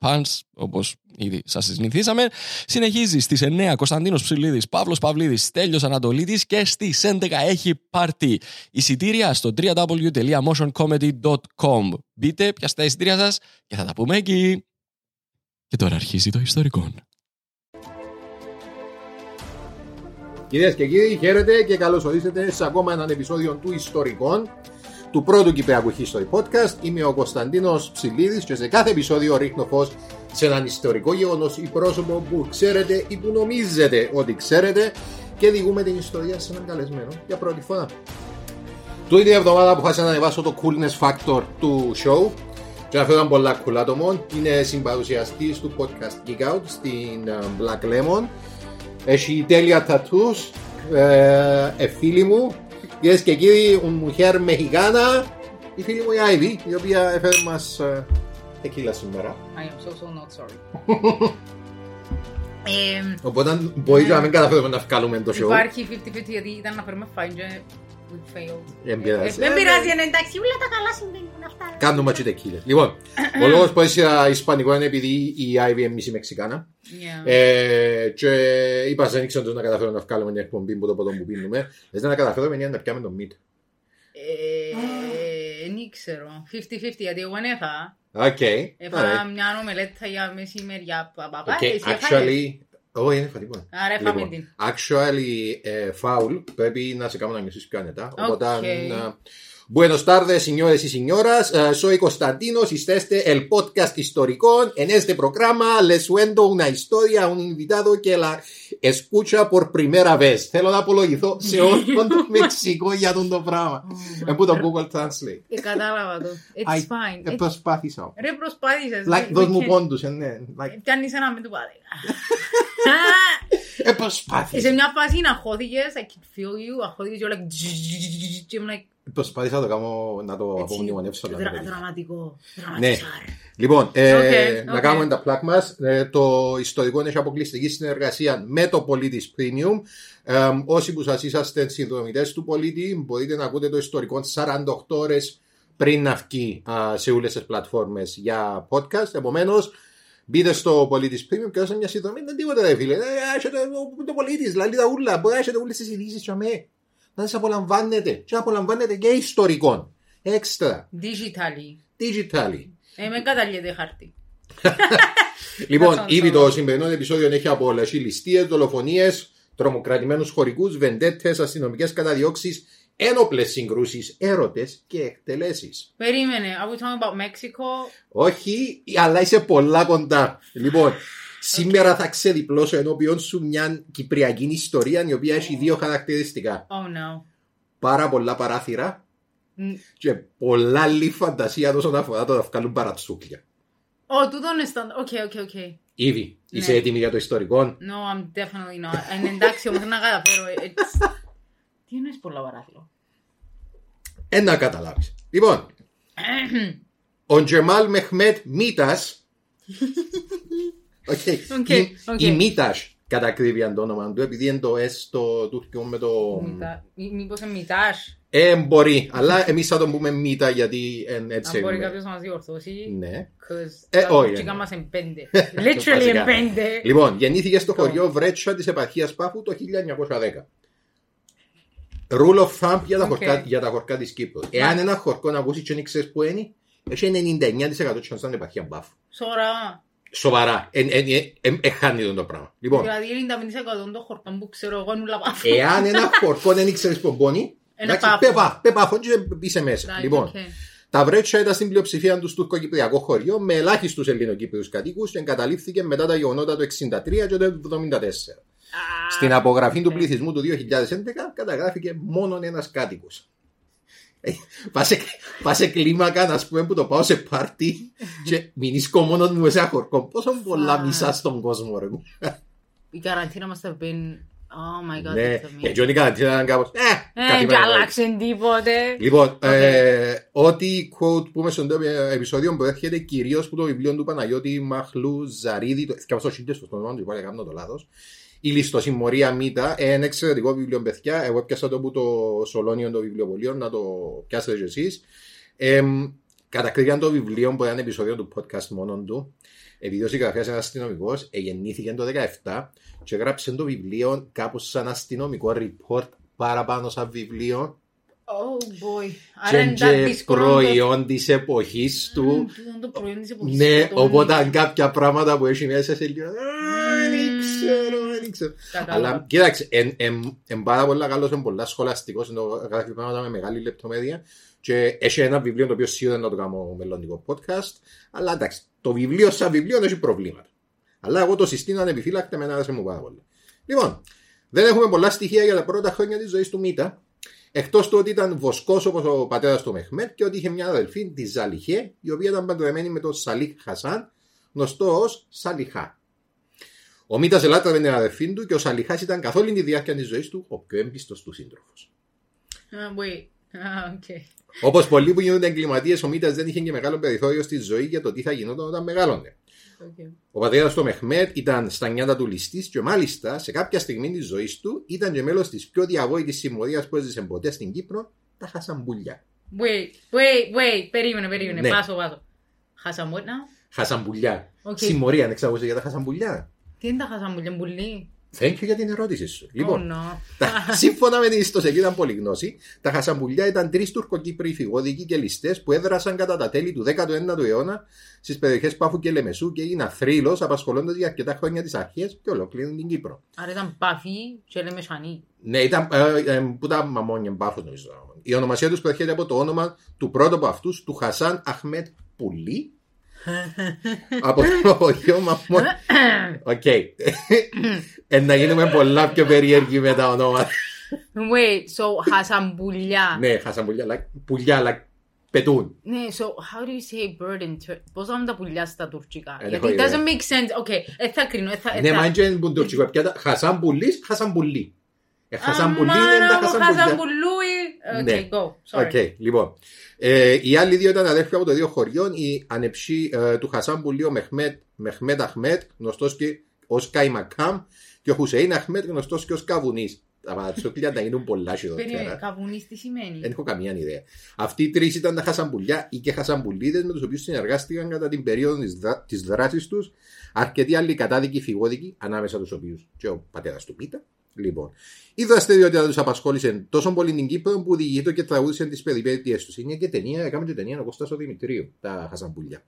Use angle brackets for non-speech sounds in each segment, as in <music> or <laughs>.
pans, όπως ήδη σας συνηθίσαμε. Συνεχίζει στις 9 Κωνσταντίνος Ψηλίδης, Παύλος Παυλίδης, Τέλειο Ανατολίτη και στις 11 έχει πάρτι. Εισιτήρια στο www.motioncomedy.com. Μπείτε, πιάστε τα εισιτήρια σας και θα τα πούμε εκεί. Και τώρα αρχίζει το ιστορικό. Κυρίες και κύριοι, χαίρετε και καλώς ορίσατε σε ακόμα έναν επεισόδιο του Ιστορικών του πρώτου Κυπριακού History Podcast. Είμαι ο Κωνσταντίνος Ψηλίδης και σε κάθε επεισόδιο ρίχνω φως σε έναν ιστορικό γεγονός ή πρόσωπο που ξέρετε ή που νομίζετε ότι ξέρετε και διηγούμε την ιστορία σε έναν καλεσμένο για πρώτη φορά. Τούτη την εβδομάδα που χάσα να ανεβάσω το coolness factor του show και αυτό ήταν πολλά cool άτομο. Είναι συμπαρουσιαστής του podcast Geek Out στην ε, Black Lemon. Έχει τέλεια tattoos. Ε, ε, φίλη μου, κυρίε και κύριοι, μουχέρ Μεχικάνα, η φίλη μου η Άιβη, η οποία έφερε μας ε, τεκίλα σήμερα. I am so so not sorry. <laughs> Οπότε μπορεί να μην καταφέρουμε να βγάλουμε το show. Υπάρχει 50-50 γιατί ήταν να φέρουμε fine και we failed. Δεν πειράζει. Δεν πειράζει, είναι εντάξει, όλα τα καλά συμβαίνουν αυτά. Κάνουμε και τεκίλε. Λοιπόν, ο <clears throat> λόγος που είσαι Ισπανικό είναι επειδή η Άιβη είναι μισή Μεξικάνα. Yeah. Ε, και είπα δεν ήξερα να καταφέρουμε να βγάλουμε την εκπομπή που το ποτό που πίνουμε. Δεν να καταφέρουμε είναι να πιάμε το meat. Ε, Δεν ξέρω. 50-50 γιατί εγώ δεν έφαγα. Οκ. Έφαγα μια ομελέτα για μεσημεριά. παπαπά, Okay, εσύ έφαγες. actually, όχι, δεν έφα τίποτα. Άρα έφαμε Λοιπόν, την. actually, ε, foul, πρέπει να σε κάνω να μισήσεις πιο άνετα. Οπότε, Ok. ε, Buenos tardes, señores y señoras. Eh, soy Constantino. Si está este el podcast histórico, en este programa les cuento una historia a un invitado que la escucha por primera vez. Θέλω να απολογηθώ σε όλο το Μεξικό για τον το πράγμα. Έχω το Google Translate. Ε, Κατάλαβα το. It's Αι, fine. ε, It's- Προσπάθησα. Ρε προσπάθησες. Like, We δώσ' μου can- πόντους, ε, ναι. Like, Πιάνεις ένα με το πάλι. ε, προσπάθησα. Σε μια φάση να χώθηκες, I can feel you, αχώθηκες και όλα και ήμουν like, Προσπάθησα να το κάνω, να το έτσι, απομνημονεύσω. αλλά δεν δρα- πέτυχα. δραματικό. Ναι. Δραματισάρ. Λοιπόν, ε, Οκ, να οκ. κάνουμε τα plug μας. το ιστορικό έχει αποκλειστική συνεργασία με το Πολίτη Premium. Ε, όσοι που σα είσαστε συνδρομητέ του Πολίτη, μπορείτε να ακούτε το ιστορικό 48 ώρε πριν να βγει α, σε όλε τι πλατφόρμε για podcast. Επομένω, μπείτε στο Πολίτη Premium και δώστε μια συνδρομή. Δεν τίποτα, ρε φίλε. Ε, έχετε το, το Πολίτη, δηλαδή τα ούλα. Μπορεί να έχετε όλε τι ειδήσει για μέ. Να τις απολαμβάνετε. Και να απολαμβάνετε και ιστορικών. Έξτρα. Digitally. Digitally. Ε, με καταλύεται χάρτη. <laughs> Λοιπόν, That's ήδη awesome. το σημερινό επεισόδιο έχει απολέσει ληστείες, δολοφονίες, τρομοκρατημένους χωρικού, βεντέτες, αστυνομικές καταδιώξεις, ένοπλες συγκρούσεις, έρωτες και εκτελέσεις. Περίμενε, are we talking about Mexico? Όχι, αλλά είσαι πολλά κοντά. Λοιπόν, σήμερα θα ξεδιπλώσω ενώπιον σου μια κυπριακή ιστορία η οποία έχει δύο χαρακτηριστικά. Oh no. Πάρα πολλά παράθυρα Μ, και πολλά άλλη φαντασία όσον αφορά το να βγάλουν παρατσούκλια. Oh, τούτο είναι stand. Okay, okay, okay. Ήδη, είσαι Ναι. έτοιμη για το ιστορικό; No, I'm definitely not. Είναι εντάξει όμως να καταφέρω. It's... Τι εννοείς πολλά παράθυρο; Ε, να καταλάβεις. Λοιπόν, ο Τζεμάλ Μεχμέτ Μίτας <laughs> okay. Ok, η, οκ. η Μίτας κατά ακρίβεια το όνομα του επειδή είναι το S στο τουρκικό με το Μητά- μη- Μήπως είναι μητάς. ε, μπορεί, αλλά εμείς θα τον πούμε Μίτα γιατί εν, έτσι Αν μπορεί είναι. κάποιος να μας διορθώσει. Ναι. Cause Ε, τα όχι, τουρκικά ναι. μας είναι πέντε. <laughs> Literally Βασικά. είναι πέντε. Λοιπόν, γεννήθηκε στο χωριό Βρέτσα της επαρχίας Πάφου το 1910. Rule of thumb για τα, Οκ. χορκά, για τα χορκά της Κύπρου. Εάν ένα χορκό να ακούσει και δεν ξέρεις που είναι, έχει 99% chance να είναι επαρχίας Πάφου. Σωρά. Σοβαρά. Εν, εν, εν, εν, εχάνει τον το πράγμα. Λοιπόν, Δηλαδή 95% των χορτών που ξέρω εγώ είναι όλα πάφο. εάν ένα <laughs> χορκό δεν ξέρεις που μπώνει, Ένα εντάξει, πάφο. πέπα, πέπα, αφού και είσαι μέσα. Right, Λοιπόν, okay. τα Βρέτσα ήταν στην πλειοψηφία του τουρκοκυπριακό χωριό με ελάχιστους Ελληνοκύπριους κατοίκους και εγκαταλείφθηκε μετά τα γεγονότα του 63 και το 74. Στην απογραφή του ναι. πληθυσμού του 2011 καταγράφηκε μόνο ένας κάτοικος. <laughs> Πας σε, πας σε κλίμακα, να πούμε, που το πάω σε πάρτι και μηνίσκω μόνο μου σε χορκό. Πόσο πολλά Α. μισά στον κόσμο, ρε. Η καραντίνα must have been... Oh my god, Ναι, that's amazing. και Τζόνι καραντίνα ήταν κάπως, ε, Ε, κάτι και με το άλλαξε τίποτε. Λοιπόν, ε, ό,τι quote πούμε στον τέτοιο επεισόδιο προέρχεται κυρίως από το βιβλίο του Παναγιώτη Μαχλού Ζαρίδη. Το έφτιαξα στο σύντες στο όνομα του, πάλι κάνω το λάθος. Η ληστοσυμμορία Μήτα, ε, ένα εξαιρετικό βιβλίο, παιδιά. Εγώ έπιασα το από το Σολόνιο το βιβλιοπωλείο, να το πιάσετε κι εσείς. Ε, κατακρίθηκαν το βιβλίο που ήταν επεισόδιο του podcast μόνο του. Επειδή ο συγγραφέας είναι αστυνομικός, γεννήθηκε το 2017 και έγραψε το βιβλίο κάπω σαν αστυνομικό report παραπάνω σαν βιβλίο Oh boy. και Άρα είναι τα και δύσκολο. προϊόν της εποχής του. Μμμ, τούτο το προϊόν της εποχής Ναι, σκοτώνει. οπότε αν κάποια πράγματα που έχει μέσα σε λίγο. «Α, Δεν ξέρω, δεν ξέρω. Κατάλαβα. Αλλά κοίταξε, εν- εν- εν πάρα πολλά καλός, είναι πολλά σχολαστικός, είναι το γράφει πράγματα με μεγάλη λεπτομέρεια. Και έχει ένα βιβλίο το οποίο σίγουρα να το κάνω μελλοντικό podcast. Αλλά εντάξει, το βιβλίο σαν βιβλίο έχει προβλήματα. Αλλά εγώ το συστήνω ανεπιφύλακτα με άρεσε μου πάρα πολύ. Λοιπόν, δεν έχουμε πολλά στοιχεία για τα πρώτα χρόνια της ζωής του Μίτα. Εκτός του ότι ήταν βοσκός όπως ο πατέρας του Μεχμέτ και ότι είχε μια αδελφή, τη Ζαλιχέ, η οποία ήταν παντρεμένη με τον Σαλίχ Χασάν, γνωστό ως Σαλιχά. Ο Μίτας ελάττευε την αδελφή του και ο Σαλιχάς ήταν καθ' όλη τη διάρκεια της ζωής του ο πιο έμπιστος του σύντροφος. Ah, wait. Ah, okay. Όπως πολλοί που γίνονται εγκληματίες, ο Μίτας δεν είχε και μεγάλο περιθώριο στη ζωή για το τι θα γινόταν όταν μεγάλωνε. Okay. Ο πατέρας του Μεχμέτ ήταν στα νιάτα του ληστής και μάλιστα σε κάποια στιγμή της ζωής του ήταν και μέλος της πιο διαβόητης συμμορίας που έζησε ποτέ στην Κύπρο, τα Χασαμπουλιά. Wait, wait, wait. Περίμενε, περίμενε. Ναι. Πάσο, πάσο. Χάσαμε what now? Χασαμπουλιά. Οκ. Συμμορία, δεν ξέρω για τα Χασαμπουλιά. Τι είναι τα Χασαμπουλιά. Thank you για την ερώτηση σου. Λοιπόν, Oh, no. τα- σύμφωνα με την ιστοσελίδα Πολυγνώση, τα Χασαμπουλιά ήταν τρεις τουρκοκύπριοι φυγόδικοι και ληστέ που έδρασαν κατά τα τέλη του 19ου αιώνα στις περιοχές Πάφου και Λεμεσού και έγιναν θρύλος απασχολώντας για αρκετά χρόνια τις αρχές και ολόκληρη την Κύπρο. Άρα ήταν Παφίτες και Λεμεσιανοί. Ναι, ήταν ε, ε, που τα Μαμώνια Πάφο νομίζω. Η ονομασία τους προέρχεται από το όνομα του πρώτου από αυτούς, του Χασάν Αχμέτ Πουλί. Από το χωριό Μαμόν. Οκ. Ε, να γίνουμε πολλά πιο περίεργοι με τα ονόματα. Wait, so χασαμπουλιά. ναι, Χασάν Πουλιά, αλλά πουλιά, αλλά πετούν. Ναι, so how do you say bird in Turkish? Πώς θα τα πουλιά στα τουρκικά; Δεν Γιατί έχω it doesn't ιδέα. make sense. Okay, ε, θα κρίνω. ε, θα- ε, Ναι, θα- μα είναι που το τσικο πιάτα. Χασάν Πουλί, Χασάν Πουλί. Ε, Χασάν Πουλί Αμάνα είναι τα μου, Χασάν Πουλιά. Χασαμπουλούι. Ναι. Okay, go. Sorry. Οκ, λοιπόν. Ε, οι άλλοι δύο ήταν αδέρφια από το δύο χωριών. Η ανεψή ε, του Χασάν Πουλί, ο Μεχμέτ, Μεχμέτ Αχμέτ, γνωστός και ως Καϊμακάμ, και ο Χουσέιν Αχμέτ, γνωστός και ως Καβουνής. Τα πατσόκλια τα γίνουν πολλά Περίμενε, χειρότερα. καβουνής τι σημαίνει; Δεν έχω καμία ιδέα. Αυτοί οι τρεις ήταν τα Χασαμπουλιά ή και Χασαμπουλίδε με τους οποίους συνεργάστηκαν κατά την περίοδο της δράσης τους αρκετοί άλλοι κατάδικοι φυγόδικοι, ανάμεσα τους οποίους και ο πατέρας του Πίτα. Λοιπόν, η δραστηριότητα τους απασχόλησε τόσο πολύ την Κύπρο που διηγείται και τραγούδισε τις περιπέτειές τους. Είναι και ταινία, έκαμε και ταινία ο Κώστας ο Δημητρίου, τα Χασαμπουλιά.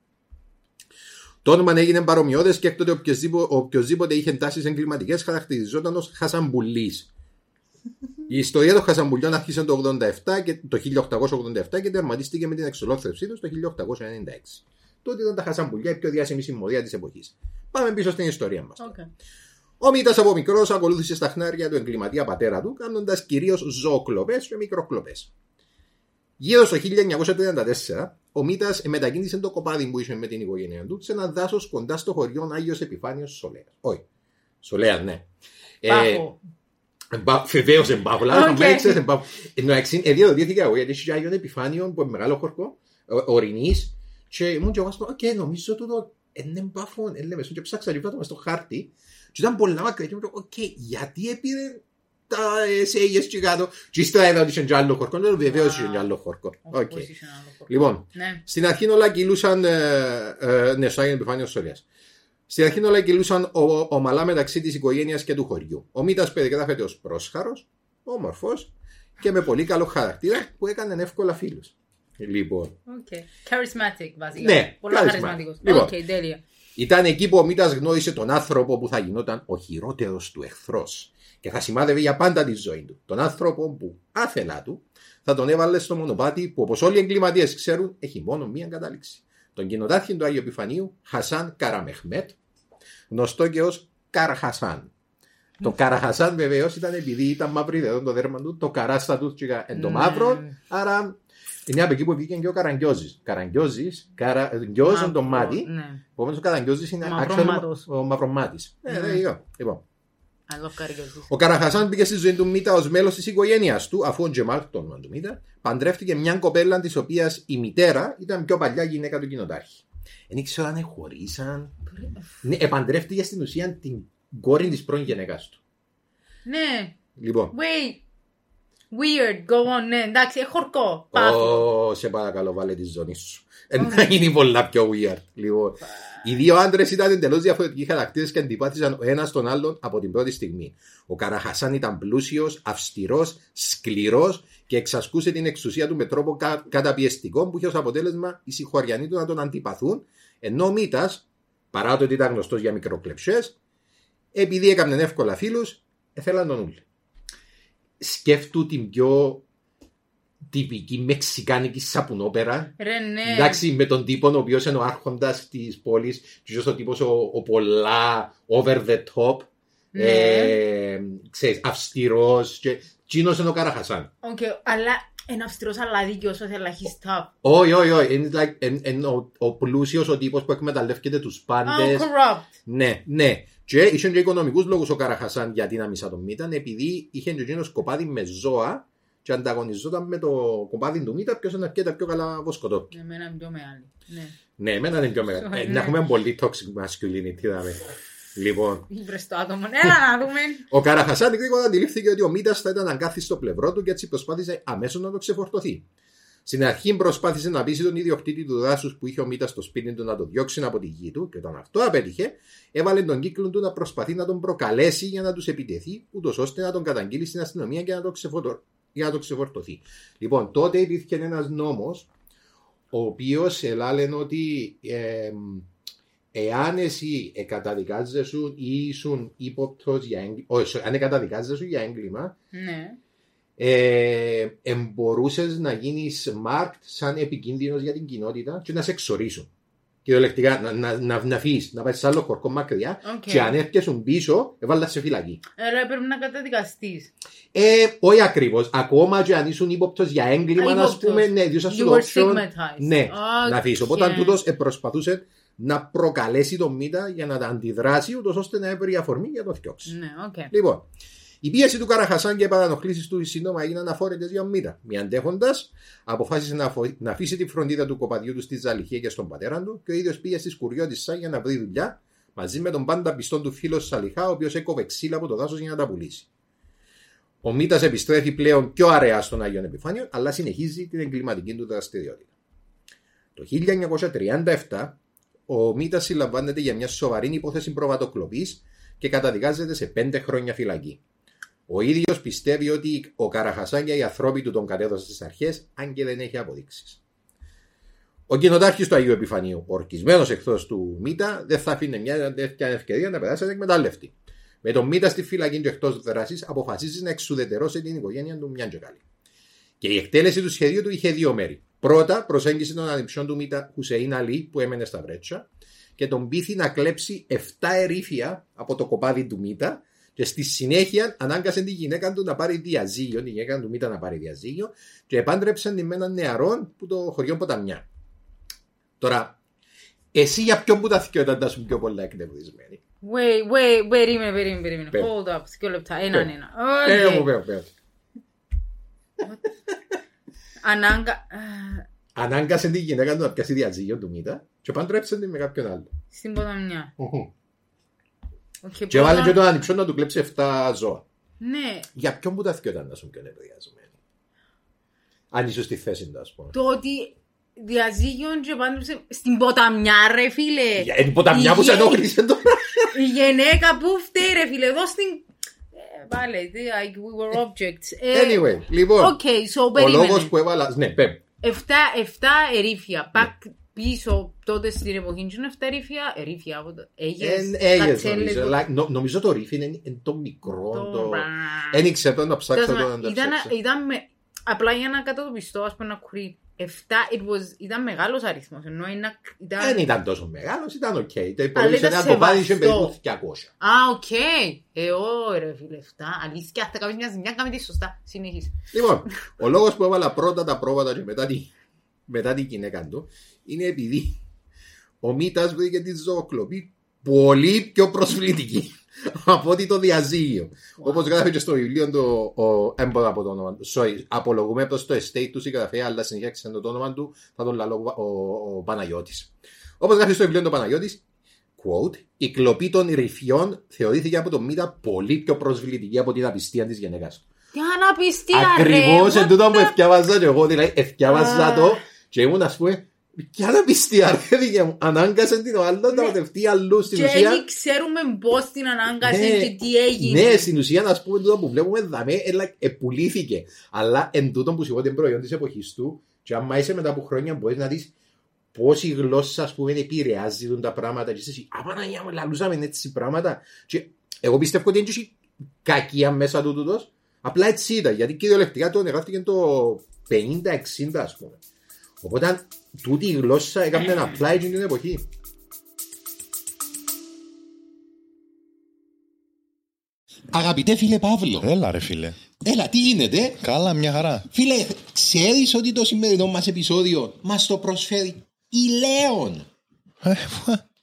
Το όνομα έγινε παρομοιώδες και έκτοτε οποιοδήποτε, οποιοδήποτε είχε τάσεις εγκληματικές χαρακτηριζόταν ως Χασαμπουλής. Η ιστορία των Χασαμπουλιών άρχισε το, 87 και, το 1887 και τερματίστηκε με την εξολόθρευσή τους το 1896. Τότε ήταν τα Χασαμπουλιά η πιο διάσημη συμμορία της εποχής. Πάμε πίσω στην ιστορία μας. Okay. Ο Μίτα από μικρός ακολούθησε στα χνάρια του εγκληματία πατέρα του, κάνοντας κυρίως ζωοκλοπές και μικροκλοπές. Γύρω στο 1934, ο Μίτα μετακίνησε το κοπάδι που είχε με την οικογένειά του σε ένα δάσος κοντά στο χωριό Άγιος Επιφάνιος Σολέας. Όχι. Σολέας, ναι. Πάφο. Βεβαίως εμπάφο, αλλά Οκ. θα ξέρει εμπάφο. Ενώ εξήν, εδιοδοτήθηκα εγώ γιατί είχε Άγιον Επιφάνιο που είναι μεγάλο χορκό, ορεινή, και ήμουν και εγώ στο, οκ, νομίζω τούτο είναι εμπάφο, είναι μεσό, και ψάξα λίγο το στο χάρτη, και ήταν πολλά μακριά, και μου λέω, οκ, γιατί έπειρε τα εσέγες και κάτω, και ύστερα είδα ότι είχε και άλλο χορκό, λέω βεβαίως είχε και άλλο χορκό. Of Οκ. course, είσαι ένα άλλο χώρο. Λοιπόν, Ναι. στην αρχή όλα κυλούσαν. Ε, ε, ναι, στο Άγιο Επιφάνιο Σωρίας. Στην αρχή όλα κυλούσαν ο- ομαλά μεταξύ της οικογένειας και του χωριού. Ο Μίτα περιγράφεται ως πρόσχαρος, όμορφος και με πολύ καλό χαρακτήρα που έκανε εύκολα φίλους. Λοιπόν, Okay. Charismatic, βασικά. Ναι, Πολλά charismatic. χαρισματικός. Λοιπόν. Okay, τέλεια. Ήταν εκεί που ο Μίτα γνώρισε τον άνθρωπο που θα γινόταν ο χειρότερος του εχθρός και θα σημάδευε για πάντα τη ζωή του. Τον άνθρωπο που άθελά του θα τον έβαλε στο μονοπάτι που όπως όλοι οι εγκληματίες ξέρουν έχει μόνο μία κατάληξη. Τον κοινοτάρχη του Άγιου Επιφανίου Χασάν Καραμεχμέτ, γνωστό και ως Καρχασάν. Το Καραχασάν βεβαίως ήταν επειδή ήταν μαύρη εδώ το δέρμα του, το καράστα του τσιγα εν το Ναι. μαύρο, άρα είναι από εκεί που βγήκε και ο Καραγκιόζης. Καραγκιόζης, καραγκιόζη το μάτι. Ναι. Επομένως ο Καραγκιόζης είναι Μαυρομάτος. actual ο μαυρομάτης. Ε, Ναι. there you go. Λοιπόν. I love καριόζης. Ο Καραχασάν πήγε στη ζωή του Μίτα ως μέλος της οικογένειας του, αφού ο Τζεμάλ, το όνομα του Μίτα, παντρεύτηκε μια κοπέλα της οποίας η μητέρα ήταν πιο παλιά γυναίκα του κοινοτάρχη. Δεν ήξερα αν χωρίσαν. Ναι, επαντρεύτηκε στην ουσία την κόρη της πρώην γυναίκας του. Ναι. Λοιπόν, Wait. Weird. Go on. Ναι, εντάξει, έχω χορκό. Πάθος. Ω, σε παρακαλώ, βάλε τη ζώνη σου. Ε, Να γίνει πολλά πιο weird. Λοιπόν, οι δύο άντρες ήταν εντελώς διαφορετικοί χαρακτήρες και αντιπάθησαν ο ένας τον άλλον από την πρώτη στιγμή. Ο Καραχασάν ήταν πλούσιος, αυστηρός, σκληρός και εξασκούσε την εξουσία του με τρόπο κα- καταπιεστικό που είχε ως αποτέλεσμα οι συγχωριανοί του να τον αντιπαθούν, ενώ ο Μήτας, παρά το ότι ήταν γνωστός για μικροκλεψιές, επειδή έκαναν εύκολα φίλους, ήθελαν τον ούλη. Σκέφτου την πιο τυπική μεξικάνικη σαπουνόπερα Ρε, ναι. Εντάξει, με τον τύπο ο οποίος είναι ο άρχοντας της πόλης, και ο τύπος ο, ο πολλά over the top, Ναι. ε, ξέρεις, αυστηρός και τζείνος είναι ο Καραχασάν. Οκ, αλλά είναι αυστηρός αλλά δίκαιος όσο θέλει, he's tough. Όχι, όχι, όχι, είναι like, εν- εν ο, ο πλούσιος ο τύπος που εκμεταλλεύεται τους Oh, πάντες. corrupt. Ναι, ναι. Και είχε και οικονομικούς λόγους ο Καραχασάν γιατί να μισά τον Μίτα, επειδή είχε και εκείνος κοπάδι με ζώα και ανταγωνιζόταν με το κοπάδι του Μίτα ποιος είναι αρκετά πιο καλά βοσκοτό. Εμένα είναι πιο μεγάλη. Ναι. Ναι, εμένα είναι πιο μεγάλο. Ε, Ναι. να έχουμε πολύ toxic masculinity, δάμε. Λοιπόν, Βρες το άτομο. Έλα να δούμε. ο Καραχασάν γρήγορα αντιλήφθηκε ότι ο Μίτας θα ήταν αγκάθι στο πλευρό του και έτσι προσπάθησε αμέσως να το ξεφορτωθεί. Στην αρχή προσπάθησε να πείσει τον ιδιοκτήτη του δάσους που είχε ο Μίτα στο σπίτι του να το διώξει από τη γη του και όταν αυτό απέτυχε, έβαλε τον κύκλο του να προσπαθεί να τον προκαλέσει για να τους επιτεθεί, ούτως ώστε να τον καταγγείλει στην αστυνομία και να το, ξεφορτω... για να το ξεφορτωθεί. Λοιπόν, τότε υπήρχε ένας νόμος, ο οποίος ελάλεν ότι ε, εάν εσύ εκαταδικάζεσαι ή ήσουν ύποπτος για έγκλημα, όχι, αν εκαταδικάζεσαι για έγκλημα, Ναι. Ε, εμπορούσες να γίνεις marked σαν επικίνδυνος για την κοινότητα και να σε εξορίσουν. Κυριολεκτικά, να, να, να, να φύγεις, να πάεις σε άλλο χωρκό μακριά Οκ. και αν έρχεσαι πίσω, έβαλα σε φυλακή. Άρα πρέπει να καταδικαστείς. Ε, όχι ακριβώς. Ακόμα και αν ήσουν ύποπτος για έγκλημα, Α, να ύποπτος. πούμε, ναι, διότι You σου were option. stigmatized. Ναι, να φύγεις. Οπότε Οκ. τούτος προσπαθούσε να προκαλέσει τον Μίτα για να τα αντιδράσει, ούτως ώστε να έβρει αφορμή για να το διώξει. Ναι, οκ. Λοιπόν, η πίεση του Καραχασάν και οι παρανοχλήσεις του σύντομα έγιναν αφόρητες για Μίτα. Μη αντέχοντας, αποφάσισε να, αφο- να αφήσει τη φροντίδα του κοπαδιού του στη Ζαλιχία και στον πατέρα του και ο ίδιος πήγε στη Σκουριώτισσα για να βρει δουλειά μαζί με τον πάντα πιστόν του φίλο Σαλιχά, ο οποίος έκοβε ξύλα από το δάσος για να τα πουλήσει. Ο Μίτα επιστρέφει πλέον πιο αραιά στον Άγιο Επιφάνιο, αλλά συνεχίζει την εγκληματική του δραστηριότητα. Το 1937 ο Μίτα συλλαμβάνεται για μια σοβαρή υπόθεση προβατοκλοπής και καταδικάζεται σε πέντε χρόνια φυλακή. Ο ίδιος πιστεύει ότι ο Καραχασάν και οι ανθρώποι του τον κατέδωσαν στις αρχές, αν και δεν έχει αποδείξεις. Ο κοινοτάρχης του Αγίου Επιφανίου, ορκισμένος εχθρός του Μίτα, δεν θα αφήνει μια τέτοια ευκαιρία να περάσει εκμετάλλευτη. Με τον Μίτα στη φυλακή και εκτός δράσης, αποφασίζει να εξουδετερώσει την οικογένεια του μια και καλή. Και η εκτέλεση του σχεδίου του είχε δύο μέρη. Πρώτα, προσέγγισε τον ανιψιόν του Μίτα Χουσεϊν Αλή που έμενε στα βρέτσα και τον πείθει να κλέψει 7 ερίφια από το κοπάδι του Μίτα και στη συνέχεια ανάγκασε τη γυναίκα του να πάρει διαζύγιο, τη γυναίκα του Μίτα να πάρει διαζύγιο και επάντρεψαν την με έναν νεαρόν που το χωριό Ποταμιά. Τώρα, εσύ για ποιον που τα δκυο ήταν να 'σουν πιο πολλά εκνευρισμένη; Wait, wait, περίμενε, περίμενε, περίμενε. Πες. Hold up, δύο λεπτά, έναν Πες. ένα. Ε, Οκ. μου πέω, πέω. Ανάγκα... Α, Ανάγκασε τη γυναίκα του να πιάσει διαζύγιο του Μίτα και παντρέψαν την με κάποιον άλλο. Στην Ποταμιά. Οκ, Και πρώτα- βάλε και τον ανιψιόν να του κλέψει 7 ζώα. Ναι, Για ποιον που τα δκυο ήταν να 'σουν πιο νευριασμένη. Αν είσαι στη θέση του, ας πούμε. το ότι διαζύγιον και πάντρεψε στην Ποταμιά ρε φίλε. Για την Ποταμιά που σε Η- ενόχλησε τώρα. Η γυναίκα που φταίει ρε φίλε, εδώ στην... Ε, Πάλε, τι, like we were objects. Ε, Anyway, λοιπόν. Οκ, so Ο περίμενε. λόγο που έβαλα. Ναι, πέμ. Εφτά, εφτά ερήφια. Ναι. Πακ πίσω τότε στην εποχή του είναι εφτά ερήφια. Ερήφια από το. Έγιες, Εν- Έγιες κατσέλες, νομίζω. το- Like, νο- Νομίζω το ρίφι είναι είναι το μικρό. το- το- Δεν ήξερα το να ψάξω Τέλος το πάντων, να το ήταν, ψάξω. ήταν με, απλά για να κατατοπιστώ, ας πούμε, να κουρεί. Εφτά, it was, ήταν μεγάλος αριθμός, ενώ είναι, ήταν... Δεν ήταν τόσο μεγάλος, ήταν οκ. Το Αλλά υπολογίσε ήταν ένα κομμάτι είχε σεβαστό. περίπου 200. Α, οκ. Ε, ωραία φίλε, εφτά. Αλήθεια, θα κάνεις μια ζημιά, κάμε τη σωστά. Συνεχίζει. Λοιπόν, ο λόγος που έβαλα πρώτα τα πρόβατα και μετά, τη, μετά την γυναίκα του είναι επειδή ο Μίτας βρήκε τη ζωοκλοπή πολύ πιο προσβλητική <laughs> από ότι το διαζύγιο. Wow. Όπως γράφει και στο βιβλίο του, ο, έμποδα από το όνομα του. Sorry, απολογούμε προς το estate του συγγραφέα, αλλά συνεχεία ξέρετε το όνομα του, θα τον λαλώ ο, ο, ο Παναγιώτης. Όπως γράφει στο βιβλίο του Παναγιώτης, quote, η κλοπή των ρηφιών θεωρήθηκε από τον Μίτα πολύ πιο προσβλητική από την απιστία της γυναίκας του. Τι αναπιστία, Ακριβώς ρε. εν τούτο που ευκιάβαζα και εγώ, δηλαδή ευκιάβαζα Α. το και ήμουν ας πούμε. Ποια να πιστεία ρε δίκαια μου. Ανάγκασε την ο άλλος να Ναι. ματευτεί αλλού στην Και ουσία. έτσι ξέρουμε πώς την ανάγκασε Ναι, και τι έγινε. Ναι, στην ουσία να πούμε τούτο που βλέπουμε δαμέ, έλα, επουλήθηκε. Αλλά εν τούτο που σιγότερο προϊόν της εποχής του, και άμα είσαι μετά από χρόνια μπορείς να δεις πώ η γλώσσα ας πούμε, επηρεάζει τον τα πράγματα. Και εσύ, Α, Παναγία μου, λαλούσαμε έτσι πράγματα. Και εγώ πιστεύω ότι είναι κακία μέσα του τούτος. Απλά έτσι ήταν. Γιατί κυριολεκτικά το γράφτηκε το 50-60, ας πούμε. Οπότε τούτη η γλώσσα έκανε ένα apply την εποχή. Αγαπητέ φίλε Παύλο, Έλα ρε φίλε. έλα τι γίνεται; Καλά, μια χαρά. Φίλε, ξέρεις ότι το σημερινό μας επεισόδιο μας το προσφέρει η Λέων;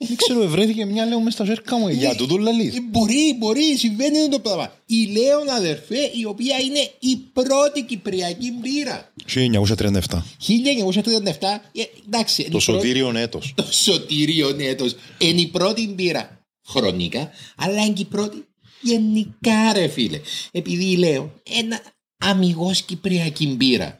Ε, Δεν ξέρω, ευρέθηκε μια λέω μες στα ζέρκα μου. Για τούτο λαλείς. Ε, Μπορεί, μπορεί, συμβαίνει το πράγμα. Η Λέων αδερφέ, η οποία είναι η πρώτη κυπριακή μπύρα. 1937. 1937, ε, εντάξει. είναι Το η πρώτη- σωτήριον έτος. Το σωτήριο έτος. Είναι η πρώτη μπύρα χρονικά, αλλά είναι και η πρώτη γενικά ρε φίλε. Επειδή λέω ένα αμυγός κυπριακή μπύρα.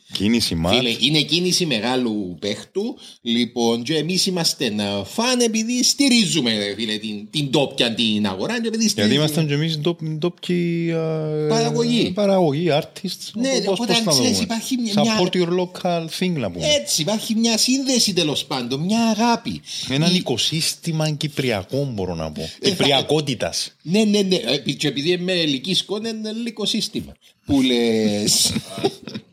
Κίνηση μάτς. Φίλε, είναι κίνηση μεγάλου παίχτου. Λοιπόν, και εμείς είμαστε ένα φαν επειδή στηρίζουμε ρε, φίλε, την, την τόπια την αγορά. Και επειδή Γιατί στηρίζουμε- ήμασταν και εμείς ντόπιοι... Παραγωγή. Παραγωγή, artists. Ναι, Πώς- οπότε, πώς να ξέρεις, δούμε. υπάρχει μια- Support your local thing να πούμε. Έτσι, υπάρχει μια σύνδεση τέλος πάντων, μια αγάπη. Έναν Η- οικοσύστημα κυπριακό μπορώ να πω. θα- Κυπριακότητας. Ναι, ναι, ναι. Ε, Και επειδή είμαι ελική σκόνη, είναι ελληνικό σύστημα. Που λες. <laughs>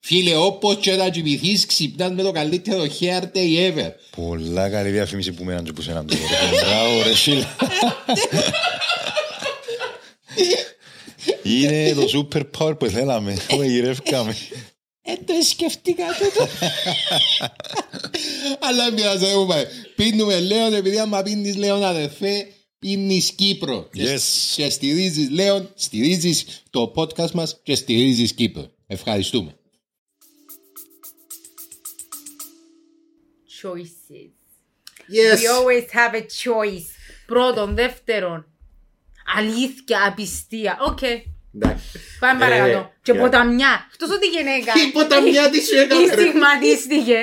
Φίλε, όπως και να κοιμηθείς, ξυπνάς με το καλύτερο hair day ever. Πολλά καλή διαφήμιση που μέναν και που σέναν τώρα. Μπράβο ρε φίλε. Είναι το super power που θέλαμε. Το γυρεύκαμε. Ε, το σκεφτήκα τούτο. Αλλά μοιάζει, δεν μου πάει. Πίνουμε Λέον, επειδή άμα πίνεις Λέον αδερφέ, πίνεις Κύπρο. Και- Yes. Και στηρίζεις Λέον, στηρίζεις το podcast μας και στηρίζεις Κύπρο. Ευχαριστούμε. Choices. Yes. We always have a choice. Πρώτον, δεύτερον. Αλήθεια, απιστία. Οκ. Εντάξει. Πάμε Ε, παρακάτω. Και για- Ποταμιά. Εκτός ότι η γυναίκα. Η Ποταμιά τι σου έκανες, ρε. Στιγματίστηκε.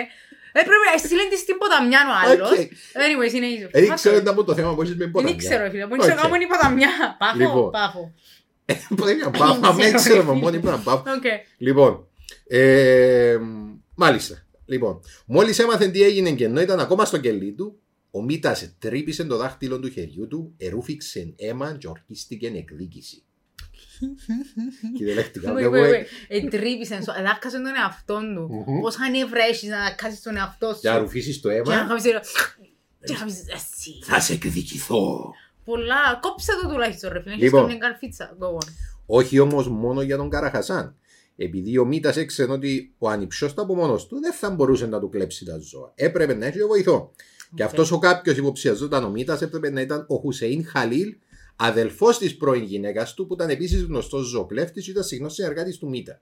Έπρεπε να στείλεις τη στην Ποταμιά ο άλλος. Οκ. Anyway, συνεχίζω. Δεν ξέρω να πω το θέμα που έχεις με Ποταμιά. Δεν ξέρω, φίλε. Πού Οκ. ξέρω κάπου είναι η Ποταμιά. Πάφο, Λοιπόν. Πάφο. Μπορεί να πάω, Δεν μα δεν ξέρω, ξέρω, ρε μα φίλε. μόνοι μου να πάω. Οκ. Λοιπόν, ε, μάλιστα. Λοιπόν, μόλις έμαθε τι έγινε και ενώ ήταν ακόμα στο κελί του, ο Μίτας τρύπησε το δάχτυλο του χεριού του, ερούφηξε αίμα και ορκίστηκε εκδίκηση. <laughs> Κυριολεκτικά. Wait, βλέπουμε- wait, wait. Εντρίπησαν, σου- δάσκασε τον εαυτόν του. Μμμ. Πόσα νεύρα έχεις να δάσκασεις τον εαυτό σου. Για να ρουφήσεις το Και να αίμα, κάνεις το- και να κάνεις εσύ. θα σε εκδικηθώ. Πολλά. Κόψε το τουλάχιστον ρε φίλε. Έχεις Λοιπόν. καμιά καρφίτσα. Go on. Όχι όμως μόνο για τον Καραχασάν. Επειδή ο Μίτα έξερε ότι ο ανυψιό του από μόνο του δεν θα μπορούσε να του κλέψει τα ζώα. Έπρεπε να έχει βοηθό. Και αυτός ο κάποιος υποψιαζόταν ο Μίτα έπρεπε να ήταν ο Χουσέιν Χαλίλ, αδελφός της πρώην γυναίκας του, που ήταν επίσης γνωστός ζωοκλέφτη και ήταν συχνός συνεργάτης του Μίτα.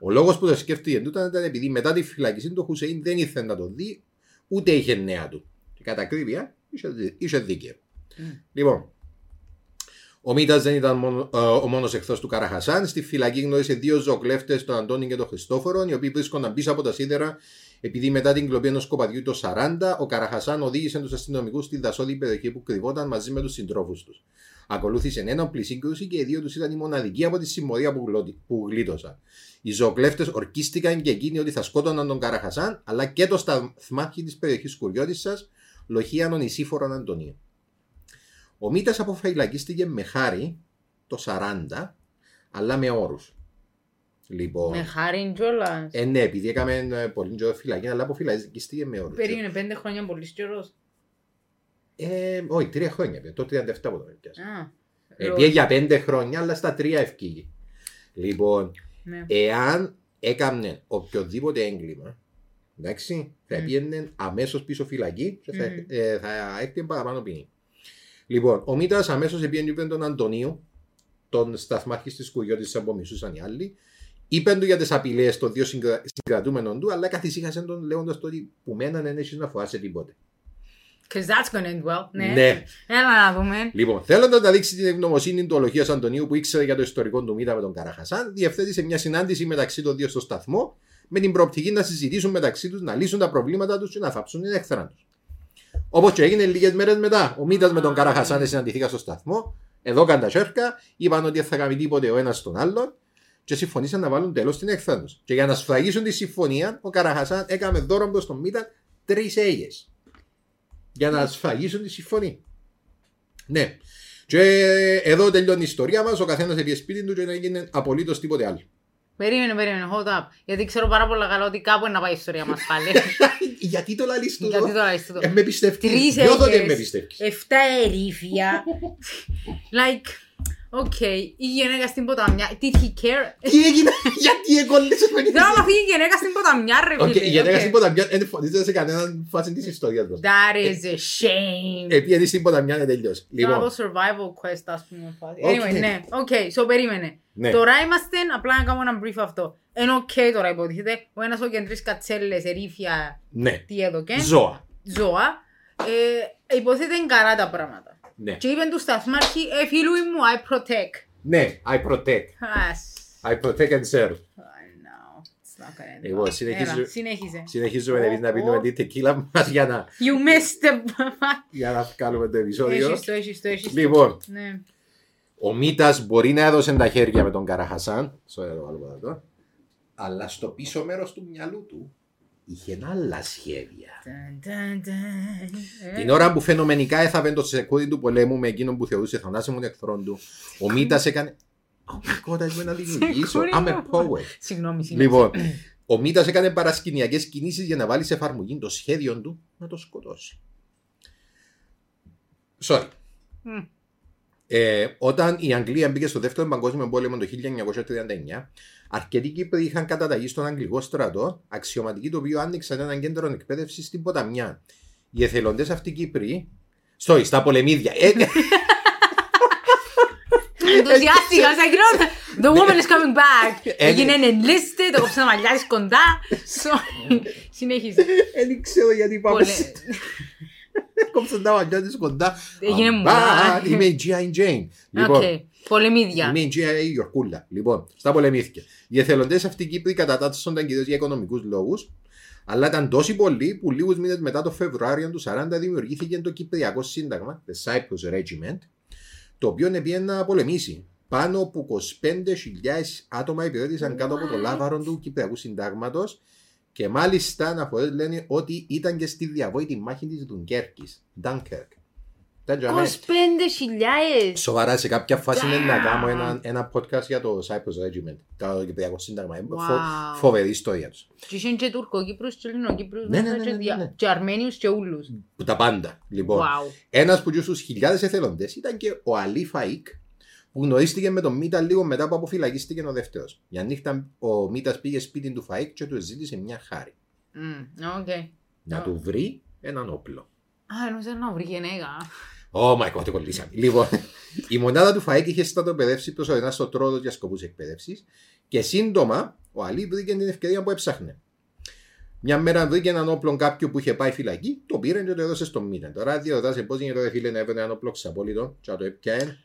Ο λόγος που το σκέφτηκε τούτο ήταν επειδή μετά τη φυλακή του ο Χουσέιν δεν ήθελε να τον δει, ούτε είχε νέα του. Και κατά ακρίβεια είχε, είχε δίκαιο. Λοιπόν, Ο Μίτας δεν ήταν μόνο, ε, ο μόνος εχθρός του Καραχασάν. Στη φυλακή γνώρισε δύο ζωοκλέφτε, τον Αντώνη και τον Χριστόφορο, οι οποίοι βρίσκονταν πίσω από τα σίδερα, επειδή μετά την κλοπή ενός κοπαδιού το 40, ο Καραχασάν οδήγησε τους αστυνομικούς στη δασόδη περιοχή που κρυβόταν μαζί με τους συντρόφους τους. Ακολούθησε ένοπλη σύγκρουση και οι δύο τους ήταν η μοναδική από τη συμμορία που, γλώτη- που γλίτωσαν. Οι ζωοκλέφτε ορκίστηκαν και εκείνοι ότι θα σκότωναν τον Καραχασάν, αλλά και το σταθμάρχη της περιοχής Κουριώτησα, Λοχίανον Ισήφορον Αντωνίου. Ο Μίτα αποφυλακίστηκε με χάρη το 40, αλλά με όρους. Λοιπόν. Με χάρη κιόλας. Ε, ναι, επειδή έκαμε ε, πολύ τζο φυλακή, αλλά αποφυλακίστηκε με όρους. Περίμενε πέντε χρόνια πολύ καιρό. Ε, όχι, τρία χρόνια. πια, Το 37 που το πιάσα. Α. Ε, Ρο- πήγε για πέντε χρόνια, αλλά στα τρία ευκήγε. Λοιπόν, ναι. εάν έκανε οποιοδήποτε έγκλημα, εντάξει, θα Μμ. πήγαινε αμέσως πίσω φυλακή και θα, Μμ. ε, θα έκτιε παραπάνω ποινή. Λοιπόν, ο Μίτα αμέσως πήγαινε είπε τον Αντωνίου, τον σταθμάρχη της Κουγιώτης που μισούσαν οι άλλοι, είπε του για τις απειλές των δύο συγκρα... συγκρατούμενων του, αλλά καθησύχασε τον λέγοντας ότι που μέναν δεν έχεις να φοβάσαι τίποτε. Cause that's gonna end well. Ναι. Ναι. Έλα να δούμε. Λοιπόν, θέλοντας να δείξει την ευγνωμοσύνη του Ολογία Αντωνίου που ήξερε για το ιστορικό του Μίτα με τον Καραχασάν, διευθέτησε μια συνάντηση μεταξύ των δύο στο σταθμό με την προοπτική να συζητήσουν μεταξύ τους, να λύσουν τα προβλήματα τους και να θάψουν την έχθρα τους. Όπως και έγινε λίγες μέρες μετά, ο Μίτας με τον Καραχασάν συναντηθήκα στο σταθμό, εδώ κάνουν τα σέρκα, είπαν ότι δεν θα κάνει τίποτε ο ένας στον άλλον και συμφωνήσαν να βάλουν τέλος στην έχθρα του. Και για να σφραγίσουν τη συμφωνία, ο Καραχασάν έκαμε δώρο προς τον Μίτα τρεις αίγες. Για να σφραγίσουν τη συμφωνία. Ναι. Και εδώ τελειώνει η ιστορία μας. Ο καθένας πήγε σπίτι του και δεν έγινε απολύτως τίποτε άλλο. Περίμενε, περίμενε, hold up. Γιατί ξέρω πάρα πολύ καλά ότι κάπου είναι να πάει η ιστορία μας πάλι. <laughs> Γιατί το λαλείς του Γιατί τώρα είσαι το. Ε, με πιστεύεις. Τρεις Νιώθω ότι αίγες. με πιστεύεις. Εφτά ερίφια. <laughs> like, okay, η γυναίκα στην Ποταμιά. Did he care? Τι έγινε, <laughs> γιατί εκόλλησες με την Θέλω να φύγει η γυναίκα στην Ποταμιά, ρε Οκ, φίλε. η γυναίκα Okay. στην ποταμιά δεν φωνίζεται σε κανέναν φάση της ιστορίας μας. That is a shame. Επειδή στην ποταμιά είναι τελειώσει. Θέλω να Λοιπόν, δω survival quest, ας πούμε. φάση. Οκ. Anyway, ναι. Οκ, so περίμενε. ναι. Τώρα είμαστε, απλά να κάνω ένα brief αυτό. Είναι οκ τώρα υποτίθεται. Ο ένας ο κεντρής κατσέλες, ερήφια, Ναι. τι έδωκε. Ζώα. Ζώα. Ε, υποτίθεται είναι καλά τα πράγματα. Ναι. Και είπε του σταθμάρχη, ε, φίλου μου, I protect. Ναι, I protect. Ας. I protect and serve. I know. It's not gonna end Εγώ well. συνεχίζω- Έλα, συνέχιζε. Συνεχίζουμε εμείς να πίνουμε την τεκίλα μας για να, You missed the... για να βγάλουμε το επεισόδιο. Έχεις το, έχεις το, έχεις το. Λοιπόν, Ναι. ο Μίτα μπορεί να έδωσε τα χέρια με τον Καραχασάν. Sorry, το βάλω πάνω εδώ. Αλλά στο πίσω μέρος του μυαλού του είχε άλλα σχέδια. Ταν, ταν, ταν. Ε, Την ώρα που φαινομενικά έθαβε το σεκούδι του πολέμου με εκείνον που θεωρούσε θανάσιμον εχθρόν του, ο Μίτας έκανε. Oh my god, είμαι να δημιουργήσω. Σεκούρι I'm a μου. poet. Συγγνώμη, συνέχισε. Λοιπόν, ο Μίτας έκανε παρασκηνιακές κινήσεις για να βάλει σε εφαρμογή το σχέδιο του να το σκοτώσει. Sorry. Μμ. Ε, όταν η Αγγλία μπήκε στο δεύτερο παγκόσμιο πόλεμο το 1939, αρκετοί Κύπροι είχαν καταταγεί στον Αγγλικό στρατό, αξιωματικοί το οποίο άνοιξαν ένα κέντρο εκπαίδευσης στην Ποταμιά. Οι εθελοντές αυτοί Κύπροι. Sorry, στα πολεμίδια. Ε, Ενθουσιάστηκα, σαν κοινό. The woman is coming back. Ε, Έγινε enlisted, το κόψε τα μαλλιά της κοντά. Sorry. Συνέχισε. Δεν ξέρω γιατί πάμε. Πολύ- Κόψαν τα μαλλιά της κοντά. Έγινε I'm μου. back. Είμαι η G.I. Jane. Λοιπόν, Οκ. Πολεμίδια. Είμαι η G.I. Γιορκούλα. Λοιπόν, στα πολεμήθηκε. Οι εθελοντές αυτοί οι Κύπροι κατατάσσονταν κυρίως για οικονομικούς λόγους, αλλά ήταν τόσοι πολλοί που λίγους μήνες μετά το Φεβρουάριο του 40 δημιουργήθηκε το Κυπριακό Σύνταγμα, the Cyprus Regiment, το οποίο επήγαινε να πολεμήσει. Πάνω από 25.000 άτομα υπηρέτησαν κάτω από το λάβαρο του Κυπριακού Συντάγματος και μάλιστα αναφορέ λένε ότι ήταν και στη διαβόητη μάχη της Δουνκέρκη, Dunkirk. Τα τζαμέ. 25.000. Σοβαρά, σε κάποια φάση είναι να Damn. κάνω ένα, ένα podcast για το Cyprus Regiment, το Κυπριακό Σύνταγμα. Είναι Wow. φο- φοβερή ιστορία τους. Και είχαν και Τουρκοκύπρους και Ελληνοκύπρους Ναι, μέσα ναι, ναι, και ναι, δια- ναι. και Αρμένιους και ούλους. Τα πάντα. Λοιπόν, Wow. ένας που στους χιλιάδες εθελοντές ήταν και ο Αλή Φαΐκ, που γνωρίστηκε με τον Μίτα λίγο μετά που αποφυλακίστηκε ο δεύτερος. Για νύχτα ο Μίτας πήγε σπίτι του Φαΐκ και του ζήτησε μια χάρη. Μμ, Οκ. Να Α. του βρει έναν όπλο. Α, νόμιζα να βρει γεναίκα. Oh my god, το κολλήσαμε. λοιπόν, η μονάδα του ΦΑΕΚ είχε στρατοπεδεύσει προσωρινά στο τρόδο για σκοπούς εκπαίδευσης και σύντομα ο Αλή βρήκε την ευκαιρία που έψαχνε. Μια μέρα βρήκε έναν όπλο κάποιου που είχε πάει φυλακή, το πήρε και το έδωσε στον Μίτα. Τώρα διερωτάσαι πώς γίνεται ρε φίλε να έπαιρνε ένα όπλο ξαπόλυτο, και να το έπιανε.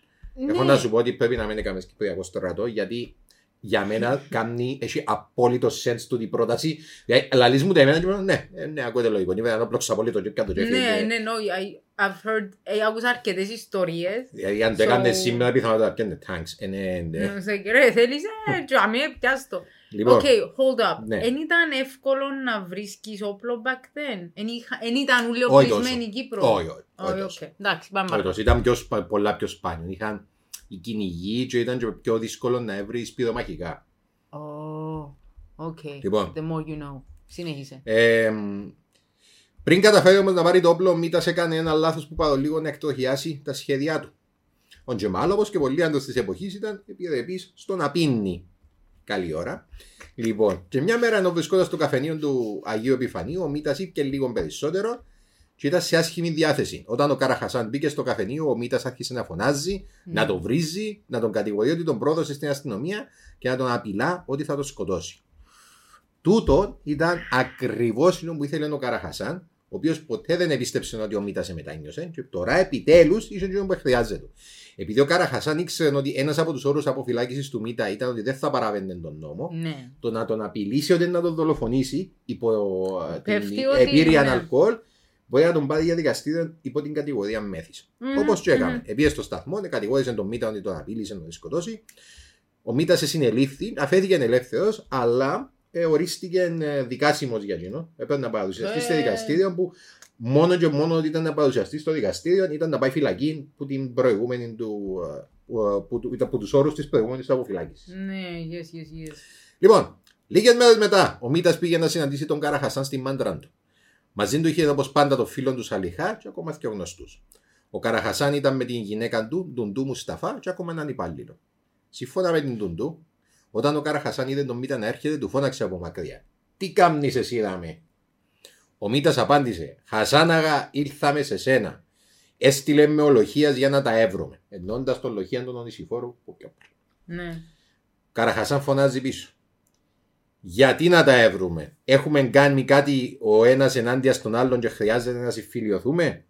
Έχω Ναι. να σου πω ότι πρέπει να μην έκαμε Κυπριακός στρατό, γιατί για μένα κάνει, έχει απόλυτο sense τούτη η πρόταση. Δηλαδή, λαλείς μου τα εμένα και μου ναι, ε, ναι, ακούτε λογικό. Είναι ένα πλόξο απόλυτο και κάτω και Ναι, έφυγε. ναι, no, I, I've heard, ε, άκουσα αρκετές ιστορίες. Δηλαδή, αν το So- έκανε σήμερα, πιθανότατα πιάνε tanks. Ε, ναι, ναι. Ναι, σε- Ρε, θέλεις, ε, τζαμί, πιάστο. Λοιπόν, Okay, hold up. Ναι. Εν ήταν εύκολο να βρίσκεις όπλο back then; Εν, είχα, εν ήταν όλοι Όχι οπλισμένοι τόσο. Κύπρος; όχι, όχι, όχι Όχι, τόσο. οκ. Εντάξει, πάμε Όχι παρακάτω. τόσο. Ήταν πιο, σπα- πολλά πιο σπάνιο. Είχαν οι κυνηγοί και ήταν και πιο δύσκολο να βρει σπιδομαχικά. Oh, okay. Λοιπόν. The more you know. Συνέχισε. Ε, πριν καταφέρει όμως να πάρει το όπλο, ο Μίτας έκανε ένα λάθος που πάει λίγο να εκτροχιάσει τα σχέδιά του. Ο Τζεμάλ, όπω και πολλοί άντρες της εποχής, ήταν επιρρεπή στο να πίνει. Καλή ώρα. Λοιπόν, και μια μέρα ενώ βρισκόταν στο καφενείο του Αγίου Επιφανίου, ο Μίτας είπε λίγο περισσότερο και ήταν σε άσχημη διάθεση. Όταν ο Καραχασάν μπήκε στο καφενείο, ο Μίτας άρχισε να φωνάζει, Ναι. να τον βρίζει, να τον κατηγορεί ότι τον πρόδωσε στην αστυνομία και να τον απειλά ότι θα τον σκοτώσει. Τούτο ήταν ακριβώς αυτό που ήθελε ο Καραχασάν, ο οποίος ποτέ δεν επίστεψε ότι ο Μίτα σε μετάνιωσε, και τώρα επιτέλους είχε αυτό που χρειάζεται. Επειδή ο Καραχασάν ήξερε ότι ένας από τους όρους αποφυλάκησης του Μίτα ήταν ότι δεν θα παραβαίνε τον νόμο, Ναι. το να τον απειλήσει ότι να τον δολοφονήσει υπό ε, την Πέφτει ότι- επίρρεια ναι. αλκοόλ, μπορεί να τον πάρει για δικαστήριο υπό την κατηγορία μέθης. Μμμ, Όπως και έκανε. μμμ. Επίες στο σταθμό, κατηγόρησε τον Μίτα ότι τον απείλησε να τον σκοτώσει. Ο Μίτα σε συνελήφθη, αφέθηκε ελεύθερος, αλλά ε, ορίστηκε ε, δικάσιμος για εκείνο. Έπρεπε να παρουσιαστεί σε Ε. δικαστήριο που μόνο και μόνο ότι ήταν να παρουσιαστεί στο δικαστήριο ήταν να πάει φυλακή που την προηγούμενη του. ε, που, που, που, που τους όρους της προηγούμενης αποφυλάκησης. Ναι, yes, yes, yes. Λοιπόν, λίγες μέρες μετά, ο Μίτα πήγε να συναντήσει τον Καραχασάν στη μάντρα του. Μαζί του είχε όπως πάντα το φίλο του Σαλιχά και ακόμα και γνωστού. Ο Καραχασάν ήταν με την γυναίκα του, Ντουντού Μουσταφά, και ακόμα έναν υπάλληλο. Σύμφωνα με την Ντουντού, όταν ο Καραχασάν είδε τον Μίτα να έρχεται, του φώναξε από μακριά. Τι κάμνεις εσύ, δάμε; Ο Μίτας απάντησε: Χασάναγα, ήρθαμε σε σένα. Έστειλε με ολοχίας για να τα έβρωμε. Ενώντα το λοχεία των Ονησιφόρου που πιο πριν. Ναι. Καραχασάν φωνάζει πίσω. Γιατί να τα έβρουμε. Έχουμε κάνει κάτι ο ένας ενάντια στον άλλον και χρειάζεται να συμφιλειωθούμε;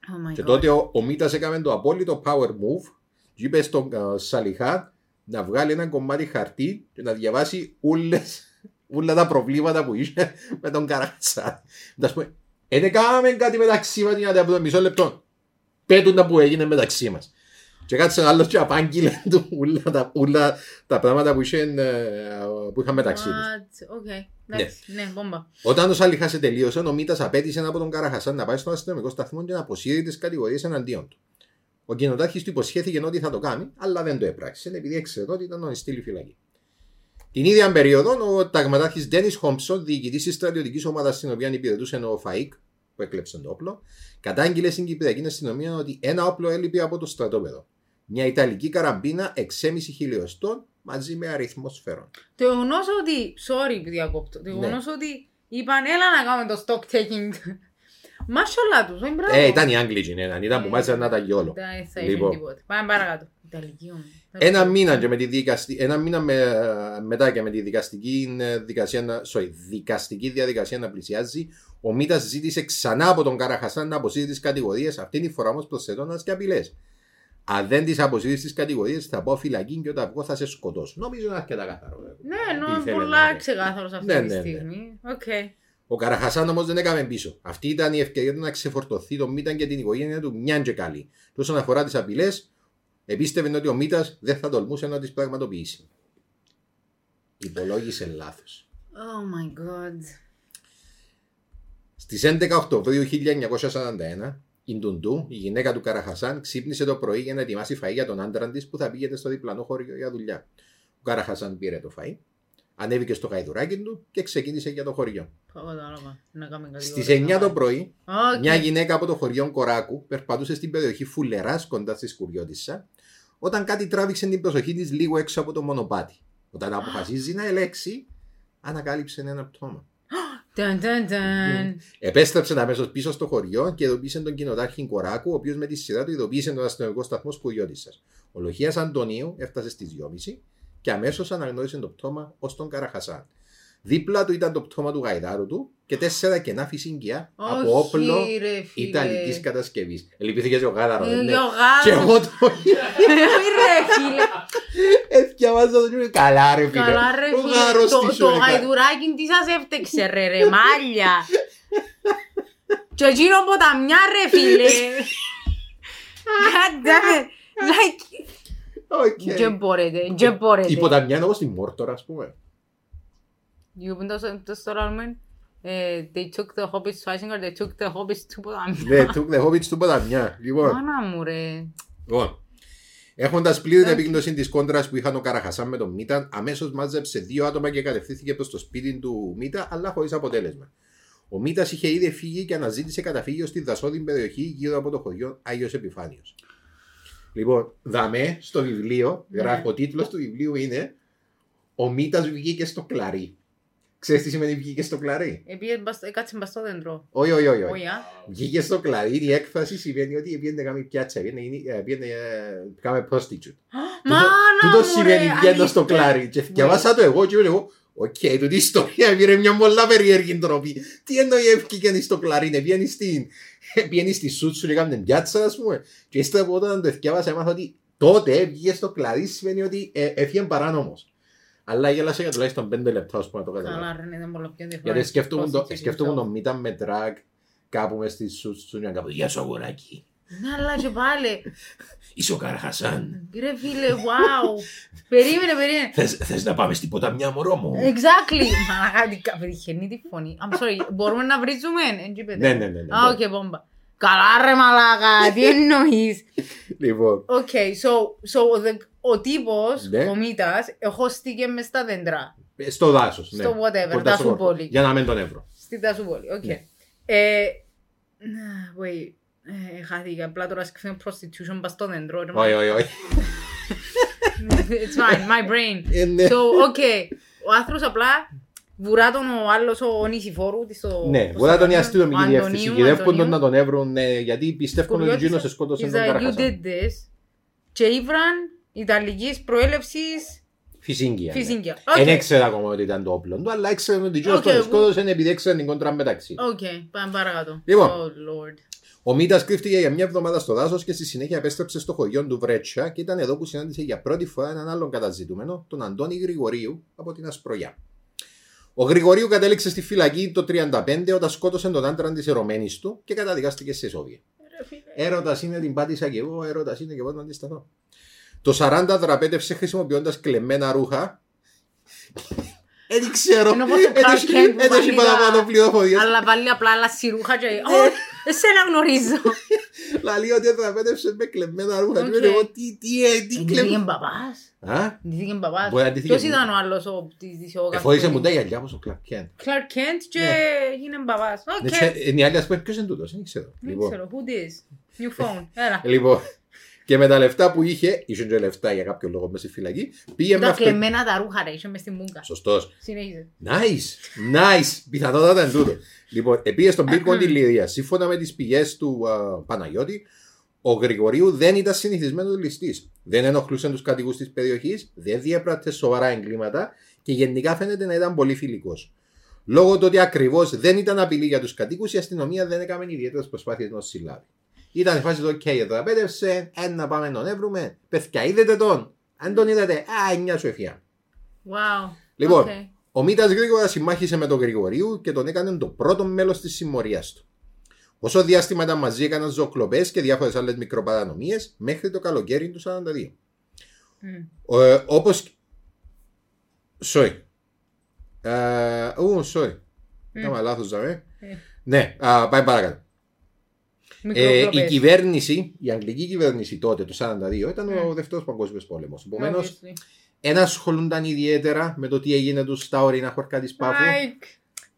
Oh my Και God. τότε ο, ο Μίτας έκανε το απόλυτο power move και είπε στον uh, Σαλιχά να βγάλει ένα κομμάτι χαρτί και να διαβάσει όλες, όλα τα προβλήματα που είχε με τον Καραχασάν. Να σου πούμε, δεν κάναμε κάτι μεταξύ μας για να τα πούμε μισό λεπτό. Πέτουν τα που έγινε μεταξύ μας. Και κάτσε ένα άλλο και απάγγειλε του όλα τα, όλα τα πράγματα που, είχε, ε, που είχαν μεταξύ τους. What? Okay. Εντάξει, ναι, μπόμπα. Όταν ο Σαλιχά σε τελείωσε, ο Μίτα απέτησε από τον Καραχασάν να πάει στον αστυνομικό σταθμό και να αποσύρει τις κατηγορίες εναντίον του. Ο κοινοτάρχης του υποσχέθηκε ότι θα το κάνει, αλλά δεν το έπραξε, επειδή έξερε ότι ήταν ο στήλη φυλακή. Την ίδια περίοδο, ο ταγματάρχης Ντένι Χόμψον, διοικητής της στρατιωτικής ομάδας στην οποία υπηρετούσε ο Φαΐκ, που έκλεψε το όπλο, κατάγγειλε στην Κυπριακή αστυνομία ότι ένα όπλο έλειπε από το στρατόπεδο. Μια Ιταλική καραμπίνα 6,5 χιλιοστών μαζί με αριθμό σφαίρων. Το γεγονός ότι. Sorry που διακόπτω. Το Ναι. γεγονός ότι είπαν έλα να κάνουμε το stock taking. Μάσολα του, όχι μπράβο. Ε, ήταν οι Άγγλοι, ήταν, ήταν που Ε, μάζαν να τα γιόλο. Δεν θα Λοιπόν. είχε τίποτα. Πάμε παρακάτω. Ιταλική όμως. Ένα μήνα, και με τη δικαστη... ένα μήνα με... μετά και με τη δικαστική, ε, δικασία να... Sorry, δικαστική διαδικασία να πλησιάζει, ο Μίτα ζήτησε ξανά από τον Καραχασάν να αποσύρει τις κατηγορίες, αυτή τη φορά όμως προσθέτοντας και απειλές. Αν δεν τις αποσύρεις τις κατηγορίες, θα πάω φυλακή και όταν βγω θα σε σκοτώσω. Νομίζω είναι αρκετά καθαρό. Ναι, Τι ενώ ήθελε να πολλά είναι. ξεκάθαρος αυτή Ναι, τη ναι, ναι. στιγμή. Οκ. Ο Καραχασάν όμως δεν έκαμε πίσω. Αυτή ήταν η ευκαιρία του να ξεφορτωθεί τον Μίτα και την οικογένεια του μιαν και καλή. Και όσον αφορά τις απειλές, επίστευε ότι ο Μίτα δεν θα τολμούσε να τις πραγματοποιήσει. Υπολόγισε λάθος. Oh my god. Στις 11 Οκτωβρίου 1941, η Ντουντού, η γυναίκα του Καραχασάν, ξύπνησε το πρωί για να ετοιμάσει φαΐ για τον άντρα της που θα πήγαινε στο διπλανό χώριο για δουλειά. Ο Καραχασάν πήρε το φαΐ, ανέβηκε στο γαϊδουράκι του και ξεκίνησε για το χωριό. Κατάλαβα. Να κάνουμε κάτι. Στις 9 το πρωί, Οκ. μια γυναίκα από το χωριό Κοράκου περπατούσε στην περιοχή Φουλεράς κοντά στη Σκουριώτισσα, όταν κάτι τράβηξε την προσοχή της λίγο έξω από το μονοπάτι. Όταν αποφασίζει να ελέγξει, ανακάλυψε ένα πτώμα. Ταν, ταν, ταν. Επέστρεψε αμέσως πίσω στο χωριό και ειδοποίησε τον κοινοτάρχη Κοράκου, ο οποίος με τη σειρά του ειδοποίησε τον αστυνομικό σταθμό Σκουριώτισσας. Ο Λοχίας Αντωνίου έφτασε στις 2.30 και αμέσως αναγνώρισε το πτώμα ως τον Καραχασάν. Δίπλα του ήταν το πτώμα του γαϊδάρου του και τέσσερα κενά φυσίγγια από Όχι, όπλο ρε, φίλε. ιταλικής κατασκευής. Ελπίθηκες και ο γάδαρο. Ε, ναι. ο Και γάδαρος. εγώ το <laughs> Όχι, ρε φίλε. Έφτιαβάζα το και καλά ρε φίλε. Καλά ρε Ο φίλε. γάρος Το- τι σου Το έκανε. γαϊδουράκι τι σας έφτεξε ρε ρε μάλια. Και εκείνο ποταμιά ρε φίλε. God damn it. Like, Οκ. Δεν μπορείτε, δεν μπορείτε. Η ποταμιά είναι όπως τη Μόρτορα ας πούμε. You πούν το- το στο ράλμεν. ε, They took the hobbits to Isengard, they took the hobbits to ποταμιά. Ναι, took the hobbits του ποταμιά. Λοιπόν, Μάνα μου ρε. Λοιπόν, έχοντας πλήρη την επίγνωση της κόντρας που είχαν ο Καραχασάν με τον Μίταν, αμέσως μάζεψε δύο άτομα και κατευθύνθηκε προς το σπίτι του Μίτα, αλλά χωρίς αποτέλεσμα. Ο Μίτα είχε ήδη φύγει και αναζήτησε καταφύγιο στη δασόδη περιοχή γύρω από το χωριό Άγιος Επιφάνιος. Λοιπόν, δαμέ στο βιβλίο, Ναι. γράφει, ο τίτλος του βιβλίου είναι Ο Μίτα βγήκε στο κλαρί. Ξέρεις τι σημαίνει βγήκε στο κλαρί. Επίε κάτσε πας στο δέντρο. Όχι, όχι, όχι. όχι. Όχι, α. Βγήκε στο κλαρί, η έκφραση σημαίνει ότι πήγαινε να κάνει πιάτσα, πήγαινε να γίνει- ε, πήγαινε να κάνει prostitute. Μάνα Τούτο μου σημαίνει ρε. βγαίνω στο αλήθεια. κλάρι. Και διαβάσα το εγώ και είμαι εγώ. Οκ, τούτη η ιστορία πήρε μια πολλά περίεργη τροπή. Τι εννοεί ευκήκαινε στο κλάρι, ναι, βγαίνει στην. <laughs> Βγαίνει στη σούτσου και κάνει πιάτσα, ας πούμε. Και ύστερα από όταν το διάβασα, έμαθα ότι τότε βγήκε στο κλάρι σημαίνει ότι ε, έφυγε παράνομος. Αλλά γέλασα για τουλάχιστον 5 λεπτά, ας πούμε, να το καταλάβω. Καλά ρε, ναι, ήταν πολλά πιο ενδιαφέρον. Γιατί σκέφτομαι το, Prostitute σκέφτομαι itself. τον Μίταν με τρακ κάπου μες στη σούτσου και να κάπου Γεια σου αγοράκι. Ναι, αλλά και πάλι. Είσαι ο Καραχασάν. Ρε φίλε, wow. Περίμενε, περίμενε. Θες, θες να πάμε στην ποταμιά μωρό μου; Exactly. Μα κάτι καπεριχαινή τη φωνή. I'm sorry, μπορούμε να βρίζουμε. εν τζίπετε. Ναι, ναι, ναι. ναι. Α, οκ, μπόμπα. Καλά ρε μαλάκα, τι <laughs> εννοείς; Λοιπόν, Οκ, so, so the, ο τύπος, Ναι. ο Μήτας, εχώστηκε μες στα δέντρα. στο δάσος. Ναι. Στο whatever, Κοντά δάσου στο χώρο. πόλη. Για να μην τον εύρω. Στην Τασούπολη, οκ. Ναι. Ε, wait, ε, χάθηκα, απλά τώρα σκεφτούμε prostitution πας στο δέντρο. ρε, Όχι, όχι, όχι. It's fine, my brain. Ε, ναι. So, okay. Ο άνθρωπος απλά βουρά τον ο άλλος ο νησιφόρου της στο... Ναι, πώς μπορεί να το τον η λένε, αστυνομική ο διεύθυνση. Αντωνίου, Κυδεύκουν τον Αντωνίου. να τον εύρουν, ναι, γιατί πιστεύουν ότι Κουριώτησα- εκείνος σε σκότωσε is τον that you Καραχασάν. did this και ήβραν Ιταλικής προέλευσης Φυσίγγια. ναι. φυσίγγια. Δεν Οκ, ήξερα ακόμα ότι ήταν το όπλο του, αλλά ήξερα ότι εκείνος Οκ, τον εγώ- σκότωσε επειδή ήξεραν την κόντρα μεταξύ. οκ, πάμε παρακάτω. Λοιπόν. Oh lord. Ο Μίτας κρύφτηκε για μια εβδομάδα στο δάσος και στη συνέχεια επέστρεψε στο χωριό του Βρέτσα και ήταν εδώ που συνάντησε για πρώτη φορά έναν άλλον καταζητούμενο, τον Αντώνη Γρηγορίου από την Ασπρογιά. Ο Γρηγορίου κατέληξε στη φυλακή το 1935 όταν σκότωσε τον άντρα της ερωμένης του και καταδικάστηκε σε ισόβια. Ρε φίλε. Έρωτας είναι την πάτησα και εγώ, έρωτας είναι και εγώ να αντισταθώ. Το 40 δραπέτευσε χρησιμοποιώντας κλεμμένα ρούχα. Δεν ξέρω. Είναι όπως το Δεν Clark έχει- Kent που δεν έχει πάλι παραπάνω τα- πληροφορίες. Αλλά βάλει απλά άλλα σιρούχα και... Ω, εσένα γνωρίζω. <laughs> Λαλεί ότι δραπέτευσε με κλεμμένα ρούχα. Και Οκ. λέω εγώ τι, τι, ε, τι Ντύθηκε κλεμμένα. μπαμπάς. Α, Ντύθηκε μπαμπάς. Μπορεί να ντύθηκε Ποιος μου. ήταν ο άλλος ο της της ο εφόρησε μου τα Καστορής. γυαλιά όπως ο Clark Kent. Clark Kent και Ναι. έγινε μπαμπάς. Οκ. Ναι, και- ε, Οι άλλοι ας πούμε ποιος είναι τούτος, δεν ξέρω. Δεν Λοιπόν, ξέρω. Who this? New phone. Έλα. Λοιπόν, και με τα λεφτά που είχε, είχε και λεφτά για κάποιο λόγο μέσα στη φυλακή, πήγε μες Τα αυτό. κλεμμένα τα ρούχα ρε, είχε μες στη μούγκα. Σωστός. Συνέχιζε. Nice, nice. Πιθανότατα είναι τούτο. λοιπόν, επίε στον πύργο τη Λιδία. Σύμφωνα με τις πηγές του α, Παναγιώτη, ο Γρηγορίου δεν ήταν συνηθισμένος ληστής. Δεν ενοχλούσε τους κατοικούς της περιοχής, δεν διέπρατε σοβαρά εγκλήματα και γενικά φαίνεται να ήταν πολύ φιλικός. Λόγω του ότι ακριβώς δεν ήταν απειλή για τους κατοίκους, η αστυνομία δεν έκαμε ιδιαίτερες προσπάθειες να τον συλλάβει. Ήταν η φάση του: OK, εδραπέτευσε, εν να πάμε να τον έβρουμε. Παιδιά, είδατε τον. Αν τον είδατε, α, μια σου ευχιά. Wow. Λοιπόν, Οκ. ο Μίτα γρήγορας συμμάχησε με τον Γρηγορίου και τον έκανε το πρώτο μέλος της συμμορίας του. Όσο διάστημα ήταν μαζί, έκαναν ζωοκλοπές και διάφορες άλλες μικροπαρανομίες μέχρι το καλοκαίρι του 42. Μμ. Ε, Όπως. Sorry. Ε, ου, sorry. Έκανα λάθος, ζαμε. Ε. Ναι, α, πάμε παρακάτω. Ε, η Μικροκλοπές. κυβέρνηση, η αγγλική κυβέρνηση τότε, το 42, ήταν ο Mm. δεύτερος παγκόσμιος πόλεμος. Επομένως, Obviously. δεν ασχολούνταν ιδιαίτερα με το τι έγινε τους στα ορεινά χωρικά τη Πάφου. Like,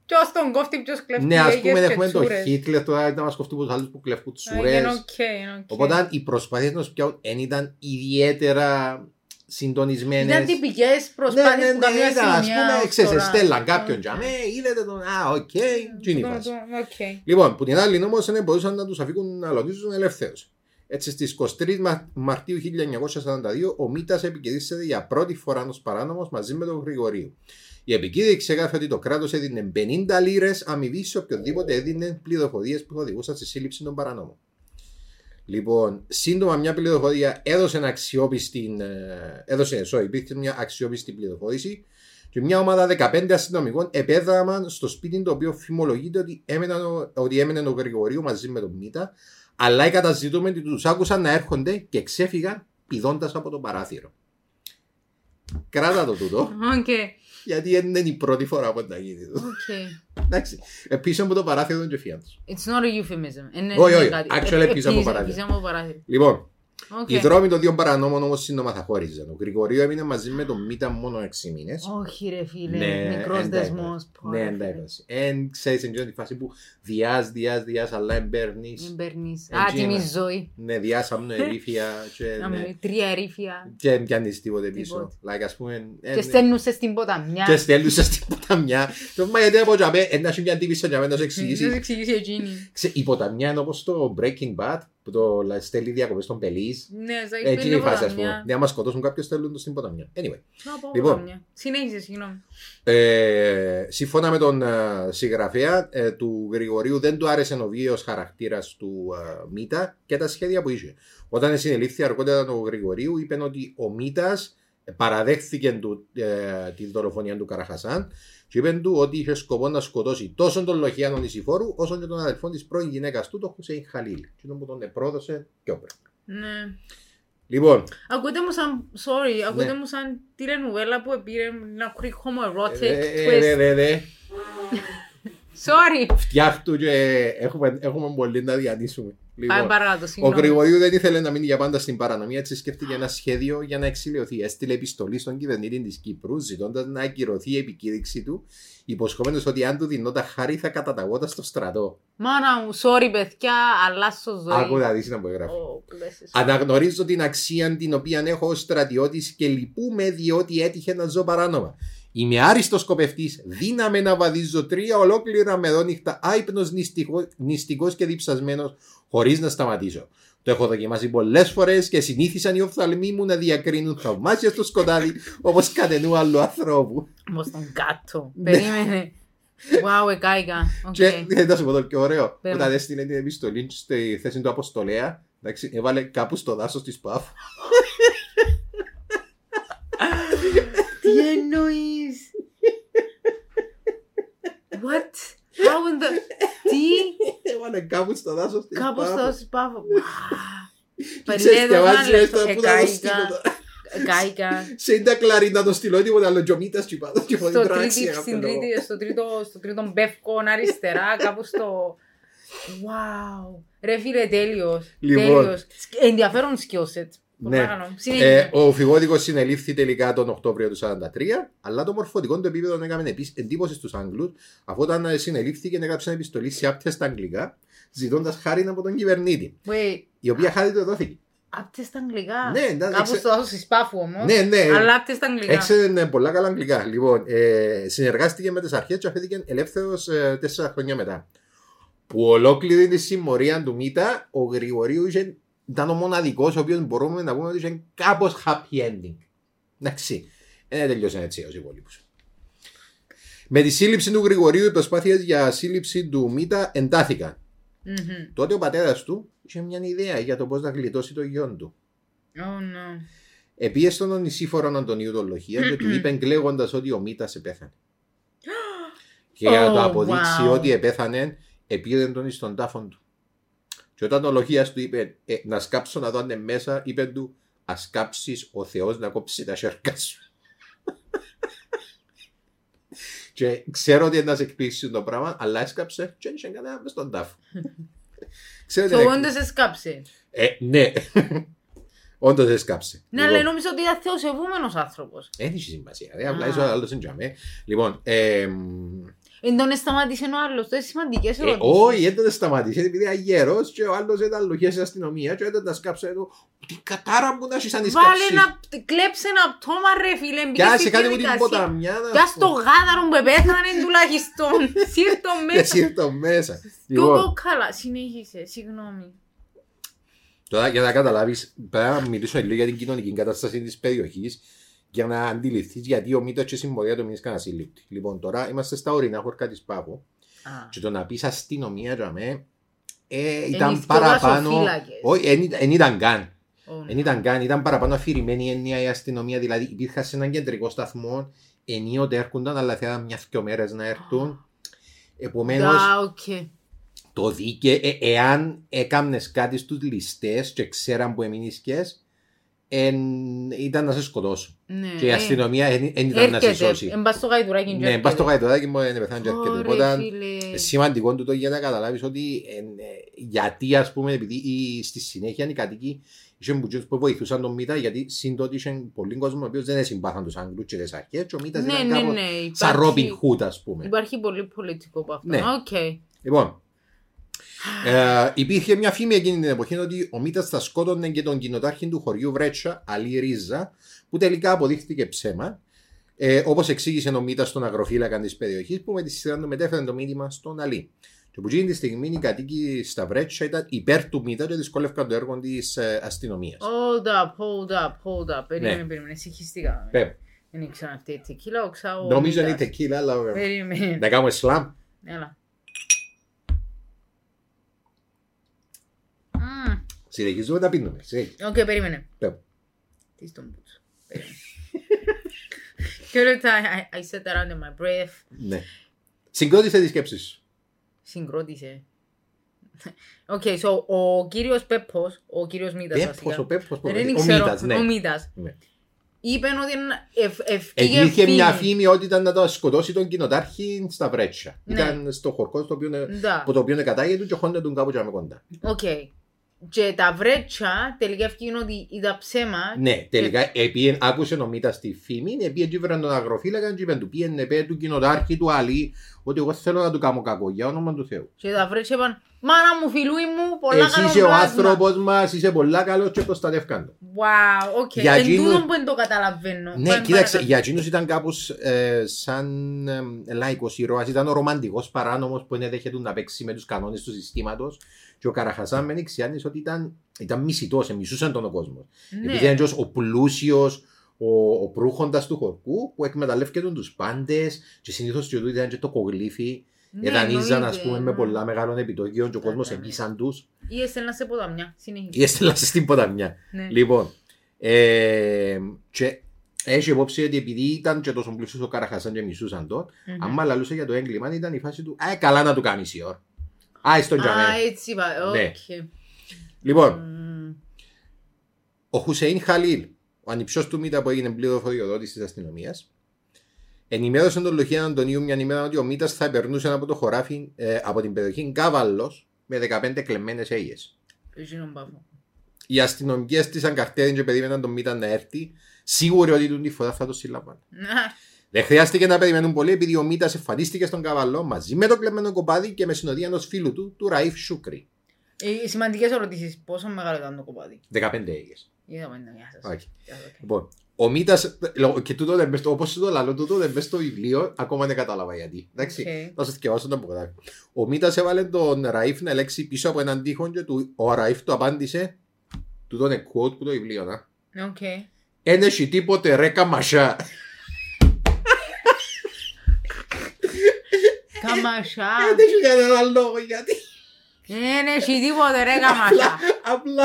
ποιος τον κόφτει, ποιος κλέφτει Ναι, ας πούμε, έγιες και έχουμε το τσούρες. Χίτλερ τώρα να μας κοφτούν τους άλλους που κλέφουν Α, τσουρέ. Είναι οκ, είναι οκ. Οπότε οι προσπάθειε να του πιάσουν δεν ήταν ιδιαίτερα συντονισμένες. Ήταν τυπικές Ναι, προσπάθειες ναι, που ναι, καμία ήταν, ας αστυνομία πούμε, ως ξέρεις, τώρα. στέλναν κάποιον Οκ. για με, είδατε τον, α, οκ, τι είναι η Το- φάση. το- οκ. Λοιπόν, που την άλλη όμως δεν μπορούσαν να τους αφήκουν να λογίζουν ελεύθερου. Έτσι, στις 23 Μα- Μαρτίου 1942, ο Μίτα επικηρύσσεται για πρώτη φορά ως παράνομος μαζί με τον Γρηγορίου. Η επικήρυξη έγραφε ότι το κράτος έδινε 50 λίρες αμοιβή σε οποιοδήποτε έδινε πληροφορίες που οδηγούσαν στη σύλληψη των παρανόμων. Λοιπόν, σύντομα μια πληροφορία έδωσε, ένα αξιόπιστη, ε, έδωσε sorry, υπήρχε μια αξιόπιστη πληροφόρηση και μια ομάδα 15 αστυνομικών επέδραμαν στο σπίτι το οποίο φημολογείται ότι, έμεναν, ο- ότι έμενε ο Γρηγορίου μαζί με τον Μίτα, αλλά οι καταζητούμενοι τους άκουσαν να έρχονται και ξέφυγαν πηδώντας από το παράθυρο. Κράτα το τούτο, Οκ. Γιατί δεν είναι η πρώτη φορά που τα γίνει. τούτο. Οκ. Εντάξει, ε, πίσω από το παράθυρο δεν και φύγαν τους. It's not a euphemism. Είναι- Όχι, είναι όχι. κάτι. Actually, Ε, πίσω από πίσω- παράθυρο. πίσω από παράθυρο. Λοιπόν, Οκ. οι δρόμοι των δύο παρανόμων όμως σύντομα θα χώριζαν. Ο Γρηγορίου έμεινε μαζί με τον Μίτα μόνο 6 μήνες. Όχι ρε φίλε, Ναι, μικρός εν δεσμός. τα Ναι, εντάξει. Εν ξέρεις, εν τη φάση που διάς, διάς, διάς, αλλά Δεν εμπέρνεις. παίρνεις. Ε, Άτιμη Τζίνα. ζωή. Ναι, διάς άμνο ερήφια και <laughs> Να ναι, μου- Τρία ερήφια. και δεν πιάνεις τίποτε πίσω. Τίποτε. Like, ας πούμε, ε, Και ναι. στέλνουσες στην ποταμιά. και στέλνουσες στην ποταμιά. Και μα γιατί από τζαμέ, ε, να σου μια τύπησα τζαμέ να σου Να σου εξηγήσει. εξηγήσει εκείνη. Ξε- Η ποταμιά είναι όπως το Breaking Bad, που το λα- στέλνει διακοπές των Πελής. Ναι, θα Έτσι είναι είναι η φάση, ας πούμε. ποταμιά. Ναι, άμα σκοτώσουν κάποιος, στέλνουν το στην ποταμιά. Anyway. Να πάω Λοιπόν. ποταμιά. Συνέχισε, συγγνώμη. Ε, σύμφωνα με τον ε, συγγραφέα ε, του Γρηγορίου, δεν του άρεσε ο βίαιος χαρακτήρας του ε, Μίτα και τα σχέδια που είχε. Όταν συνελήφθη αργότερα του Γρηγορίου, είπε ότι ο Μίτα παραδέχθηκε του, ε, τη δολοφονία του Καραχασάν και είπε του ότι είχε σκοπό να σκοτώσει τόσο τον Λοχιάνο Νησιφόρου όσο και τον αδελφό της πρώην γυναίκας του, τον Χουσέιν Χαλίλ. Και τον που τον πρόδωσε και όπρα. Ναι. Λοιπόν, Ακούτε μου σαν, sorry, ακούτε Ναι. μου σαν τηλενουβέλα που επήρε ένα quick homoerotic ε, ε, twist. ε, ε, ε, Sorry. φτιάχτου και έχουμε, έχουμε πολύ να διανύσουμε. Λοιπόν, Πάμε παρακάτω, Ο συγγνώμη. Γρηγορίου δεν ήθελε να μείνει για πάντα στην παρανομία, έτσι σκέφτηκε ένα σχέδιο για να εξηλαιωθεί. Έστειλε επιστολή στον κυβερνήτη της Κύπρου, ζητώντας να ακυρωθεί η επικήρυξη του, υποσχόμενος ότι αν του δινόταν χάρη θα καταταγόταν στο στρατό. Μάνα μου, sorry παιδιά, αλλάσω ζωή. Άκου να δεις να μου έγραφε. Oh, bless his- Αναγνωρίζω την αξία την οποία έχω ως στρατιώτης και λυπούμε διότι έτυχε να ζω παράνομα. Είμαι άριστος σκοπευτή. Δύναμε να βαδίζω τρία ολόκληρα μεδόνυχτα, άϊπνος, νηστικό και διψασμένος, χωρίς να σταματήσω. Το έχω δοκιμάσει πολλές φορές και συνήθισαν οι οφθαλμοί μου να διακρίνουν θαυμάσια στο σκοτάδι όπως κανενού άλλου ανθρώπου. Όπως τον κάττο. Ναι. Περίμενε. Wow, εκάηκα. Οκ. Και δεν θα σου πω το πιο ωραίο. Πες Όταν μου. έστειλε την επιστολή στη θέση του Αποστολέα, εντάξει, έβαλε κάπου στο δάσος της Πάφου. Τι εννοείς; What? How in the... Τι; Έβαλε κάπου στο δάσος της Κάπου Παφ. στο σπάφο. Ξέρεις, διαβάζει Πελέδο, έστω που θα το στείλω εκάηκα. τώρα. Εκάηκα. Σε τα κλαρί να το στείλω τίποτα άλλο τζομίτας και πάνω και φωνή Στο, τράξη. τρίτη, στην τρίτη, στο, τρίτο, στο τρίτο μπεύκο αριστερά, κάπου στο... Wow. Ρε φίλε, τέλειος. Λοιπόν. Τέλειος. Ενδιαφέρον skill set. Ναι. Παρακαλώ. Ε, Συνέχισε. ο φυγόδικος συνελήφθη τελικά τον Οκτώβριο του 1943, αλλά το μορφωτικό του επίπεδο έκαμε επίσης εντύπωση στους Άγγλους, αφού όταν ε, συνελήφθηκε έγραψε ένα επιστολή σε άπτες στα αγγλικά, ζητώντας χάρη από τον κυβερνήτη, Wait, η οποία χάρη του δόθηκε. άπτε στα αγγλικά. Ναι, εντάξει, Κάπου εξε- στο δάσος της Πάφου όμως. Ναι, ναι. Αλλά άπτε στα αγγλικά. Έξερε πολλά καλά αγγλικά. Λοιπόν, ε, συνεργάστηκε με τις αρχές και αφήθηκε ελεύθερος ε, τέσσερα χρόνια μετά. Που ολόκληρη τη συμμορία του Μίτα, ο Γρηγορίου είχε, ήταν ο μοναδικός ο οποίος μπορούμε να πούμε ότι είχε κάπως happy ending. Εντάξει. Δεν τελειώσαν έτσι ως υπόλοιπους. Με τη σύλληψη του Γρηγορίου, οι προσπάθειες για σύλληψη του Μίτα εντάθηκαν. Μμμ. Τότε ο πατέρας του είχε μια ιδέα για το πώς να γλιτώσει το γιο του. Oh no. Επίε στον νησίφορον Αντωνίου τον Λοχία και του είπε κλαίγοντας ότι ο Μίτας επέθανε. <gasps> και για να το Oh, αποδείξει wow. ότι επέθανε, επήρε τον εις τον τάφον του. Και όταν ο Λοχία του είπε «Ε, να σκάψω να δω αν είναι μέσα, είπε του Α κάψει ο Θεός να κόψει τα σέρκα σου. <laughs> και ξέρω ότι είναι να σε εκπλήξει το πράγμα, αλλά έσκαψε και δεν είχε κανένα μες στον τάφο. ξέρω ότι Το είναι όντως έσκαψε. ε, ναι. <laughs> Όντως έσκαψε. Ναι, αλλά νόμιζα ότι ήταν θεοσεβούμενος άνθρωπος. Δεν έχει σημασία. Ρε, απλά Α. είσαι ο άλλος εντιαμέ. Λοιπόν, ε, Εν τον σταματήσε ο άλλος. Το είναι σημαντικές ε, ερωτήσεις. όχι, δεν τον σταματήσε επειδή ήταν γέρο και ο άλλος ήταν λογία στην αστυνομία και όταν τα σκάψε του. Τι κατάρα που να έχεις σαν τη Βάλε σκάψη. ένα, κλέψε ένα πτώμα ρε φίλε. μπήκε Πιάσε στη κάτι από την διαδικασία. ποταμιά. να Πιάσ' σου το πω. γάδαρο που επέθανε τουλάχιστον. Σύρ το Δεν μέσα. σύρτω μέσα. Κι εγώ Λοιπόν, καλά. Συνέχισε, συγγνώμη. Τώρα για να καταλάβεις, πρέπει να μιλήσω λίγο για την κοινωνική κατάσταση της περιοχής για να αντιληφθείς γιατί ο Μήτας και η συμπορία του μείνεις κανένα σύλληπτη. Λοιπόν, τώρα είμαστε στα ορεινά χωρικά της Πάπου Α. και το να πεις αστυνομία για μέ, ε, Εν ήταν εις παραπάνω... φύλακες. Όχι, εν ήταν- εν ήταν καν. Ω, Δεν ήταν καν, ήταν παραπάνω αφηρημένη η έννοια η αστυνομία. Δηλαδή υπήρχαν σε έναν κεντρικό σταθμό, ενίοτε έρχονταν, αλλά θέλαν μιας δυο μέρες να έρθουν. Επομένως, Δα, οκ. το δίκαιο, ε, εάν έκαμνες κάτι στους ληστές και ξέραν που εμείνισκες, ήταν να σε σκοτώσουν. Ναι. Και η Ε, αστυνομία δεν ήταν να σε Έρχεται. σώσει. Εν πας στο γαϊδουράκι και Ναι, πας στο έρχεται. γαϊδουράκι μου είναι πεθάνει και έρχεται. Ωρε, Οπότε φίλε. σημαντικό τούτο για να καταλάβεις ότι ε, ε, γιατί ας πούμε, επειδή η- στη συνέχεια οι κατοικοί είχαν που τζείνους που βοηθούσαν τον Μίτα, γιατί σύντοτε είχαν πολλοί κόσμο ο οποίος δεν συμπάθαν τους Άγγλους και τις αρχές. Και ο Μίτας Ναι, ήταν ναι, κάπως ναι. σαν υπάρχει- Robin Hood, ας πούμε. Υπάρχει πολύ πολιτικό από αυτό. Ναι. Οκ. Λοιπόν, ε, υπήρχε μια φήμη εκείνη την εποχή ότι ο Μίτα θα σκότωνε και τον κοινοτάρχη του χωριού Βρέτσα, Αλή Ρίζα, που τελικά αποδείχθηκε ψέμα. Ε, Όπως εξήγησε ο Μίτα στον αγροφύλακα της περιοχής, που με τη σειρά του μετέφερε το μήνυμα στον Αλή. Και που εκείνη τη στιγμή οι κατοίκοι στα Βρέτσα ήταν υπέρ του Μίτα και δυσκόλευκαν το έργο της αστυνομίας. Hold up, hold up, hold up. Περίμενε, Ναι. περίμενε. Συγχυστήκαμε. Πε, Δεν ήξερα αυτή η τεκίλα, ο ξάω. Νομίζω είναι η Μίτας. τεκίλα, αλλά. ε, Περίμενε. Να κάνουμε σλαμ. Έλα. Συνεχίζουμε να πίνουμε. συνέχιζε. Οκ, περίμενε. Πε. Τι στον μπούτσο. Περίμενε. Και όλα τα I, I said that under my breath. Ναι. Συγκρότησε τη σκέψη σου. Συγκρότησε. Οκ, so ο κύριος Πέπος, ο κύριος Μίτας Πέπος, βασικά. ο Πέπος, πώς Δεν λέγεται. ο ξέρω, Μίτας, ναι. ο Μίτας. Ναι. Είπε ότι ευ, ευκήκε Υπήρχε μια φήμη. φήμη ότι ήταν να το σκοτώσει τον κοινοτάρχη στα Βρέτσια. Ναι. Ήταν στο χωρκό στο οποίο, Да. από το οποίο κατάγεται του και χώνεται τον κάπου και με κοντά. Οκ. Και τα βρέτσα τελικά ευκήγε ότι ήταν ψέμα. Ναι, τελικά επίεν, άκουσε ο Μίτας τη φήμη, επίεν και βραν τον αγροφύλακα και είπαν του πήγαινε πέ του κοινοτάρχη του Αλή ότι εγώ θέλω να του κάνω κακό για όνομα του Θεού. Και τα βρέτσα είπαν, μάνα μου, φιλούι μου, πολλά Εσύ καλό είσαι ο πλάσμα». άνθρωπος μας, είσαι πολλά καλός και προστατεύκαν το. Wow, οκ. Για Εν εκείνους- τούτον που δεν το καταλαβαίνω. Ναι, Πάμε κοίταξε, παρακάτω. για εκείνους ήταν κάπως ε, σαν ε, λαϊκός ήρωας, ήταν ο ρομαντικός παράνομος που δεν δέχεται να παίξει με τους κανόνες του συστήματος και ο Καραχασάν με Νιξιάνης ότι ήταν, ήταν μισητός, μισούσαν τον ο κόσμος. Ναι. Επειδή ήταν ο πλούσιος, ο, ο προύχοντας του χορκού που εκμεταλλεύκεται τους πάντες και συνήθως και τούτο ήταν και το κογλίφι. Ναι, Εδανίζαν ας εννοείται, πούμε με ναι. πολλά μεγάλων επιτοκίων και ο κόσμος ναι, ναι. εμπίσαν τους Ή έστελνα σε ποταμιά. Συνεχίζει. ή έστελαν στην ποταμιά. Ναι. Λοιπόν, ε, και έχει υπόψη ότι επειδή ήταν και τόσο πλούσιος ο Καραχασάν και μισούσαν τον, Μμμ. άμα λαλούσε για το έγκλημα ήταν η φάση του «Α, καλά να του κάνεις η ώρα». Α, στον Α, τζιαμέ. έτσι είπα. Ναι. Οκ. Λοιπόν, Μμμ. ο Χουσέιν Χαλίλ, ο ανιψιός του Μίτα που έγινε πληροφοριοδότης της αστυνομίας, ενημέρωσε τον Λοχία Αντωνίου μια ημέρα ότι ο Μίτας θα περνούσε από το χωράφι ε, από την περιοχή Κάβαλλος με 15 κλεμμένες αίγες. Εκείνον πάφο. Οι αστυνομικοί έστησαν καρτέρι και περίμεναν τον Μίτα να έρθει, σίγουροι ότι την τη φορά θα το συλλαμβάνουν. Να. Δεν χρειάστηκε να περιμένουν πολύ επειδή ο Μίτα εμφανίστηκε στον καβαλό μαζί με το κλεμμένο κοπάδι και με συνοδεία ενός φίλου του, του Ραΐφ Σούκρι. Ε, Σημαντικές ερωτήσεις. Πόσο μεγάλο ήταν το κοπάδι; 15 αίγες. Είδαμε, ναι, γεια σας. Όχι. Γεια σας, οκ. Λοιπόν, ο Μίτα, και τούτο δεν εν μες στο- όπως το λαλώ, τούτο δεν εν μες στο βιβλίο, ακόμα δεν κατάλαβα γιατί. Εντάξει, Οκ. θα σας διαβάσω το αποκατάκι. Ο Μίτα έβαλε τον Ραΐφ να λέξει πίσω από έναν τείχο και του, ο Ραΐφ του απάντησε, τούτο είναι quote που το βιβλίο, να. Οκ. Εν έχει τίποτε ρε καμασιά. Καμασιά. Δεν έχει κανένα λόγο γιατί. Δεν έχει τίποτε ρε καμασιά. Απλά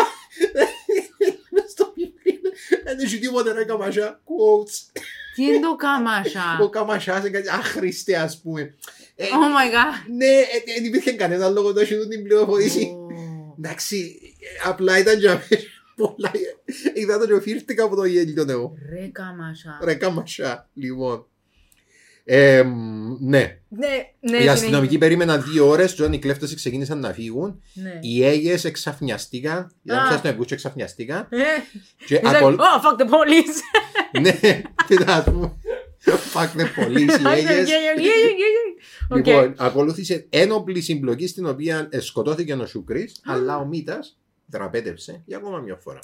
μες στο βιβλίο δεν έχει τίποτε ρε καμασιά. Quotes. Τι είναι το καμασιά. Ο καμασιάς είναι κάτι άχρηστε ας πούμε. Ε, Oh my god. Ναι, ε, δεν υπήρχε κανένα λόγο να έχει την πληροφορήση. Ω. Εντάξει, ε, απλά ήταν για μένα πολλά. Είδα το και οφήρθηκα από το γέλιο εγώ. Ρε καμασιά. Ρε καμασιά, λοιπόν. Ε, ναι, Ναι, ναι. οι αστυνομικοί περίμεναν δύο ώρες, και όταν οι κλέφτες ξεκίνησαν να φύγουν, Ναι. οι Αίγε εξαφνιαστήκαν. Ήταν Α. πια στον εγκούς και εξαφνιαστήκαν. Ε, Και he's like, ακολ... oh fuck the police. ναι, τι να πούμε. Fuck the police, οι αίγες. Οκ. Λοιπόν, ακολούθησε ένοπλη συμπλοκή στην οποία ε, σκοτώθηκε ο Σούκρη, αλλά ο Μίτα δραπέτευσε για ακόμα μια φορά.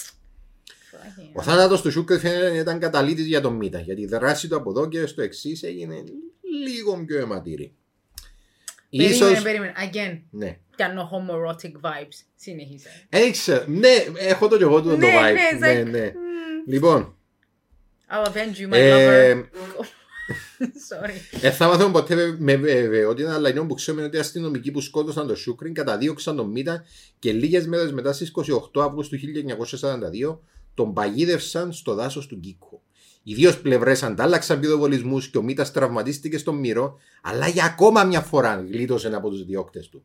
Ο θάνατος του Σούκρη φαίνεται να ήταν καταλύτης για τον Μίτα, γιατί η δράση του από εδώ και στο εξής έγινε λίγο πιο αιματηρή. Ίσως... Περίμενε, περίμενε. Again. Ναι. Κάνω homoerotic vibes. Συνεχίσε. Δεν ξέρω. Ναι, έχω το κι εγώ το, το Ναι, vibe. ναι, Ναι, it's like, ναι. mm, Λοιπόν, I'll avenge you, my ε, lover. <laughs> Sorry. ε, θα μάθουμε ποτέ με- με βεβαιότητα, αλλά είναι που ξέρουμε ότι οι αστυνομικοί που σκότωσαν τον Σούκριν καταδίωξαν τον Μίτα και λίγες μέρες μετά στις 28 Αυγούστου 1942 τον παγίδευσαν στο δάσος του Γκίκο. Οι δύο πλευρές αντάλλαξαν πυροβολισμούς και ο Μίτα τραυματίστηκε στον Μύρο, αλλά για ακόμα μια φορά γλίτωσε από τους διώκτες του.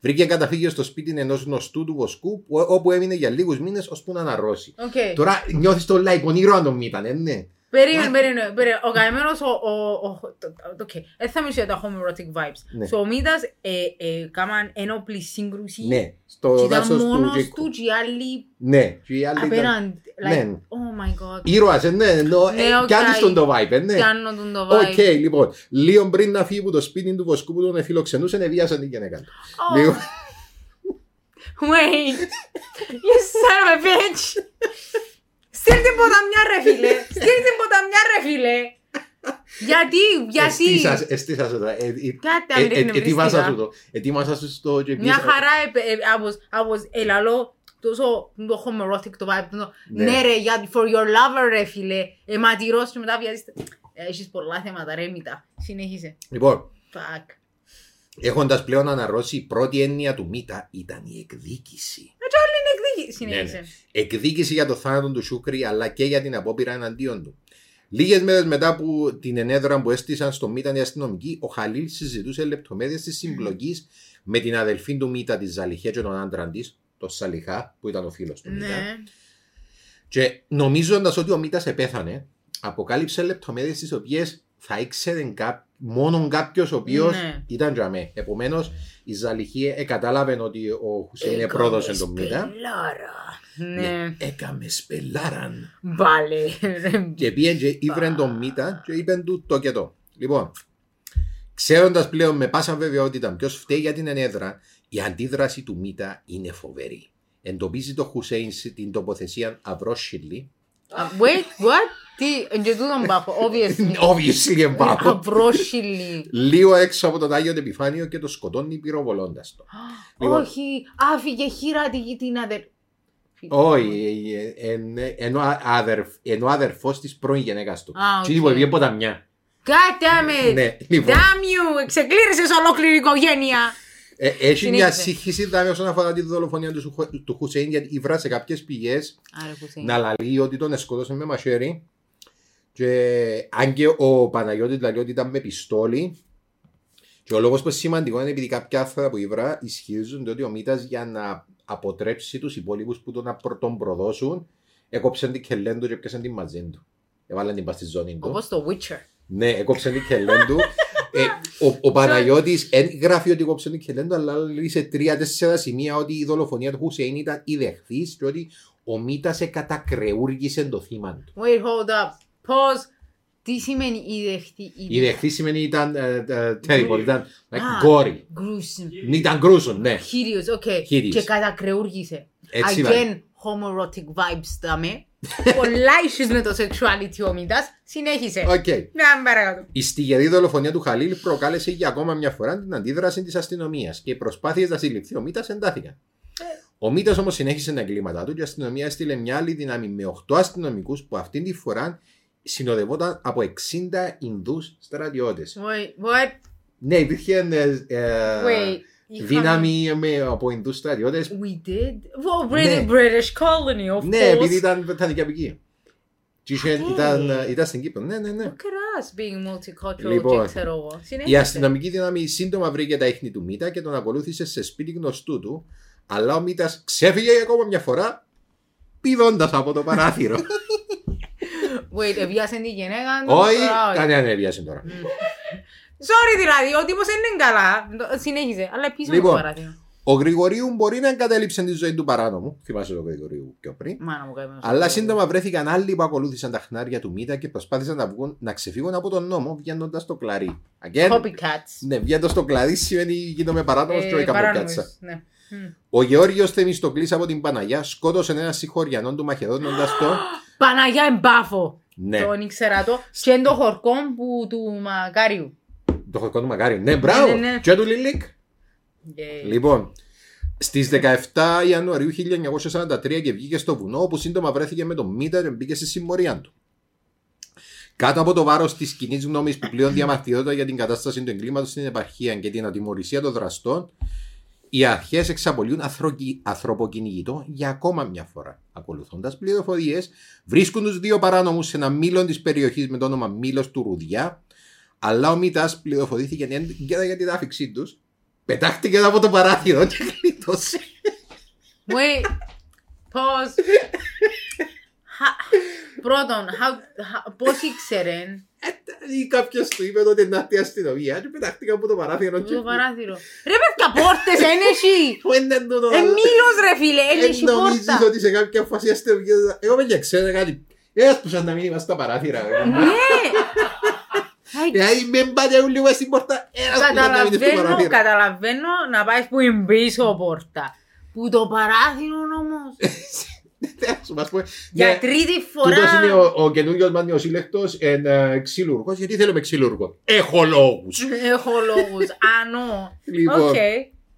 Βρήκε καταφύγιο στο σπίτι ενός γνωστού του βοσκού, που- όπου έμεινε για λίγους μήνες ώσπου να αναρρώσει. Οκ. Τώρα νιώθεις το like πονηρό αν τον Μίτα, ε, ναι. Περίμενε, περίμενε, περίμενε. Ο καημένος, ο... ο- ο- το- το- Οκ. Δεν θα μιλήσω για τα homoerotic vibes. Ναι. Στο Μίδας ε, ε, κάμαν ένοπλη σύγκρουση. Ναι, Και στο ήταν δάσος του μόνος Γκίκο. του και οι άλλοι Ναι, και οι άλλοι ήταν. απέναντι. Ναι. Like, oh my god. Ήρωας, ε, ναι, ενώ, Ναι, ε, οκ. κι άλλοι στον το vibe, ε, ναι. Κάνω τον το Οκ, vibe. λοιπόν. Λίγο πριν να φύγει από το σπίτι του βοσκού που τον φιλοξενούσε, εβίασαν την γυναίκα του. Oh. Λίγο- <laughs> Wait. <laughs> You son of a bitch. <laughs> Στείλ την ποταμιά ρε φίλε. Στείλ την ποταμιά ρε φίλε. Γιατί, γιατί; Εστίσας, εστίσας εδώ. ε, ε, Κάτι ε, άλλη ε, εκνευριστικά. Ετοίμασα σου το. Ετοίμασα σου στο και Μια πίσα. χαρά, ε, ε, I was, I was, ελαλό, τόσο το homoerotic το vibe του. Ναι. Ναι ρε, για, for your lover ρε φίλε. Ε, ματηρός και μετά βιάζεστε. Ε, Έχεις πολλά θέματα ρε, μήτα. Συνέχισε. Λοιπόν, Fuck. έχοντας πλέον αναρρώσει, η πρώτη έννοια του Μίτα ήταν η εκδίκηση. Είναι εκδίκη. Ναι, Συνέχισε. Εκδίκηση για το θάνατο του Σούκρη, αλλά και για την απόπειρα εναντίον του. Λίγες μέρες μετά από την ενέδρα που έστησαν στο Μίτα οι αστυνομικοί, ο Χαλίλ συζητούσε λεπτομέρειες της συμπλοκής με την αδελφή του Μίτα, τη Ζαλιχέ, και τον άντρα της, τον Σαλιχά, που ήταν ο φίλος του Μίτα. Ναι. Και νομίζοντας ότι ο Μίτα επέθανε, αποκάλυψε λεπτομέρειες τις οποίες θα ήξερε κά... μόνο κάποιος ο οποίος Ναι. ήταν τζαμέ. Επομένως, η Ζαλιχή εκατάλαβε ότι ο Χουσέιν πρόδωσε τον Μίτα. Σπελάρα. Ναι. Έκαμε σπελάραν. Βάλε. Και πήγε και ήβρε τον Μίτα και είπε του το και το. Λοιπόν, ξέροντας πλέον με πάσα βεβαιότητα ποιος φταίει για την ενέδρα, η αντίδραση του Μίτα είναι φοβερή. Εντοπίζει τον Χουσέιν στην τοποθεσία αυρόσχυλη. Α, Wait, what? Τι, και τούτο εν Πάφο, obviously. <laughs> Obviously εν Πάφο. Αυρόσχυλη. Λίγο έξω από τον Άγιο Επιφάνιο και τον σκοτώνει πυροβολώντας τον. <gasps> Λοιπόν. Όχι, άφηκε χήρα τη- την αδερ... Όχι, ε, ε, ε, ενώ αδερφ- ενώ αδερφός της πρώην γυναίκας του. Α, οκ. Τι είπε, πήγε Ποταμιά. God damn it! Ναι, λοιπόν. Damn you! Εξεκλήρισες ολόκληρη οικογένεια! Ε, έχει μια Συνέχισε. σύγχυση δάμε όσον αφορά τη δολοφονία του, Σουχο- του Χουσέιν γιατί ήβρα σε κάποιες πηγές Άρα, Χουσέιν. να λαλεί ότι τον σκότωσε με μαχαίρι. Και αν και ο Παναγιώτης λέει ότι ήταν με πιστόλι. Και ο λόγος που είναι σημαντικό είναι επειδή κάποια άρθρα που ήβρα ισχυρίζονται ότι ο Μίτα για να αποτρέψει τους υπόλοιπους που τον, απρο- τον προδώσουν, έκοψε την κελέν του και έπιασαν την μαζί του. Έβαλαν την πα στη ζώνη του. Όπως το Witcher. Ναι, έκοψε την κκελλέν του. Ε, ο, ο Παναγιώτης δεν γράφει ότι έκοψε την κκελλέν του, αλλά λέει σε τρία-τέσσερα σημεία ότι η δολοφονία του Χουσέιν ήταν ειδεχθής και ότι ο Μίτας εκατακρεούργησε το θύμα του. Wait, hold up. Pause. Τι σημαίνει ειδεχτή... Ειδεχθή σημαίνει ήταν ε, ε, terrible, ήταν like, Α. gory. Gruesome. Ήταν gruesome, ναι. Χίριος, οκ. Χίριος. Και κατακρεούργησε. Έτσι Again, βάλε. homoerotic vibes δάμε. <laughs> Πολλά issues με το sexuality ο Μίτας. Συνέχισε. Οκ. Να παρακάτω. Η στιγερή δολοφονία του Χαλίλ προκάλεσε για ακόμα μια φορά την αντίδραση της αστυνομίας και οι προσπάθειες να συλληφθεί ο Μίτας εντάθηκαν. Ο Μίτας όμως συνέχισε τα εγκλήματά του και η αστυνομία έστειλε μια άλλη δύναμη με 8 αστυνομικούς που αυτή τη φορά συνοδευόταν από 60 Ινδούς στρατιώτες. Wait, what? Ναι, υπήρχε ε, ε, Wait. είχαμε- δύναμη με, από Ινδούς στρατιώτες. We did? Well, Ναι. British, British colony, of Ναι, course. επειδή ήταν, ήταν δικαιαπική. Και είχε- Okay. ήταν, ε, ήταν στην Κύπρο. Ναι, ναι, ναι. Look at us being multicultural Λοιπόν, και ξέρω εγώ. Η Συνέχισε. αστυνομική δύναμη σύντομα βρήκε τα ίχνη του Μίτα και τον ακολούθησε σε σπίτι γνωστού του, αλλά ο Μίτα ξέφυγε ακόμα μια φορά, πηδώντας από το παράθυρο. <laughs> Wait, εβιάσαν τη γυναίκα του. Όχι, τώρα, όχι. κανένα δεν έβιασε τώρα. Sorry δηλαδή, ο τύπος δεν είναι καλά. Το- Συνέχισε, αλλά πίσω από Λοιπόν. το παράθυρο. Ο Γρηγορίου μπορεί να εγκατέλειψε τη ζωή του παράνομου, θυμάσαι τον Γρηγορίου πιο πριν, Μάνα μου καημένος. αλλά σύντομα βρέθηκαν άλλοι που ακολούθησαν τα χνάρια του Μίτα και προσπάθησαν να, βγουν, να ξεφύγουν από τον νόμο βγαίνοντας στο κλαρί. Again, Copycats. ναι, βγαίνοντας στο κλαρί σημαίνει γίνομαι παράνομος και όχι Ε, παράνομος, καμποκάτσα. ναι. Μμ. Ο Γεώργιος Θεμιστοκλής από την Παναγιά σκότωσε ένα συγχωριανό του μαχαιρώνοντάς τον. <gasps> Παναγιά εν Πάφο. Ναι. Τον ήξερα το. Και είναι το χωρκό που του Μακάριου. Το χωρικό του Μακάριο. Ναι, μπράβο. Ναι, ναι. Και του Λίλλικα. Yay. Λοιπόν, στις 17 Ιανουαρίου 1943 και βγήκε στο βουνό, όπου σύντομα βρέθηκε με τον Μίτα και μπήκε στη συμμορία του. Κάτω από το βάρος της κοινής γνώμης που πλέον διαμαρτυρόταν για την κατάσταση του εγκλήματος στην επαρχία και την ατιμορρησία των δραστών, οι αρχές εξαπολύουν αθροκι- ανθρωποκυνηγητό για ακόμα μια φορά. Ακολουθώντας πληροφορίες, βρίσκουν τους δύο παράνομους σε ένα μήλο της περιοχής με το όνομα Μήλος του Ρουδιά, αλλά ο Μίτα πληροφορήθηκε έγκαιρα για την άφηξή τους, πετάχτηκε από το παράθυρο και γλίτωσε. Wait. Pause. <laughs> Χα- Πρώτον, how- how- πώς ήξερε Ή κάποιος του είπε ότι είναι αυτή η αστυνομία και πετάχτηκε από το παράθυρο. και- το παράθυρο. Ρε παιδιά, πόρτες, εν έχει. Πού είναι τούτο, Ε, αλλά- μήλος ρε φίλε, εν Ε, έχει νομίζεις πόρτα. ότι σε κάποια φάση η αστυνομία... Εγώ δεν ξέρω κάτι. Έσπουσαν να μην είμαστε στα παράθυρα. ρε. Ναι. Ai, Δηλαδή με πάτε όλοι μέσα στην πόρτα. Έσπουσαν να μην είστε στο Καταλαβαίνω, παράθυρα. καταλαβαίνω να πάεις που είναι πίσω πόρτα. Που το παράθυρο όμως. Τέλος, ας πούμε. Για Ναι, τρίτη Τούτος είναι φορά. ο, ο καινούργιος μας νεοσύλλεκτος ε, ξυλουργός. Γιατί θέλουμε ξυλουργό. Έχω λόγους. Έχω λόγους. I know. Λοιπόν. Οκ.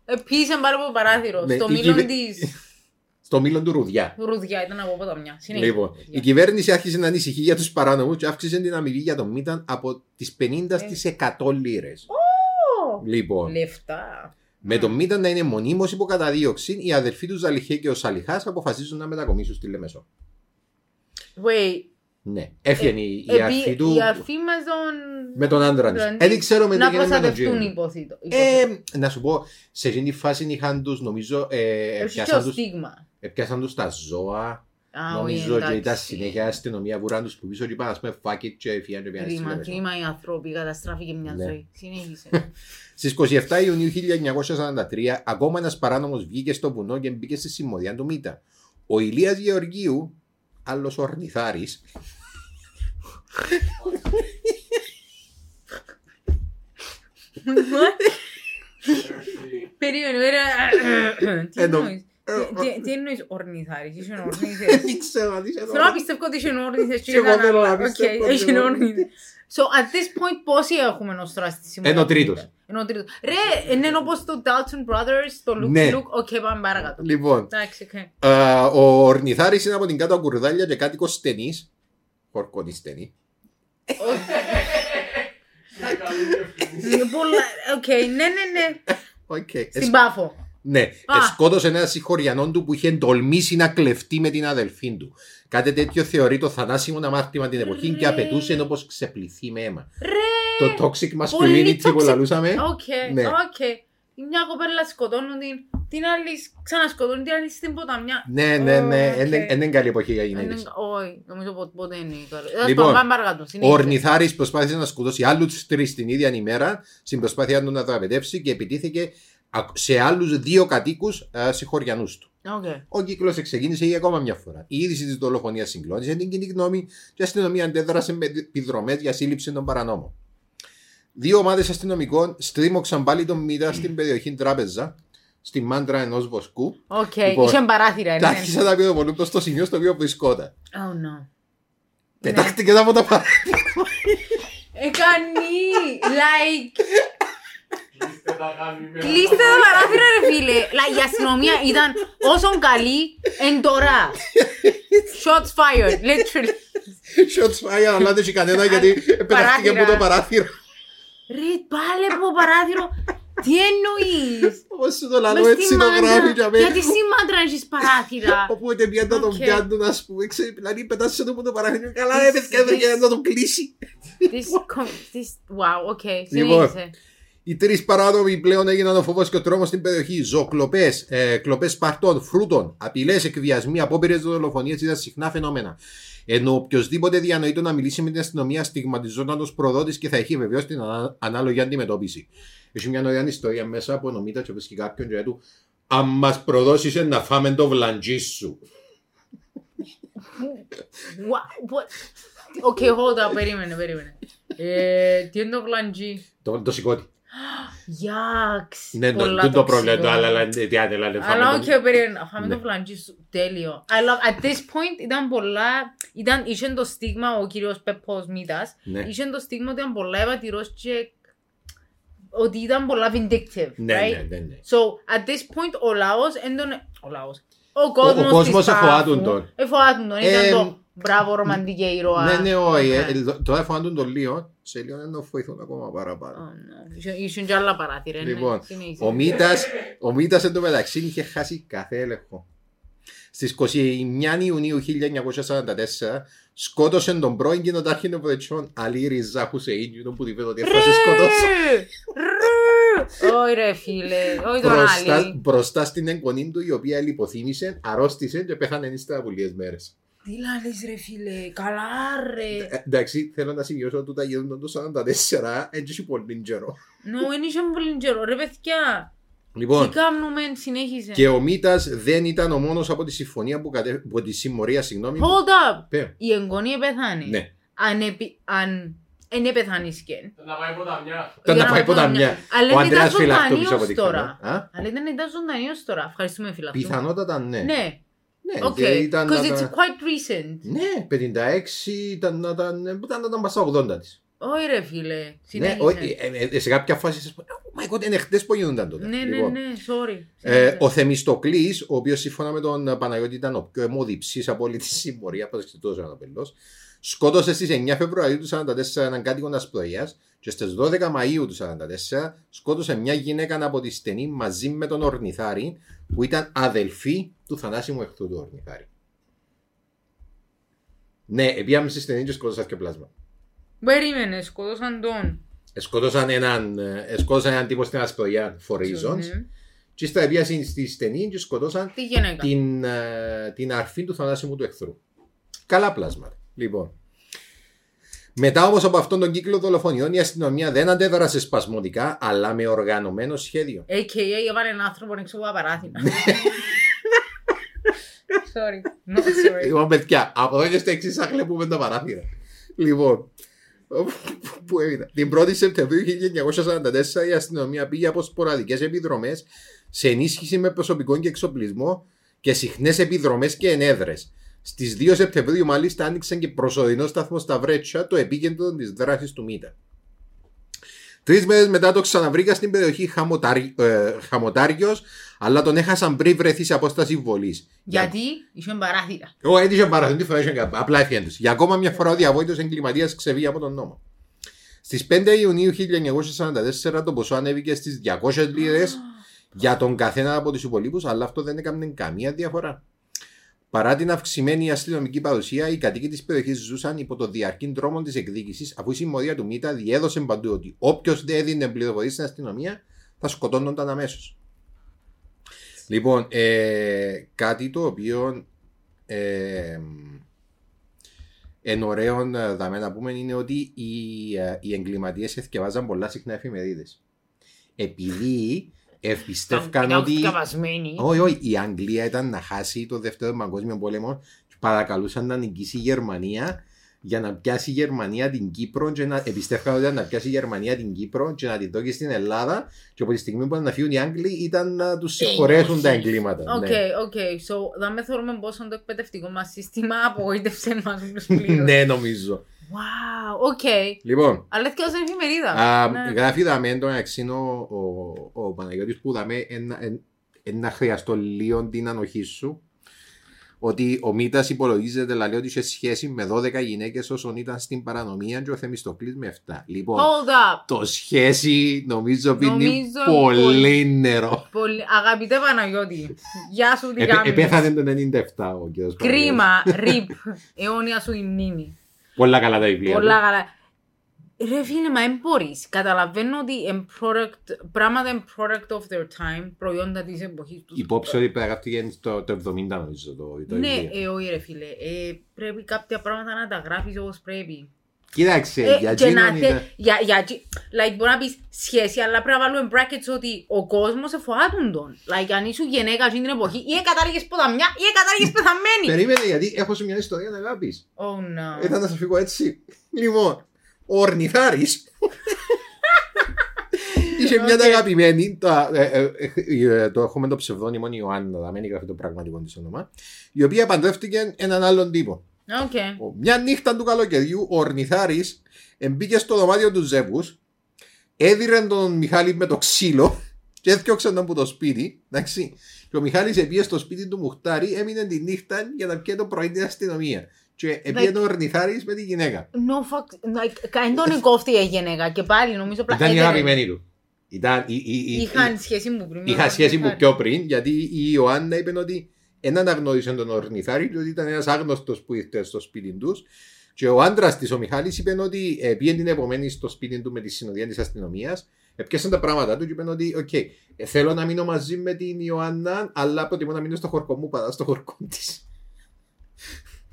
Επίσης πάρω από το παράθυρο. Ναι, Στο η μύλον κυβε- της <laughs> Στο μύλον του Ρουδιά. Ρουδιά ήταν από Ποταμιά. Συνέχισε. Λοιπόν, η κυβέρνηση άρχισε να ανησυχεί για τους παράνομους και αύξησε την αμοιβή για τον Μίταν από τις 50 στις 100 λίρες. Ω, Λοιπόν, Λεφτά. Με τον Μίταν να είναι μονίμως υποκαταδίωξη, οι αδερφοί τους Ζαλιχέ και ο Σαλιχάς αποφασίζουν να μετακομίσουν στη Λεμεσό. Wait. Ναι, έφυγε η, η Επί- αρφή του Η αρφή με τον... με τον άντρα της. τον- Ε, Δεν ξέρω με τι Να γίνεται με τον προστατευτούν Τζίμι. υποθήτω. Ε, να σου πω, σε εκείνη τη φάση είχαν τους, νομίζω, ε, Έχει και πιάσαν ο τους, στίγμα. ε, πιάσαν τους τα ζώα. Α, Νομίζω όχι, και ήταν εντάξει. συνέχεια η αστυνομία που ραν τους που πίσω και είπαν, ας πούμε, fuck it και έφυγαν και πήγαν στη Κρίμα, Λεμεσό. κρίμα οι άνθρωποι, καταστράφηκε μια Ναι. ζωή. Συνέχισε. <laughs> Στις 27 Ιουνίου 1943, ακόμα ένας παράνομος βγήκε στο βουνό και μπήκε στη συμμορία του Μίτα. Ο Ηλίας Γεωργίου, άλλος ορνηθάρης, Περίμενε, περίμενε. Τι Ενώ- εννοείς; Τι- Τι εννοείς ορνηθάρης, έσιει όρνιθες. <laughs> δεν ξέρω αν έσιει Θέλω να πιστεύω ότι έσιει όρνιθες και Και εγώ ήταν θέλω να άλλα. πιστεύω Οκ, <laughs> ότι έσιει είναι όρνιθες. So at this point πόσοι έχουμε ως τώρα στη συμμετοχή. Εν ο τρίτος. Εν ο τρίτος. Ρε, είναι όπως το Dalton Brothers, το Lucky Ναι. Luke. Οκ, πάμε παρακάτω. Λοιπόν, Εντάξει, οκ. α, ο ορνηθάρης είναι από την Κάτω Κουρδάλια και κάτοικος Στενής. Χωρκόν η Στενή. Είναι <laughs> πολλά- Οκ, ναι, ναι, ναι. Οκ. Στην Πάφο. Ναι, Α. σκότωσε ένα συγχωριανό του που είχε τολμήσει να κλεφτεί με την αδελφή του. Κάτι τέτοιο θεωρείτο θανάσιμο αμάρτημα την εποχή και Ρε. απαιτούσε όπως ξεπληθεί με αίμα. Ρε, Το toxic Πολύ masculinity που toxic. λαλούσαμε. οκ, Ναι. οκ. Η μια κοπέλα σκοτώνουν την, την άλλη ξανασκοτώνουν την άλλη στην Ποταμιά. Ναι, ναι, ναι. Οκ. Δεν είναι καλή εποχή για Είναι- γυναίκες. Όχι, νομίζω πο- ποτέ είναι η καλή. Λοιπόν, πάμε παρακάτω. Ο συνέχισε. Ορνηθάρης προσπάθησε να σκοτώσει άλλους τρεις την ίδια ημέρα στην προσπάθειά του να δραπετεύσει και επιτίθηκε α- σε άλλους δύο κατοίκους συγχωριανούς του. Οκ. Ο κύκλος ξεκίνησε για ακόμα μια φορά. Η είδηση της δολοφονίας συγκλόνισε την κοινή γνώμη και η αστυνομία αντέδρασε με επιδρομές για σύλληψη των παρανόμων. Δύο ομάδες αστυνομικών στρίμωξαν πάλι τον Μίτα στην περιοχή Τράπεζα, στη μάντρα ενός βοσκού. Οκ, Λοιπόν, είχε παράθυρα. Τα ναι. άρχισαν να πυροβολούν προς το σημείο στο οποίο βρισκόταν. Oh no. Πετάχτηκε από τα παράθυρα. Εκανεί, like. <laughs> Κλείστε τα παράθυρα ρε φίλε. Like, η αστυνομία ήταν όσο καλή εν τώρα. Shots fired, literally. Shots fire, αλλά δεν είχε κανένα γιατί πετάχτηκε από το παράθυρο. Ρε πάλι από το παράθυρο. Τι εννοείς; Όπως σου το λαλώ Μες έτσι στη το μάντρα. γράφει για μένα. Γιατί στη μάντρα έχεις παράθυρα. Οπότε πια να τον Οκ. πιάνουν, ας πούμε. ξέρεις, Δηλαδή πετάσσεται από το παράθυρο. Καλά, ρε παιδιά, δεν γίνεται να τον κλείσει. This, com- this, wow, ok, Λοιπόν. Συνέχισε. Οι τρεις παράνομοι πλέον έγιναν ο φόβος και ο τρόμος στην περιοχή. Ζωοκλοπές, ε, κλοπές καρπών, φρούτων, απειλές, εκβιασμοί, απόπειρες δολοφονίες ήταν συχνά φαινόμενα. Ενώ οποιοδήποτε διανοείτο να μιλήσει με την αστυνομία στιγματιζόταν ως προδότης και θα είχε βεβαίως την ανα- ανάλογη αντιμετώπιση. Έχει μια ωραία ιστορία μέσα από τον Μίτα και βρίσκει κάποιον και του Αν μας προδώσει να φάμε το βλαντζί σου. Wow, what? Οκ, hold up, περίμενε, περίμενε. Ε, Τι είναι το βλαντζί. Το, το συκώτι. Γιάξ. Ναι, το, πολλά το, το πρόβλημα. τοξικό. Το, αλλά, αλλά, τι άλλο, αλλά, Αλλά φάμε οκ, το- περίμενε. Φάμε Ναι. το φλαντζί σου. Τέλειο. I love, at this point ήταν πολλά, ήταν, είχε το στίγμα ο κύριος Πέπος Μίτας, Ναι. είχε το στίγμα ότι ήταν πολλά ευατηρός και ότι ήταν πολλά vindictive, Ναι, right? ναι, ναι, ναι. So, at this point, ο λαός εν τον... Ο λαός. Ο κόσμος, ο κόσμος της εφοάτουν Πάφου τον. Εφοάτουν τον. Ε, Ήταν το μπράβο ρομαντική ήρωα. Ναι, ναι, όχι. Ναι. ε, ε, Τώρα φαντούν τον λίγο, σε λίγο να βοηθούν ακόμα Oh, παραπάνω. no. Ήσουν- Ήσουν κι άλλα παράθυρα. ναι. Λοιπόν, Συνέχισε. ο Μίτας, ο Μίτας εν τω μεταξύ είχε χάσει κάθε έλεγχο. Στις 29 Ιουνίου 1944 σκότωσε τον πρώην κοινοτάρχη των Βρετσιών Αλή Ριζά Χουσεΐν, τον που τη ότι Ρε! έφτασε σκότωσε. Ρε! Όχι ρε φίλε, όχι τον Μπροστά, άλλη. μπροστά στην εγγονή του η οποία λιποθύμησε, αρρώστησε και πέθανε ύστερα από λίγες μέρες. Τι λάλες ρε φίλε, καλά ρε. Ε, εντάξει, θέλω να σημειώσω ότι τα γίνονταν το 44, έτσι έχει πολύ καιρό. Νο, δεν είχε πολύ καιρό. Ρε παιδιά, τι Λοιπόν, κάνουμε, συνέχισε. και ο Μίτας δεν ήταν ο μόνος από τη συμφωνία που κατε... από τη συμμορία, συγγνώμη. που- Hold up, Πέ, η εγγονή πέθανε. Ναι. Αν, επι... αν... εν επεθάνισκεν. Να πάει ποταμιά. Ήταν Για να να πάει πω τα ποταμιά. μια. Αλλά Ο δεν ήταν Αντρέας Φιλακτό ζωντανή πίσω από ως τη τώρα. κάμερα. Α, Αλλά ήταν ήταν ζωντανή ως τώρα. Ευχαριστούμε φιλαυτού. Πιθανότατα ναι. Ναι, Ναι, οκ. και ήταν Because να it's τα- quite recent. Ναι, 56 ήταν να ήταν, ήταν, να ήταν πας στα 80 της. Όχι ρε φίλε, Ναι, συνέχισε. όχι, ε, ε, σε κάποια φάση σας πω, oh my god, είναι χτες που γίνονταν τότε. Ναι, ναι, Λοιπόν, ναι, sorry. Ε, Συνέχισε. ο Θεμιστοκλής, ο οποίος σύμφωνα με τον ε, Παναγιώτη ήταν ο πιο αιμοδιψής από όλη τη συμμορία, προσεκτικός ένας πελλός, σκότωσε στις 9 Φεβρουαρίου του 1944 έναν κάτοικο Ασπρογιάς και στις 12 Μαΐου του 1944 σκότωσε μια γυναίκα από τη Στενή μαζί με τον Ορνηθάρη που ήταν αδελφή του θανάσιμου εχθρού του Ορνηθάρη. Ναι, επίαμε στη στενή και σκότωσαν και πλάσμα. Περίμενε, σκότωσαν τον. Ε, Σκότωσαν έναν, ε, σκότωσαν έναν τύπο στην Ασπροιά for reasons Ναι. και ύστερα επίασαν στη στενή και σκότωσαν Τι γυναίκα; την, ε, την αρφή του θανάσιμου του εχθρού. Καλά πλάσματα. Λοιπόν. Μετά όμως από αυτόν τον κύκλο δολοφονιών η αστυνομία δεν αντέδρασε σπασμωδικά αλλά με οργανωμένο σχέδιο. AKA έβαλε έναν άνθρωπο έξω από τα παράθυρα. <laughs> Sorry. No, sorry. Λοιπόν, παιδιά, από εδώ και στο εξής θα χλεπούμε τα παράθυρα. Λοιπόν, που έμεινα. Την 1η Σεπτεμβρίου 1944 η αστυνομία πήγε από σποραδικές επιδρομές σε ενίσχυση με προσωπικό και εξοπλισμό και συχνές επιδρομές και ενέδρες. Στις 2 Σεπτεμβρίου, μάλιστα, άνοιξαν και προσωρινό σταθμό στα Βρέτσια, το επίκεντρο της δράσης του Μίτα. Τρεις μέρες μετά το ξαναβρήκα στην περιοχή Χαμοτάρι, ε, Χαμοτάριος, αλλά τον έχασαν πριν βρεθεί σε απόσταση βολής. Γιατί; Είχε παράθυρα. Εγώ έτυχε παραθυντή φορά, είχε κάπου. απλά έφυγε τους. Για ακόμα μια φορά ο διαβόητος εγκληματίας ξεβγεί από τον νόμο. Στις 5 Ιουνίου 1944 το ποσό ανέβηκε στις 200 λίρες για τον καθένα από τους υπολείπους, αλλά αυτό δεν έκανε καμία διαφορά. Παρά την αυξημένη αστυνομική παρουσία, οι κατοίκοι της περιοχής ζούσαν υπό το διαρκή δρόμο της εκδίκησης, αφού η συμμορία του Μίτα διέδωσε παντού ότι όποιος δεν έδινε πληροφορίες στην αστυνομία θα σκοτώνονταν αμέσως. Λοιπόν, ε, κάτι το οποίο ε, εν ωραίο ε, δαμέ να πούμε είναι ότι οι, ε, οι εγκληματίες εθκευάζαν πολλά συχνά εφημερίδες. Επειδή ευπιστεύκαν Ήταν ότι... καβασμένοι. Όχι, όχι, η Αγγλία ήταν να χάσει το δεύτερο παγκόσμιο πόλεμο και παρακαλούσαν να νικήσει η Γερμανία για να πιάσει η Γερμανία την Κύπρο και να εμπιστεύκαν ότι ήταν να πιάσει η Γερμανία την Κύπρο και να την δώσει στην Ελλάδα και από τη στιγμή που ήταν να φύγουν οι Άγγλοι ήταν να τους συγχωρέσουν τα εγκλήματα. Οκ, ναι. OK. So, θα με θεωρούμε πόσο το εκπαιδευτικό μας σύστημα <laughs> απογοήτευσε μας όλους πλήρως. ναι, νομίζω. Wow, OK. Λοιπόν, Αλλά έφτιαξε εφημερίδα. α, Ναι. γράφει δαμέ τον αξίνο ο, ο, ο Παναγιώτης που δαμέ εν- εν- εν να χρειαστώ λίγο την ανοχή σου ότι ο Μίτα υπολογίζεται δηλαδή ότι είχε σχέση με 12 γυναίκες όσων ήταν στην παρανομία και ο Θεμιστοκλής με 7. Λοιπόν, Hold up. το σχέση νομίζω πίνει Νομίζω πολύ, πολύ. νερό. Πολύ... Αγαπητέ Παναγιώτη, γεια σου τι Επέ- κάνεις. Επέθανε το 97 ο κ. Κρίμα, ρίπ, αιώνια σου η μνήμη. Πολλά καλά τα βιβλία. του. Πολλά καλά. Ρε φίλε, μα δεν μπορείς. Καταλαβαίνω ότι εν product, πράγματα είναι product of their time, προϊόντα της εποχής τους. Υπόψη ότι γράφτηκε το, το 70 νομίζω το, το Ναι, βιβλίο. ε, όχι ρε φίλε. Ε, πρέπει κάποια πράγματα να τα γράφεις όπως πρέπει. Κοίταξε, Ε, για και να εκείνον θε, ήταν... για, για, like, μπορεί να πεις σχέση, αλλά πρέπει να βάλουμε brackets ότι ο κόσμος εφοάτουν τον. Like, αν ήσουν γυναίκα στην την εποχή, ή εκατάργες ποταμιά, ή εκατάργες πεθαμένη. Περίμενε, γιατί έχω σου μια ιστορία να αγάπης. oh no. Ήταν να σας φύγω έτσι. Λοιπόν, ο Ορνηθάρης. Είχε μια <laughs> Οκ. αγαπημένη, τα- ε, ε, ε, ε, το έχουμε το ψευδόνυμο Ιωάννα, δεν μην γράφει το πραγματικό της όνομα, η οποία παντρεύτηκε έναν άλλον τύπο. Okay. Ο- Μια νύχτα του καλοκαιριού, ο Ορνηθάρη μπήκε στο δωμάτιο του Ζεύγου έδιρε τον Μιχάλη με το ξύλο και έθιωξαν τον από το σπίτι. Εντάξει. Και ο Μιχάλης επίε στο σπίτι του Μουχτάρη, έμεινε τη νύχτα για να πιει το πρωί την αστυνομία. Και επίε ο Ορνηθάρης με τη γυναίκα. No fuck. like, Καν τον κόφτη η γυναίκα και πάλι νομίζω απλά Ήταν η έδερε. αγαπημένη του. Ήταν, η, η, η, Είχαν σχέση μου πριν. Είχα σχέση μου πιο πριν, γιατί η Ιωάννα είπε ότι δεν αναγνώρισε τον Ορνηθάρη, διότι ήταν ένας άγνωστος που ήρθε στο σπίτι τους. Και ο άντρας της, ο Μιχάλης, είπε ότι ε, πήγε την επομένη στο σπίτι του με τη συνοδεία της αστυνομίας. Έπιασαν τα πράγματα του και είπε ότι, οκ, ε, θέλω να μείνω μαζί με την Ιωάννα, αλλά προτιμώ να μείνω στο χορκό μου παρά στο χορκό της.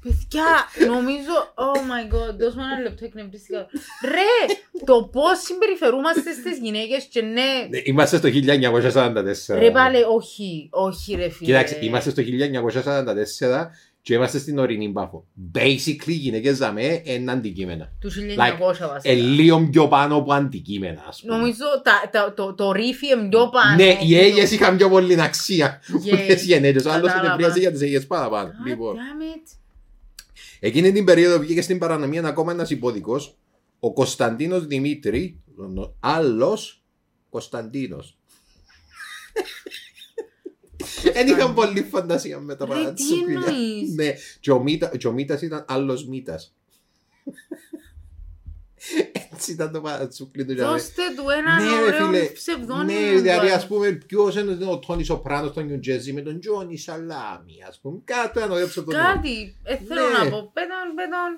Παιδιά, νομίζω. Oh my god, δώσ' μου ένα λεπτό εκνευρίστηκα. Ρε, το πώς συμπεριφερούμαστε στις γυναίκες και ναι. Είμαστε στο 1944. Ρε πάλι, όχι, όχι ρε φίλε. Κοιτάξτε, είμαστε στο 1944 και είμαστε στην ορεινή πάφο. Basically, οι γυναίκες δαμέ είναι αντικείμενα. Του 1900 Like, βασικά. Ε, λίγο πιο πάνω από αντικείμενα, ας πούμε. Νομίζω τα, τα, το, το ρίφι είναι πιο πάνω. Ναι, οι Αίγες είχαν πιο πολύ αξία Yes. που τις γενέτες. Ο άλλος Κατάλαβα. συνεδρίασε για τις Αίγες παραπάνω. God Λοιπόν, damn it. Εκείνη την περίοδο βγήκε στην παρανομία ακόμα ένας υπόδικος, ο Κωνσταντίνος Δημήτρη, ο άλλος Κωνσταντίνος. <laughs> Δεν είχαν πολύ φαντασία με τα Ρε, παρά τι της σουκλίδια. εννοείς; Ναι, και ο Μίτα- και ο Μίτας ήταν άλλος Μίτας. Έτσι ήταν το παρατσούκλι του. για μένα. Δώστε του ένα Ναι, ρε φίλε. ωραίο ψευδόνυμο. Ναι, δηλαδή ας πούμε ποιος είναι ο Τόνι Σοπράνο στο Νιου Τζέρζι με τον Τζόνι Σαλάμι, ας πούμε. Κάτι ένα ωραίο ψευδόνυμο. Κάτι, ε, θέλω Ναι. να πω. Πέτον, πέτον.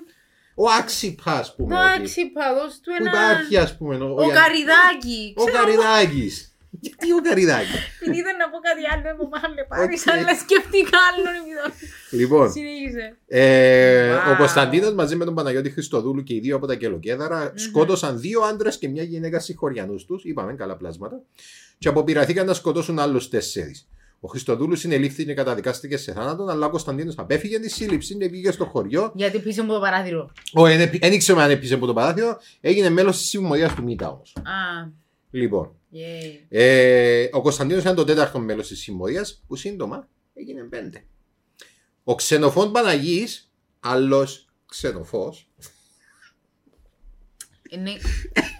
Ο Άξιπα, ας πούμε. Εντάξει, παδός του Που ένα. υπάρχει, ας πούμε. Ο, Ο Καριδάκη. Ο Καριδάκης. Γιατί ο Καριδάκης. Επειδή ήθελα να πω κάτι άλλο, μου πάνε πάρεις, Οκ. αλλά σκεφτήκα άλλον. επειδή- Λοιπόν, Συνέχισε. ε, Wow. ο Κωνσταντίνος μαζί με τον Παναγιώτη Χριστοδούλου και οι δύο από τα Κελοκέδαρα σκότωσαν δύο άντρε και μια γυναίκα συγχωριανούς τους, είπαμε καλά πλάσματα, και αποπειραθήκαν να σκοτώσουν άλλους τέσσερις. Ο Χριστοδούλου συνελήφθη και καταδικάστηκε σε θάνατον, αλλά ο Κωνσταντίνο απέφυγε τη σύλληψη και πήγε στο χωριό. Γιατί πίσω από το παράθυρο. Δεν ήξερε αν έπεισε από το παράθυρο, έγινε μέλο τη συμμορία του Μίτα όμω. Α, Λοιπόν, yay. ε, ο Κωνσταντίνος ήταν το τέταρτο μέλος της συμμορίας, που σύντομα έγινε πέντε. Ο Ξενοφών Παναγής, άλλος ξενοφός, Είναι...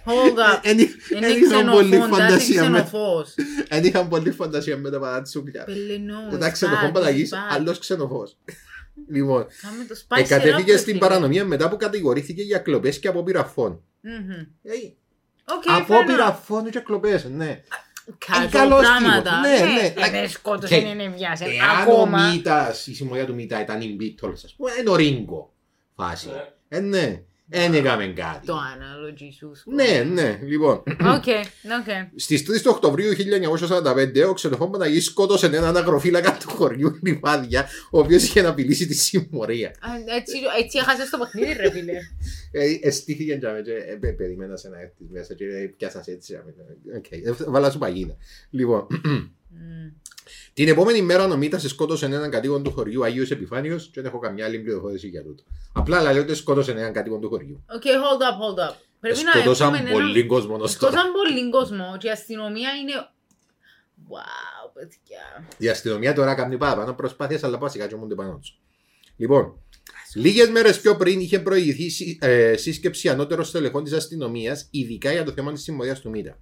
Hold up. δεν Είναι είχαν πολύ ξενοφόντας, είναι φαντασία με- ξενοφός. δεν είχαν πολύ φαντασία με τα παράτσουκλια. Πελενό, Μετά ξενοφών bad, Παναγής, bad. άλλος ξενοφός. Λοιπόν, Κάμε το spice εκατέφυγε up, στην φίλε. παρανομία μετά που κατηγορήθηκε για κλοπές και απόπειρα φών. Μμμ. Ε, Οκ, Απόπειρα φαίνω. φόνου και κλοπέ, ναι. Καλό καλός πράγματα. τύπος. Ναι, ναι. Ε, Δεν σκότωσε, Και- είναι βιάσε. Εάν ο Ακόμα. Μίτα, η συμμορία του Μίτα ήταν η Beatles, ας πούμε, είναι ο Ρίγκο. Φάση. Ε, ναι. Δεν έκαμε κάτι. Το analogy σου. Ναι, ναι, λοιπόν. OK, OK. Στις 3 του Οκτωβρίου 1945, ο ξενοφόν Παναγή σκότωσε έναν αγροφύλακα του χωριού <laughs> Λιβάδια, ο οποίος είχε να απειλήσει τη συμμορία. Α, Έτσι, έτσι έχασες το παιχνίδι ρε φίλε. Ε, Εστίχθηκε για μένα, και, ε, πε- περίμενα σε να έρθεις μέσα και ε, πιάσας σε έτσι. ε, οκ, ε, Βάλα σου παγίδα. Λοιπόν, <clears throat> Μμ. Την επόμενη μέρα ο Μίτα σκότωσε έναν κατοίκον του χωριού Αγίου Επιφάνιος και δεν έχω καμιά άλλη πληροφόρηση για τούτο. Απλά λέει ότι σκότωσε έναν κατοίκον του χωριού. OK, hold up, hold up. Πρέπει να Σκοτώσαν έχουμε πολύ έναν... κόσμο ως τώρα. Σκότωσαν πολύ κόσμο και η αστυνομία είναι... Wow, παιδιά. Η αστυνομία τώρα κάνει παραπάνω προσπάθειες, αλλά βασικά τσομούνται πάνω τους. Λοιπόν, λίγες μέρες πιο πριν είχε προηγηθεί σύ- ε, σύσκεψη ανώτερων στελεχών της αστυνομίας, ειδικά για το θέμα της συμμορίας του Μίτα.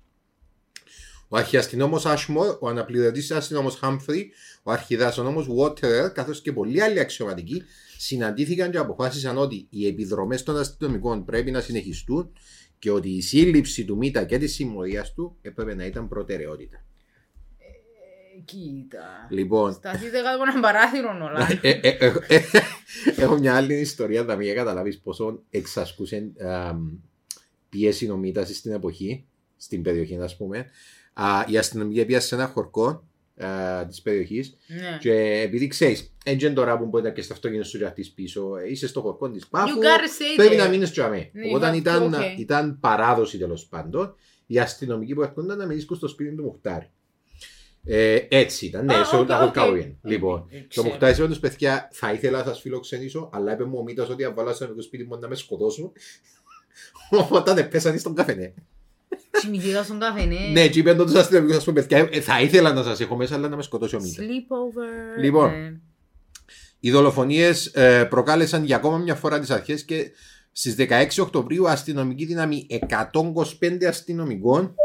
Ο αρχιαστυνόμος Ashmore, ο αναπληρωτής αστυνόμος Humphrey, ο αρχιδάσονόμος Waterer, καθώς και πολλοί άλλοι αξιωματικοί, συναντήθηκαν και αποφάσισαν ότι οι επιδρομές των αστυνομικών πρέπει να συνεχιστούν και ότι η σύλληψη του Μίτα και της συμμορίας του έπρεπε να ήταν προτεραιότητα. Ε, Κοίτα. Λοιπόν, Σταθείτε κάτω από έναν παράθυρο όλα. Ε, ε, ε, ε, Έχω μια άλλη ιστορία, θα μην καταλάβεις πόσο εξασκούσε πίεση νομίτα στην εποχή, στην περιοχή, ας πούμε. Α, Η αστυνομία πήγε σε ένα χορκό της περιοχής Ναι. και επειδή ξέρεις, έτσι τώρα που μπορεί να και στο αυτοκίνητο σου και πίσω, ε, είσαι στο χορκό της You πάφου, gotta stay πρέπει there. να μείνεις τζαμέ. Ναι, Οπότε you have ήταν, to, okay. ήταν παράδοση τέλος πάντων οι αστυνομικοί που έρχονταν να μείνουν στο σπίτι του Μουχτάρη. Ε, έτσι ήταν, ναι, Α, στο οκ, τα οκ. Χολκάουιεν. Λοιπόν, Ε, το ξέρω. Μουχτάρη είπε τους παιδιά, θα ήθελα να σας φιλοξενήσω, αλλά είπε μου ο Μίτας ότι αν βάλω στο αστυνομικό σπίτι μου να με σκοτώσουν. <laughs> Οπότε πέσανε στον καφενέ. Τσιμικίδα στον καφενέ. Ναι, και είπαν τους αστυνομικούς, ας πούμε, παιδιά, ε, θα ήθελα να σας έχω μέσα, αλλά να με σκοτώσει ο Μίτας. Sleepover. Λοιπόν. ναι. Οι δολοφονίες προκάλεσαν για ακόμα μια φορά τις αρχές και Στις 16 Οκτωβρίου, αστυνομική δύναμη 125 αστυνομικών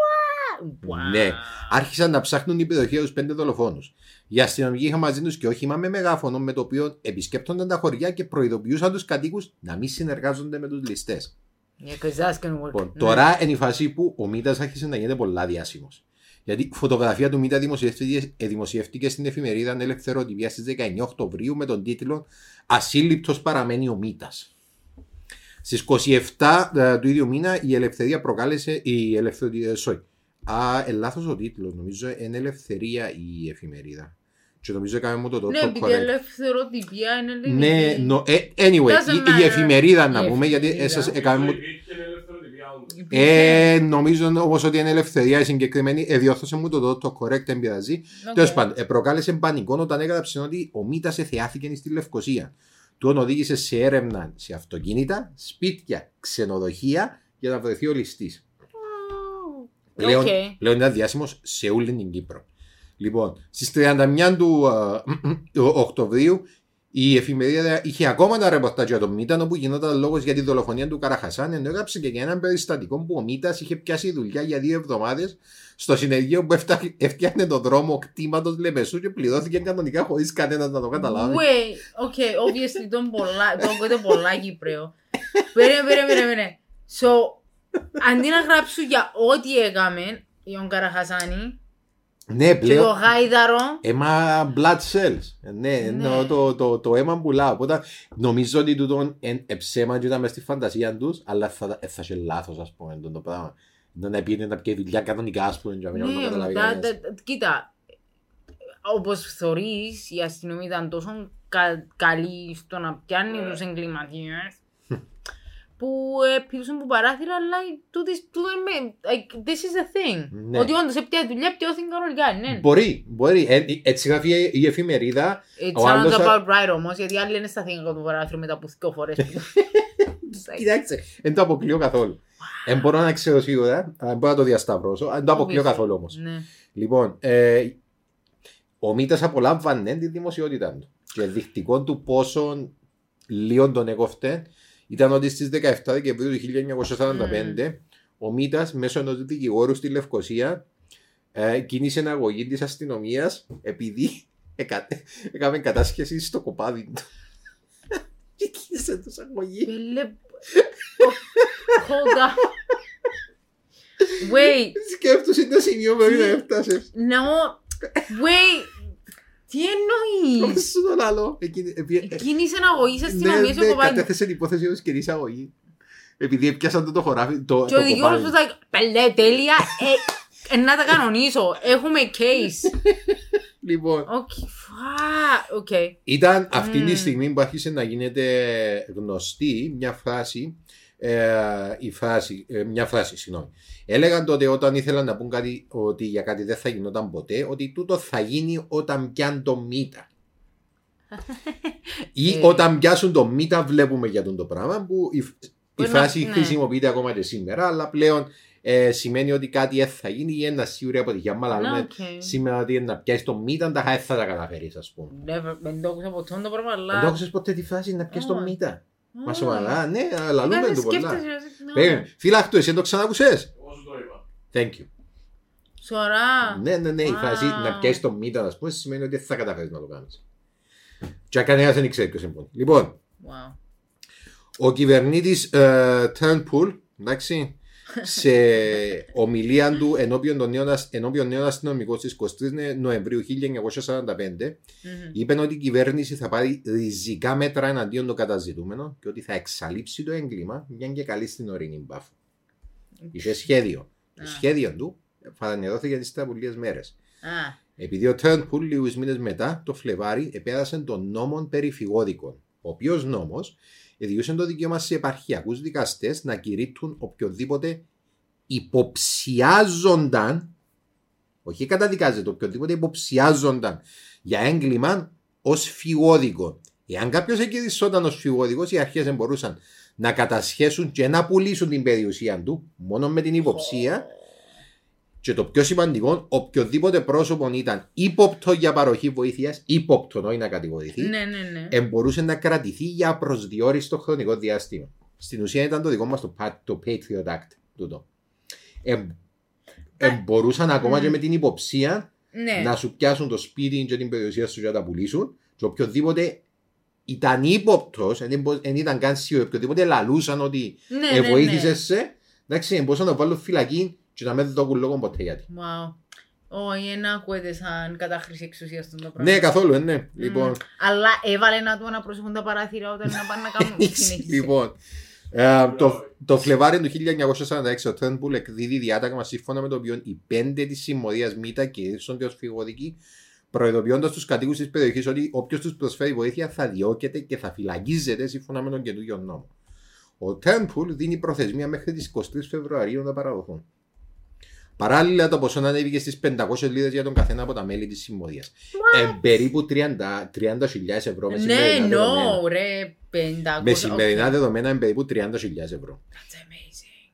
Wow. ναι, άρχισαν να ψάχνουν την περιοχή τους πέντε δολοφόνους. Οι αστυνομικοί είχαν μαζί τους και όχημα με μεγάφωνο με το οποίο επισκέπτονταν τα χωριά και προειδοποιούσαν τους κατοίκους να μην συνεργάζονται με τους ληστές. Yeah, 'cause that's gonna work. Λοιπόν, Ναι. τώρα είναι η φάση που ο Μίτα άρχισε να γίνεται πολλά διάσημος. Γιατί η φωτογραφία του Μίτα δημοσιεύτηκε, ε, δημοσιεύτηκε στην εφημερίδα Ελευθεροτυπία στις 19 Οκτωβρίου με τον τίτλο Ασύλληπτος παραμένει ο Μίτα. Στις 27 ε, του ίδιου μήνα η ελευθερία προκάλεσε. Η ελευθερία. Sorry. Α, ε, λάθος ο τίτλος. Νομίζω είναι ελευθερία η εφημερίδα. Και νομίζω έκαμε μου το Ναι, το επειδή correct. ελευθεροτυπία είναι ελληνική. Ναι, no, ε, anyway, Doesn't η, η matter. εφημερίδα να Η πούμε, γιατί εφημερίδα. εσάς έκαμε μου. Υπήρχε ελευθεροτυπία όντως. Υπήρχε- Ε, νομίζω όμως ότι είναι ελευθερία η συγκεκριμένη. Ε, διόρθωσε μου το, το, το correct, δεν πειράζει. Οκ. Τέλος πάντων, ε, προκάλεσε πανικό όταν έγραψε ότι ο Μίτα εθεάθηκε στη Λευκοσία. Τον οδήγησε σε έρευνα σε αυτοκίνητα, σπίτια, ξενοδοχεία για να βρεθεί ο ληστής. Πλέον, Οκ. πλέον είναι διάσημος σε όλη την Κύπρο. Λοιπόν, στις 31 του, α, του Οκτωβρίου η εφημερίδα είχε ακόμα ένα ρεπορτάζ για τον Μίτα όπου γινόταν λόγος για τη δολοφονία του Καραχασάν ενώ έγραψε και για έναν περιστατικό που ο Μίτα είχε πιάσει δουλειά για δύο εβδομάδες στο συνεργείο που έφτα- έφτιαχνε τον δρόμο κτήματος Λεμεσού και πληρώθηκε κανονικά χωρίς κανένας να το καταλάβει. Wait, okay, obviously τον πολλά, τον ακούτε πολλά Κύπρεο. Περίμενε, περίμενε, περίμενε. So, αντί να γράψουν για ό,τι έκαμε, η Καραχασάνη Ναι, και το πλέον. γάιδαρο, Αίμα blood cells. Ε, Ναι, Ναι. εννοώ το, το, το αίμα πουλά. Οπότε νομίζω ότι τούτο είναι ψέμα και ήταν μες στη φαντασία τους, αλλά θα, ε, θα είχε λάθος, ας πούμε, το, το πράγμα. Να να πήγαινε να πιει δουλειά κανονικά, ας πούμε, για να μην το ναι, καταλάβει τα- κανένας. τα- κοίτα, όπως θωρείς, η αστυνομία ήταν τόσο κα- καλή στο να πιάνει τους εγκληματίες, που πήρουσαν που παράθυρα, αλλά τούτης- τούτο είναι, like, this is the thing. Ναι. Ότι όντως έπτια δουλειά, πιώθηκαν κανονικά, ναι. Μπορεί, μπορεί. Ε, έτσι γράφει η εφημερίδα. It Ο άλλος sounds θα- about right όμως, γιατί άλλοι είναι στα θύγα του παράθυρου μετά από δύο φορές. <laughs> Κοιτάξτε, δεν το αποκλείω καθόλου. Δεν μπορώ να ξέρω σίγουρα, ε, δεν μπορώ να το διασταυρώσω, δεν το αποκλείω Obviously. καθόλου όμως. Ναι. Λοιπόν, ε, ο Μίτα απολάμβανε τη δημοσιότητα του. Και δεικτικό του πόσο λίγο τον έκοφτε ήταν ότι στις 17 Δεκεμβρίου του 1945 ο Μίτα μέσω ενός δικηγόρου στη Λευκοσία ε, κίνησε αγωγή της αστυνομίας επειδή εκα- έκαμε κατάσχεση στο κοπάδι του. <laughs> Και κίνησε τους αγωγή. Πέλε... Hold up. Wait, Σκέφτομαι το σημείο που να έφτασες. no, wait. Τι εννοείς; Πώς σου το λαλώ. Εκείνη- επί- ε, Κίνησε να αγωγείς Ναι, αστυνομίας στο ναι, κομμάτι. κατέθεσε την υπόθεση ως κοινής αγωγή. Επειδή έπιασαν το, το χωράφι, το, Και το ο δικηγόρος κοπάδι. was like, πελέ, τέλεια, ε, ε, να τα κανονίσω, έχουμε case. Λοιπόν, Okay, φα, okay. ήταν αυτή τη Μμμ. στιγμή που άρχισε να γίνεται γνωστή μια φράση, ε, η φράση, ε, μια φράση, συγγνώμη. Έλεγαν τότε όταν ήθελαν να πούν κάτι, ότι για κάτι δεν θα γινόταν ποτέ, ότι τούτο θα γίνει όταν πιάνουν το μήτα. <laughs> Ή Ε. όταν πιάσουν το μήτα βλέπουμε για τον το πράγμα που η, η Μπορεί φράση να- ναι. χρησιμοποιείται ακόμα και σήμερα, αλλά πλέον ε, σημαίνει ότι κάτι δεν θα γίνει ή ένα σίγουρη αποτυχία. Μα Ναι, λέμε okay. σήμερα ότι να πιάσεις το μήτα, τα δεν θα τα καταφέρεις, ας πούμε. Never, δεν το άκουσα ποτέ το πράγμα, Δεν το αλλά... άκουσες ποτέ τη φράση να πιάσεις το Όχι. μήτα. Μα Α. σοβαρά, ναι, λαλούμε Κάθε το πολλά. σκέφτεσαι, ναι. Περίμενε. Φίλακτο, εσύ δεν το ξανακούσες; Εγώ σου το είπα. Thank you. Σωρά. Ναι, ναι, ναι, η Wow. φράση να πιάσεις το μήτα, ας πούμε, σημαίνει ότι δεν θα καταφέρεις να το κάνεις. Και κανένας δεν ξέρει ποιος είναι. Λοιπόν, Wow. ο κυβερνήτης ε, Turnbull, εντάξει, σε ομιλία του ενώπιον των νέων, ασ- ενώπιον νέων αστυνομικών στις 23 Νοεμβρίου 1945, Μμμ. είπε ότι η κυβέρνηση θα πάρει ριζικά μέτρα εναντίον των καταζητούμενων και ότι θα εξαλείψει το έγκλημα, μια και καλή στην ορεινή μπάφου. Είχε σχέδιο. Το Α. σχέδιο του φανερώθηκε ύστερα από λίγε μέρες. Α, Επειδή ο Turnbull λίγους μήνες μετά, το Φλεβάρι, επέρασε τον νόμο περί φυγόδικων. Ο οποίος νόμος εδιούσε το δικαίωμα σε επαρχιακούς δικαστές να κηρύττουν οποιοδήποτε υποψιάζονταν, όχι καταδικάζεται, οποιοδήποτε υποψιάζονταν για έγκλημα ως φυγόδικο. Εάν κάποιος εκκυρισόταν ως φυγόδικος, οι αρχές μπορούσαν να κατασχέσουν και να πουλήσουν την περιουσία του μόνο με την υποψία. Και το πιο σημαντικό, οποιοδήποτε πρόσωπο ήταν ύποπτο για παροχή βοήθειας, ύποπτο όχι να κατηγορηθεί, ναι, ναι, ναι. ε, μπορούσε να κρατηθεί για προσδιορίστο χρονικό διάστημα. Στην ουσία ήταν το δικό μας το, pa- το Patriot Act. Τούτο. Ε, ε, μπορούσαν ακόμα και με την υποψία Ναι. να σου πιάσουν το σπίτι και την περιουσία σου και να τα πουλήσουν και οποιοδήποτε ήταν ύποπτος, δεν ήταν καν σίγουρο, οποιοδήποτε λαλούσαν ότι Ναι, ναι, ε, ναι. βοήθησες σε, εντάξει, μπορούσαν να το βάλουν φυλακή και να μην δώκουν λόγο ποτέ γιατί. Wow. Όχι, δεν ακούεται σαν κατάχρηση εξουσίας στον το πράγμα. Ναι, καθόλου, ε, ναι. Λοιπόν, Αλλά έβαλε να του αναπροσεχούν τα παράθυρα όταν να πάνε να <laughs> κάνουν συνέχιση. λοιπόν ε, το, το Φλεβάρι του 1946 ο Τέρνπουλ εκδίδει διάταγμα σύμφωνα με το οποίο οι πέντε της συμμορίας ΜΙΤΑ κηρύσσονται ως φυγοδικοί, προειδοποιώντας τους κατοίκους της περιοχής ότι όποιος τους προσφέρει βοήθεια θα διώκεται και θα φυλακίζεται σύμφωνα με τον καινούριο νόμο. Ο Τέρνπουλ δίνει προθεσμία μέχρι τις 23 Φεβρουαρίου να παραδοθούν. Παράλληλα, το ποσό ανέβηκε στις 500 λίρες για τον καθένα από τα μέλη της συμμορίας. Ε, περίπου 30 30.000 ευρώ με Ναι, σημερινά δεδομένα. no, ρε, 500. Με σημερινά okay. δεδομένα είναι περίπου 30.000 ευρώ. That's amazing.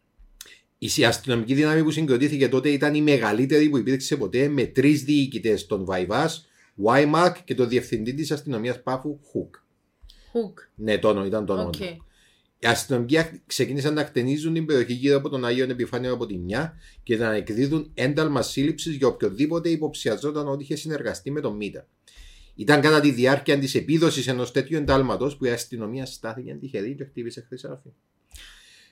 Η αστυνομική δύναμη που συγκροτήθηκε τότε ήταν η μεγαλύτερη που υπήρξε ποτέ με τρεις διοικητές, τον Βαϊβάς, Βάιμαρκ και τον διευθυντή της αστυνομίας Πάφου Hook. Hook. Ναι, το όνομα, ήταν το όνομα. Οκ. Του. Οι αστυνομικοί αχ- ξεκίνησαν να χτενίζουν την περιοχή γύρω από τον Άγιο Επιφάνειο από τη μια και να εκδίδουν ένταλμα σύλληψης για οποιοδήποτε υποψιαζόταν ότι είχε συνεργαστεί με τον Μίτα. Ήταν κατά τη διάρκεια της επίδοσης ενός τέτοιου εντάλματος που η αστυνομία στάθηκε τυχερή και χτύπησε χρυσάφι.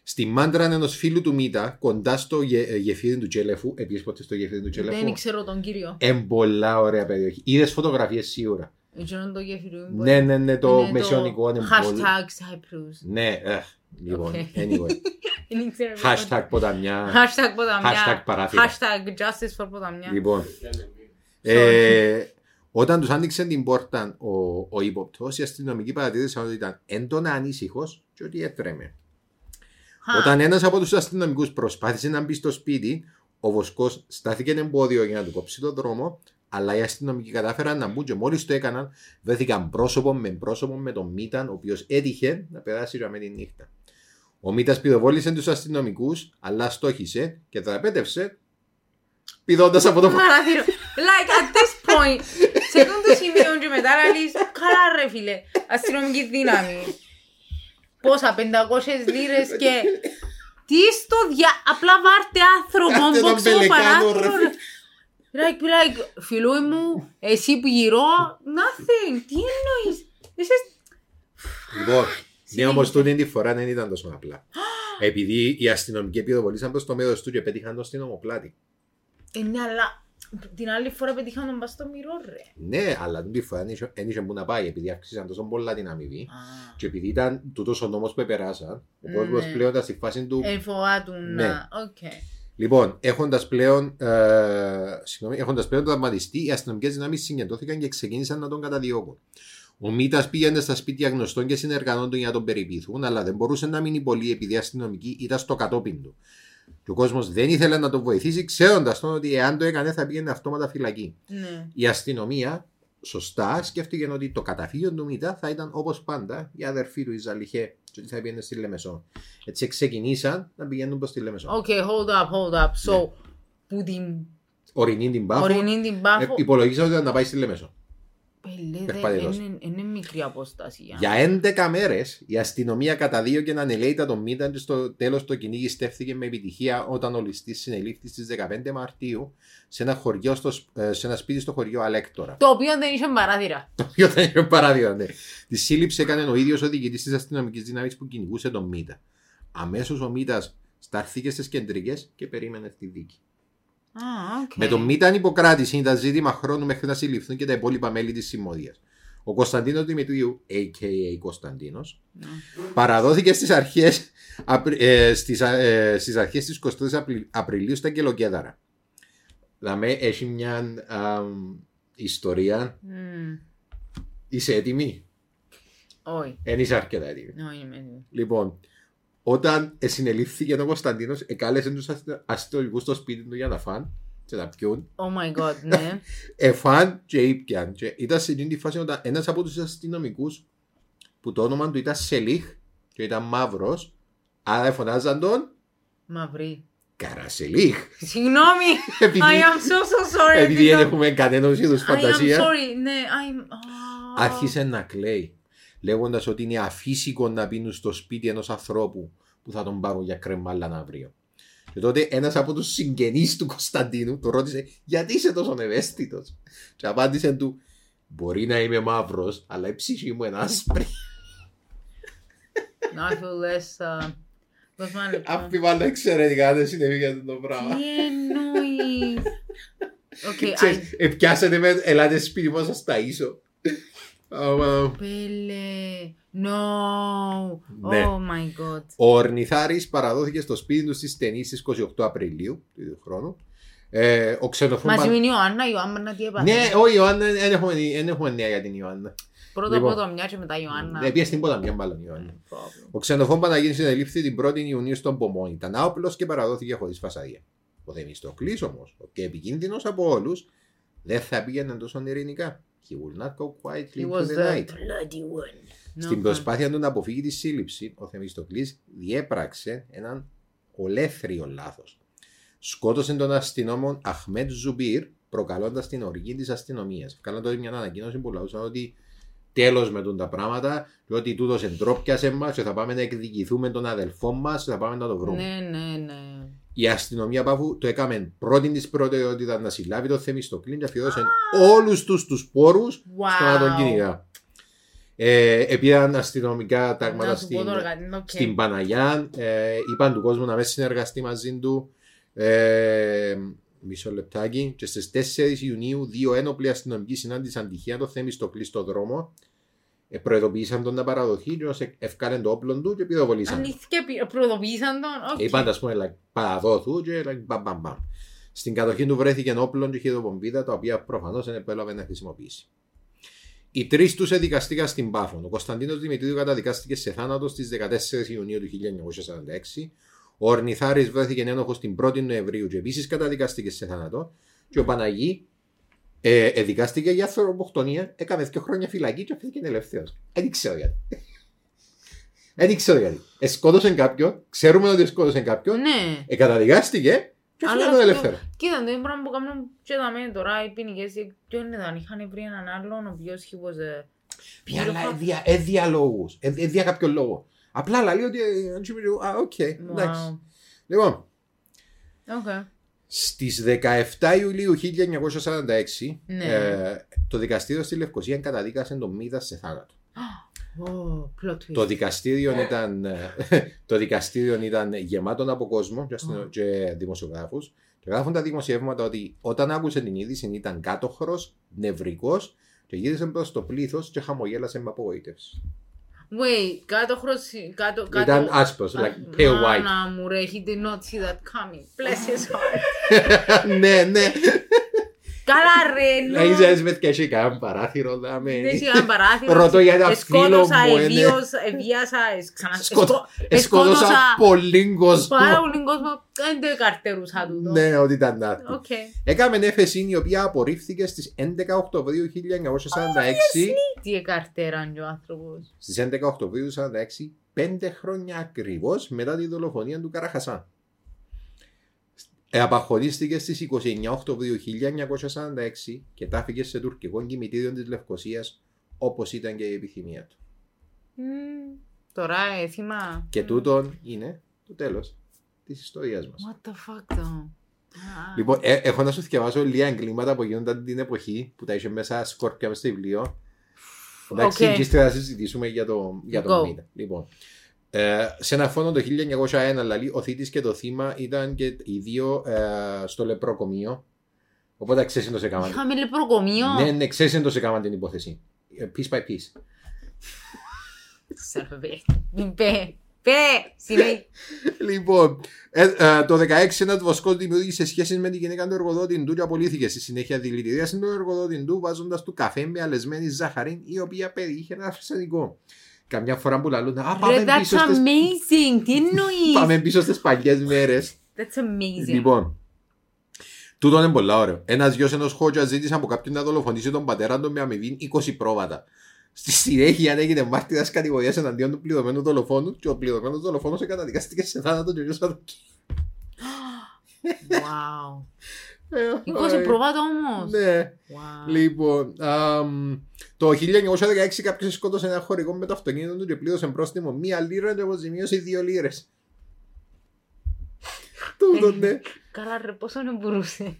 Στη μάντρα ενός φίλου του Μίτα, κοντά στο γε- ε, γεφύρι του Τσέλεφου, επίσης ποτέ στο γεφύρι του Τσέλεφου. Δεν ξέρω τον κύριο. Εμπολά ωραία περιοχή. Είδες φωτογραφίες σίγουρα. Εκείνον το γέφυρο. είναι Ναι, ναι, ναι, το είναι μεσαιωνικό είναι πολύ. Hashtag Cyprus. Ναι, ε, λοιπόν, OK. anyway. <laughs> Δεν ξέρω. Hashtag ποταμιά. Hashtag ποταμιά. Hashtag παράθυρα. Hashtag justice for ποταμιά. Λοιπόν. Ε, όταν του άνοιξε την πόρτα ο, ο ύποπτος, οι αστυνομικοί παρατήρησαν ότι ήταν έντονα ανήσυχος και ότι έτρεμε. Χα. Όταν ένα από του αστυνομικού προσπάθησε να μπει στο σπίτι, ο βοσκός στάθηκε εμπόδιο για να του κόψει τον δρόμο, αλλά οι αστυνομικοί κατάφεραν να μπουν και μόλις το έκαναν, βρέθηκαν πρόσωπο με πρόσωπο με τον Μίταν, ο οποίος έτυχε να περάσει για με τη νύχτα. Ο Μίτα πυροβόλησε τους αστυνομικούς, αλλά στόχισε και δραπέτευσε, πηδώντας από το Παράθυρο. Like at this point, σε αυτό το σημείο και μετά να λες, καλά ρε φίλε, αστυνομική δύναμη. Πόσα, 500 λίρες και... <laughs> Τι στο δια... Απλά βάρτε άνθρωπο, Κάτσε τον μπόξε το πελεκάνο, ρε παράθυρο. Ρε. Like, be like, φιλούι μου, εσύ που γυρώ, nothing, τι εννοείς; Είσαι... Λοιπόν, ναι, όμως τούτη τη φορά δεν ήταν τόσο απλά. Επειδή οι αστυνομικοί πυροβολήσαν προ το μέρο του και πέτυχαν τον στην ομοπλάτη. Ε, ναι, αλλά την άλλη φορά πετύχαν τον πας στο μυρό, ρε. Ναι, αλλά τούτη φορά δεν είχε που να πάει, επειδή αύξησαν τόσο πολλά την αμοιβή. Και επειδή ήταν τούτος ο νόμος που επεράσαν, ο κόσμος Ναι. πλέον ήταν στη φάση του. Ε, φοβάτου Ναι. να... Οκ. Λοιπόν, έχοντας πλέον, ε, συγγνώμη, έχοντας πλέον τραυματιστεί, οι αστυνομικές δυνάμεις συγκεντρώθηκαν και ξεκίνησαν να τον καταδιώκουν. Ο Μίτα πήγαινε στα σπίτια γνωστών και συνεργανών του για να τον περιποιηθούν, αλλά δεν μπορούσε να μείνει πολύ επειδή οι αστυνομικοί ήταν στο κατόπιν του. Και ο κόσμος δεν ήθελε να τον βοηθήσει, ξέροντας τον ότι εάν το έκανε θα πήγαινε αυτόματα φυλακή. Ναι. Η αστυνομία, σωστά, σκέφτηκε ότι το καταφύγιο του Μίτα θα ήταν όπως πάντα η αδερφή του η Ζαλιχέ, και ότι θα πήγαινε στη Λεμεσό. Έτσι ξεκινήσαν να πηγαίνουν προς τη Λεμεσό. OK, hold up, hold up. So, που την Ορεινή την Πάφο. ορεινή την πάφο... Ε, υπολογίζαν ότι ήταν να πάει στη Λεμεσό. Πέλε, περπατητός. είναι- είναι μικρή απόσταση. για- Για 11 μέρες η αστυνομία καταδίωκε ανελέητα τον Μίταν και στο τέλος το κυνήγι στέφθηκε με επιτυχία όταν ο ληστής συνελήφθη στις 15 Μαρτίου σε ένα, χωριό στο, σ- ε, σε ένα σπίτι στο χωριό Αλέκτορα. Το οποίο δεν είχε παράθυρα. Το οποίο δεν είχε παράθυρα. Ναι. Τη σύλληψη έκανε ο ίδιος ο διοικητής της αστυνομικής δύναμης που κυνηγούσε τον Μίτα. Αμέσως ο Μίτας πάρθηκε στις κεντρικές και περίμενε τη δίκη. Α, οκ. Με τον Μίτα υπό κράτηση ήταν ζήτημα χρόνου μέχρι να συλληφθούν και τα υπόλοιπα μέλη της συμμορίας. Ο Κωνσταντίνος Δημητρίου, a.k.a. Κωνσταντίνος, Ναι. παραδόθηκε στις αρχές ε, στις, ε, στις αρχές της 23 Απρι- Απριλίου στα Κελοκέδαρα. Δηλαδή έχει μια α, ιστορία. Μμμ. Είσαι έτοιμη; Όχι, Δεν είσαι αρκετά έτοιμη. όχι, είμαι έτοιμη. Λοιπόν, όταν συνελήφθηκε ο Κωνσταντίνος, εκάλεσε τους αστυνομικούς στο σπίτι του για να φαν και να πιούν. Oh my god, ναι. <laughs> Εφάν και ήπιαν. Και ήταν σε εκείνη τη φάση όταν ένας από τους αστυνομικούς που το όνομα του ήταν Σελίχ και ήταν μαύρος, άρα φωνάζαν τον Μαυρή. Καρασελίχ. Συγγνώμη. <laughs> Επειδή- I am so so sorry. Επειδή δεν because- έχουμε κανένα είδου I am φαντασία, sorry. Ναι, I'm... Ah. άρχισε να κλαίει. Λέγοντας ότι είναι αφύσικο να πίνουν στο σπίτι ενός ανθρώπου που θα τον πάρουν για κρεμάλα αύριο. Και τότε ένας από τους συγγενείς του Κωνσταντίνου του ρώτησε Γιατί είσαι τόσο ευαίσθητος; Και απάντησε του Μπορεί να είμαι μαύρος, αλλά η ψυχή μου είναι άσπρη. Να feel less... uh, Δώσ' μου ένα λεπτό. Αμφιβάλλω εξαιρετικά δεν συνέβη για αυτό το πράγμα. Τι εννοείς; Οκ, Ξέρεις, I- Επιάσατε με, ελάτε σπίτι μου να σας ταΐσω. Άμα- Πέλε. No. Ναι. Oh my god. Ο Ορνηθάρης παραδόθηκε στο σπίτι του στη Στενή στις 28 Απριλίου του ίδιου χρόνου. Ε, ο ξενοφών... Μαζί πα- με η Ιωάννα, η Ιωάννα τι έπαθε. Ναι, όχι Ιωάννα, δεν έχουμε, δεν έχουμε νέα για την Ιωάννα. Πρώτο λοιπόν. πρώτο μια και μετά η Ιωάννα. Ναι, πήγε στην Ποταμιά μάλλον η Ιωάννα. Problem. Ο Ξενοφών Παναγίνης συνελήφθη την 1η Ιουνίου στον Πομό. Ήταν άοπλος και παραδόθηκε χωρίς φασαρία. Ο Θεμιστοκλής όμως, ο πιο επικίνδυνος από όλους, δεν θα πήγαινε τόσο ειρηνικά. He will not go quietly He into was the the night. bloody one. Στην Okay. προσπάθεια του να αποφύγει τη σύλληψη, ο Θεμιστοκλής διέπραξε ένα ολέθριο λάθος. Σκότωσε τον αστυνόμο Αχμέτ Ζουμπίρ, προκαλώντας την οργή της αστυνομίας. Κάναν τότε μια ανακοίνωση που λαούσαν ότι τέλος με τον τα πράγματα, και ότι τούτος εντρόπιασε μας και θα πάμε να εκδικηθούμε τον αδελφό μας και θα πάμε να το βρούμε. Ναι, ναι, ναι. Η αστυνομία πάβου το έκαμε πρώτη της προτεραιότητας να συλλάβει τον Θεμιστοκλή και αφιέρωσε όλους τους τους πόρους στο να τον Wow. κυνηγά. Ε, επήραν αστυνομικά τάγματα Να σου πω στην, τώρα κάτι. οκ. στην Παναγιά. Ε, είπαν του κόσμου να μεν συνεργαστεί μαζί του. Ε, μισό λεπτάκι. Και στις 4 Ιουνίου, δύο ένοπλοι αστυνομικοί συνάντησαν τυχαία το Θέμη στο κλειστό δρόμο. Ε, προειδοποίησαν τον να παραδοθεί, και όσο έφκαλεν το όπλο του και πυροβολήσαν. τον. Αλήθεια, πη- προειδοποίησαν τον. οκ. Είπαν, ας πούμε, like, παραδόθου και like, μπαμ, μπαμ, μπαμ. Στην κατοχή του βρέθηκε όπλον και χειροβομβίδα, τα οποία προφανώς δεν επρόλαβε να χρησιμοποιήσει. Οι τρεις τους εδικαστήκαν στην Πάφων. Ο Κωνσταντίνος Δημητρίου καταδικάστηκε σε θάνατο στις 14 Ιουνίου του 1946. Ο Ορνηθάρης βρέθηκε ένοχος την 1η Νοεμβρίου και επίσης καταδικάστηκε σε θάνατο. Και ο Παναγί ε, εδικάστηκε για ανθρωποκτονία, έκανε δύο χρόνια φυλακή και αφήθηκε ελεύθερος. Δεν ξέρω γιατί. Δεν ξέρω γιατί. Εσκότωσε κάποιον, ξέρουμε ότι σκότωσε κάποιον, Ναι. ε, καταδικάστηκε και Αλλά αφήνει τον αυτό- ελεύθερο. Κοίτα, το ίδιο πράγμα που κάνουν και τα μένα τώρα οι ποινικές, ποιον ήταν, είχαν βρει έναν άλλον ο οποίος he was a Ποια άλλα beautiful- έδια, έδια λόγους, ε, έδια κάποιο λόγο. Απλά λέει ότι, ε, αν σου πει, α, οκ, εντάξει. Wow. Λοιπόν, Okay. Στις 17 Ιουλίου 1946, Ναι. ε, το δικαστήριο στη Λευκοσία καταδίκασε τον Μίδα σε θάνατο. Oh, plot twist. Το δικαστήριο ήταν, ε, <laughs> το δικαστήριο ήταν γεμάτο από κόσμο και, αστυνο- και δημοσιογράφους και γράφουν τα δημοσιεύματα ότι όταν άκουσε την είδηση ήταν κάτοχρος, νευρικός και γύρισε προς το πλήθος και χαμογέλασε με απογοήτευση. Wait, κάτω χρωσί, κάτω, κάτω. Ήταν άσπρος, like pale white. Μάνα μου ρε, he did not see that coming. Bless his heart. <laughs> ναι, ναι. Καλά ρε, Να νο. είσαι με και έχει κανένα παράθυρο, δάμε. Δεν έχει ένα παράθυρο. <laughs> Ρωτώ για ένα φίλο Εσκότωσα, μου, ε, ναι. ευίωσα, ευίασα, εσ- ξανα- Σκοτώ- εσκο- Εσκότωσα πολύ κόσμο. Πάρα πολύ κόσμο, δεν το καρτερούσα τούτο. Ναι, ότι ήταν άτομο. Οκ. Έκαμε έφεση η οποία απορρίφθηκε στις 11 Οκτωβρίου 1946. Τι εκαρτέραν και ο άνθρωπος. Στις 11 Οκτωβρίου 1946, πέντε χρόνια ακριβώς μετά τη δολοφονία του Καραχασάν. Ε, απαχωρίστηκε στις 29 Οκτωβρίου 1946 και τάφηκες σε τουρκικό κημητήριο της Λευκοσίας όπως ήταν και η επιθυμία του. Μμμ, Τώρα έθιμα. Και τούτον είναι το τέλος της ιστορίας μας. What the fuck though. Α. Λοιπόν, ε, έχω να σου διαβάσω λίγα εγκλήματα που γίνονταν την εποχή που τα είχες μέσα σκόρπια μες στο βιβλίο. Εντάξει, Οκ. και ύστερα θα συζητήσουμε για το, για το Go. μήνα. Λοιπόν, ε, σε ένα φόνο το 1901, λαλεί, ο θύτης και το θύμα ήταν και οι δύο ε, στο λεπροκομείο. Οπότε ξέρεις το σε κάμαν. Είχαμε λεπροκομείο. Ναι, ναι, ξέρεις το σε κάμαν την υπόθεση. Ε, Piece by piece. Son of a bitch. Μην πέ. Πέ. Συνέχεια. Λοιπόν, ε, ε, το 16 ένας βοσκός δημιούργησε σχέσεις με την γυναίκα του εργοδότη του και απολύθηκε. Στη συνέχεια δηλητηρίασε τον εργοδότη του βάζοντας του καφέ με αλεσμένη ζάχαρη η οποία περιείχε ένα αρσενικό. Καμιά φορά που λαλούν, Α, Ρε, πάμε that's πίσω, στις, amazing. Τι εννοείς; <laughs> πάμε πίσω στις παλιές μέρες. That's amazing. Λοιπόν, τούτο είναι πολύ ωραίο. Ένας γιος ενός Χότζα ζήτησε από κάποιον να δολοφονήσει τον πατέρα του με αμοιβή 20 πρόβατα. Στη συνέχεια έγινε μάρτυρας κατηγορίας εναντίον του πληρωμένου δολοφόνου και ο πληρωμένος δολοφόνος καταδικάστηκε σε θάνατο και ο γιος αδοκεί. <gasps> Wow. Ε, 20 ε, προβάτα όμως. Ναι. Wow. Λοιπόν, αμ, το 1916 κάποιος σκότωσε ένα χωρικό με το αυτοκίνητο του και πλήρωσε πρόστιμο μία λίρα και αποζημίωσε δύο λίρες. <laughs> Τούτο, ναι. Καλά ρε, πόσο να μπορούσε. <laughs>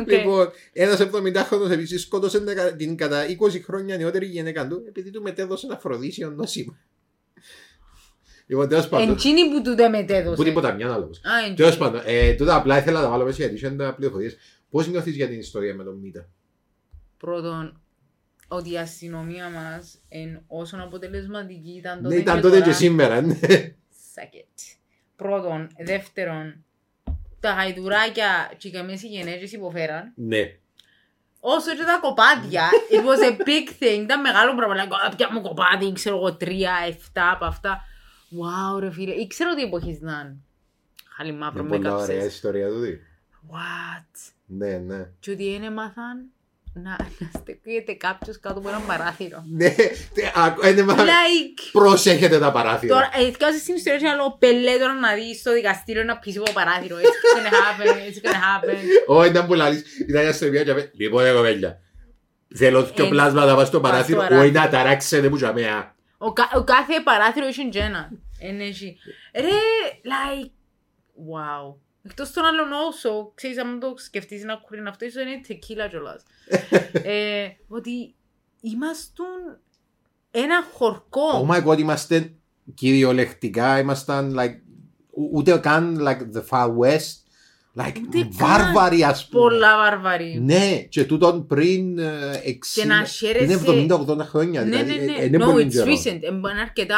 Οκ. Λοιπόν, ένας 70χρονος επίσης σκότωσε την- την κατά 20 χρόνια νεότερη γυναίκα του επειδή του μετέδωσε ένα αφροδίσιο νόσημα. Λοιπόν, τέλος πάντων. Εν τζείνη που του δεν μετέδωσε. Που τίποτα, μια άλλο. Α, εν τζείνη. Τέλος πάντων, ε, τούτα απλά ήθελα να τα βάλω μέσα γιατί είχαν τα πληροφορίες. Πώς νιώθεις για την ιστορία με τον Μίτα; Πρώτον, ότι η αστυνομία μας εν όσον αποτελεσματική ήταν τότε Ναι, ήταν και τότε τώρα. και σήμερα, ναι. Suck it. Πρώτον. Δεύτερον, τα χαϊδουράκια και οι καμίες οι γενέσεις υποφέραν. Ναι. Όσο και τα κοπάδια, it was a big thing. Ήταν μεγάλο πράγμα. Like, «Α, πια μου κοπάδι, ξέρω εγώ, τρία, εφτά από αυτά. Wow, ρε φίλε. Ήξερα ότι η εποχή ήταν. Χάλι μαύρο Είναι με πολύ ωραία η κάψες. ιστορία του. δει. What? Ναι, ναι. Και ότι δεν έμαθαν να, να στεκείται κάποιος κάτω από ένα παράθυρο. Ναι, τε- α, είναι μα- Like, Προσέχετε τα παράθυρα. Τώρα, ε, θυκάζεις στην ιστορία και άλλο πελέ τώρα να δεις στο δικαστήριο να πεις από παράθυρο. It's gonna happen, it's gonna happen. Όχι, ήταν που λαλείς. Ήταν μια ιστορία και απέ- Λοιπόν, ρε κοπέλια. Θέλω πιο Ε, πλάσματα πας στο πας στο παράθυρο. παράθυρο. Όχι να ταράξετε που τζαμέα. Ο, κα- ο κάθε παράθυρο είχε και ένα. Εν έχει. Ρε, like, wow. Εκτός των άλλων όσο, ξέρεις, αν το σκεφτείς να κουρίνει αυτό, ίσως είναι tequila κιόλας. <laughs> ε, ότι ήμαστον ένα Oh χορκό. my god, είμαστε κυριολεκτικά, ήμασταν like, ου- ούτε καν like the far west. Like Ούτε καν. βάρβαροι ας πούμε. Πολλά βαρβαρή. Ναι, και τούτον πριν ε, 60, Και να χαίρεσαι- πριν 70-80 χρόνια. Ναι, δηλαδή, ναι, ε, ναι. είναι No, πολύ it's καιρό. recent. Ε, Είναι αρκετά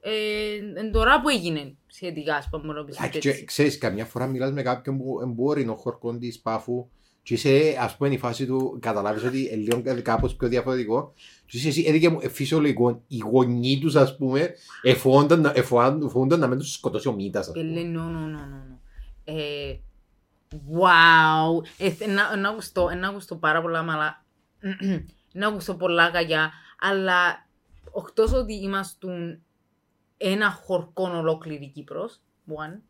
ε, εν τώρα που έγινε σχετικά, ας πούμε, να πεις Like, έτσι. και ξέρεις, καμιά φορά μιλάς με κάποιον που εμπόρει ο χορκόν της πάφου και είσαι, ας πούμε, η φάση του, καταλάβεις ότι είναι λίγο κάπως πιο διαφορετικό και είσαι εσύ, έδειξε μου ε, φυσιολογικό, οι γονείς τους, ας πούμε, εφόονταν να- εφοάν- εφοόνταν να μην τους σκοτώσει ο μήτας, ας Και λέει, wow. Ε, θε- να- να ακουστώ, να ακουστώ πάρα πολλά μαλά. να ακουστώ πολλά καγιά. Αλλά εκτός ότι είμαστε ένα χορκό ολόκληρη Κύπρος, one.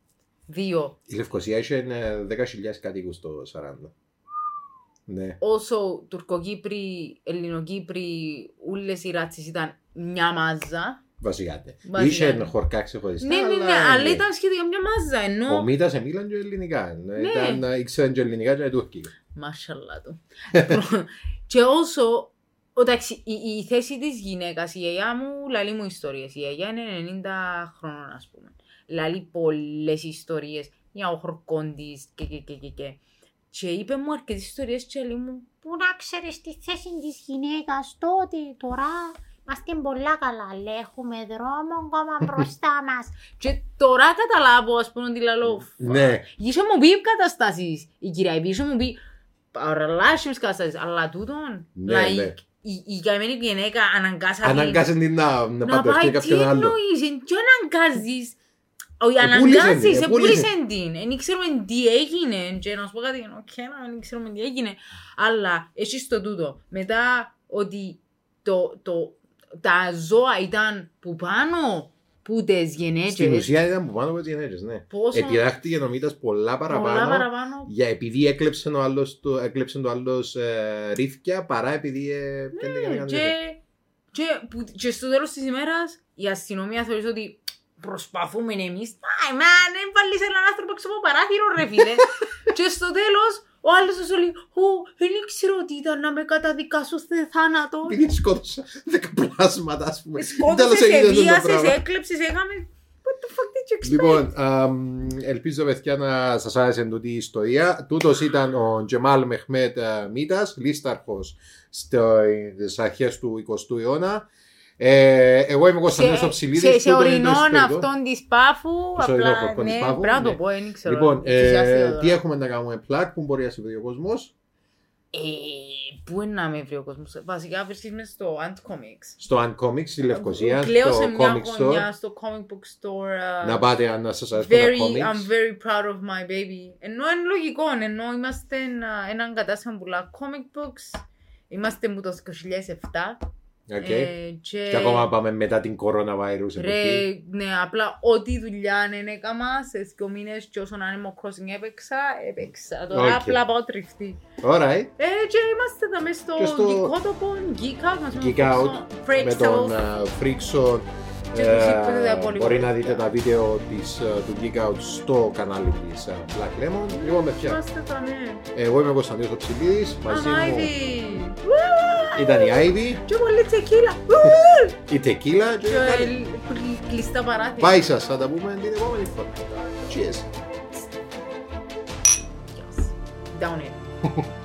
Δύο, Η Λευκοσία είχε ε, 10.000 κατοίκους το 40. Ναι. όσο Τουρκοκύπροι, Ελληνοκύπροι, όλες οι ράτσες ήταν μια μάζα. Βασικά. ναι. Βασικά. Είχε χορκά ξεχωριστά. Ναι, ναι, ναι, αλλά ήταν σχετικά μια μάζα, Ο ενώ... Μήτας εμίλαν και ελληνικά. Ναι. Ήταν, ε, Ήξεραν και ελληνικά και τουρκικά. Μάρσαλα του. <laughs> και όσο, εντάξει, η, η θέση της γυναίκας, η γιαγιά μου λαλεί μου ιστορίες. Η γιαγιά είναι 90 χρόνων, ας πούμε. Λαλεί πολλές ιστορίες για ο χορκόν της και, και, και, και, και. Και είπε μου αρκετές ιστορίες και λέει μου, Πού να ξέρεις τη θέση της γυναίκας τότε, τώρα είμαστε πολλά καλά, λέει, έχουμε δρόμο ακόμα <laughs> μπροστά μας. και τώρα καταλάβω, ας πούμε, ότι λαλώ, Ναι. Είχε μου πει καταστάσεις η κυρία Ιβή, είχε μου πει παραλάσσιμες καταστάσεις, αλλά τούτον, Ναι, like, ναι. η, η καημένη γυναίκα αναγκάσα την Αναγκάσαν την να, να να πάει παντρευτεί τι κάποιον άλλο. εννοείς, εν τι αναγκάζεις, όχι Επούλησεν την, αναγκάζεις, επούλησεν. επούλησεν την, εν ξέρουμε τι έγινε, και να σου πω κάτι, οκ, να μην ξέρουμε τι έγινε, αλλά εσύ το τούτο, μετά ότι το, το, τα ζώα ήταν που πάνω που τις Στην γενέτσες, ουσία ήταν που πάνω από τις γυναίκες, ναι. πόσο Επιδάχτηκε ο Μήτας πολλά πολλά παραπάνω παραπάνω για επειδή έκλεψε ο άλλος, το, έκλεψε το άλλος ε, ρίφκια παρά επειδή ε, δεν έκανε Ναι, κανένα και, τέτοιο. και, που, και στο τέλος της ημέρας η αστυνομία θεωρείς ότι προσπαθούμε εμείς. Α, μα δεν βάλεις έναν άνθρωπο έξω από παράθυρο ρε φίλε. <laughs> και στο τέλος ο άλλος σου λέει «Ω, δεν ήξερα ότι ήταν να με καταδικάσω σε θάνατο». Επειδή σκότωσα δέκα πλάσματα, ας πούμε. Τέλος Σκότωσες, έγινε αυτό το εβίασες, πράγμα. έκλεψες, έκαμε... What the fuck did you expect? Λοιπόν, αμ, ελπίζω παιδιά να σας άρεσε τούτη η ιστορία. Τούτος ήταν ο Τζεμάλ Μεχμέτ ε, Μίτας, λίσταρχος στις αρχές του 20ου αιώνα. Ε, εγώ είμαι ο Κωνσταντίνος ο Ψηλίδης. σε, σε τούτο είναι το ορεινόν ιστορικό. αυτόν της πάφου, Σε ορεινό απλά, χορκό της ναι, Πάφου, πρέπει να το ναι. πω, δεν ήξερα. Λοιπόν, ε, Ενθουσιάστηκα τι τώρα. έχουμε να κάνουμε πλάκ που μπορεί να σε βρει ο κόσμος; Ε, πού είναι να με βρει ο κόσμος; Βασικά βρίσκεις μέσα στο Ant Comics. Στο Uncomics στη Λευκοσία, Κλαίω στο σε μια Comic γωνιά Store. στο comic book store. uh, Να πάτε αν να σας αρέσουν very, τα I'm comics. very proud of my baby. Ενώ είναι λογικό, ενώ είμαστε ένα, έναν κατάστημα που πουλά comic books. Είμαστε μου το 2007. Οκ. Ε, και... Και ακόμα πάμε μετά την coronavirus εποχή. Ρε, ναι, απλά ό,τι δουλειά δεν έκανα σε δύο μήνες και όσο Animal Crossing έπαιξα, έπαιξα. Τώρα Οκ. απλά πάω τριφτή. Alright. Ε, και είμαστε εδώ μες στο Και στο- γικότοπο, Geek Out, μας Geek Out, με τον Freaks uh, Frickson. Και Ε, τους είπατε τα υπόλοιπα. μπορεί να δείτε τα βίντεο της, ε, του Geek Out στο κανάλι της ε, Black Lemon. Λοιπόν, παιδιά, Είμαστε εδώ, ναι. εγώ είμαι ο Κωνσταντίνος ο Ψηλίδης. Μαζί μου Ivy. ήταν η Ivy, Και πολύ τσεκίλα. η Tequila και Και κάτι. ε, κλει- κλειστά παράθυρα. Πάει σας, θα τα πούμε την επόμενη φορά. Cheers. Down it. <laughs>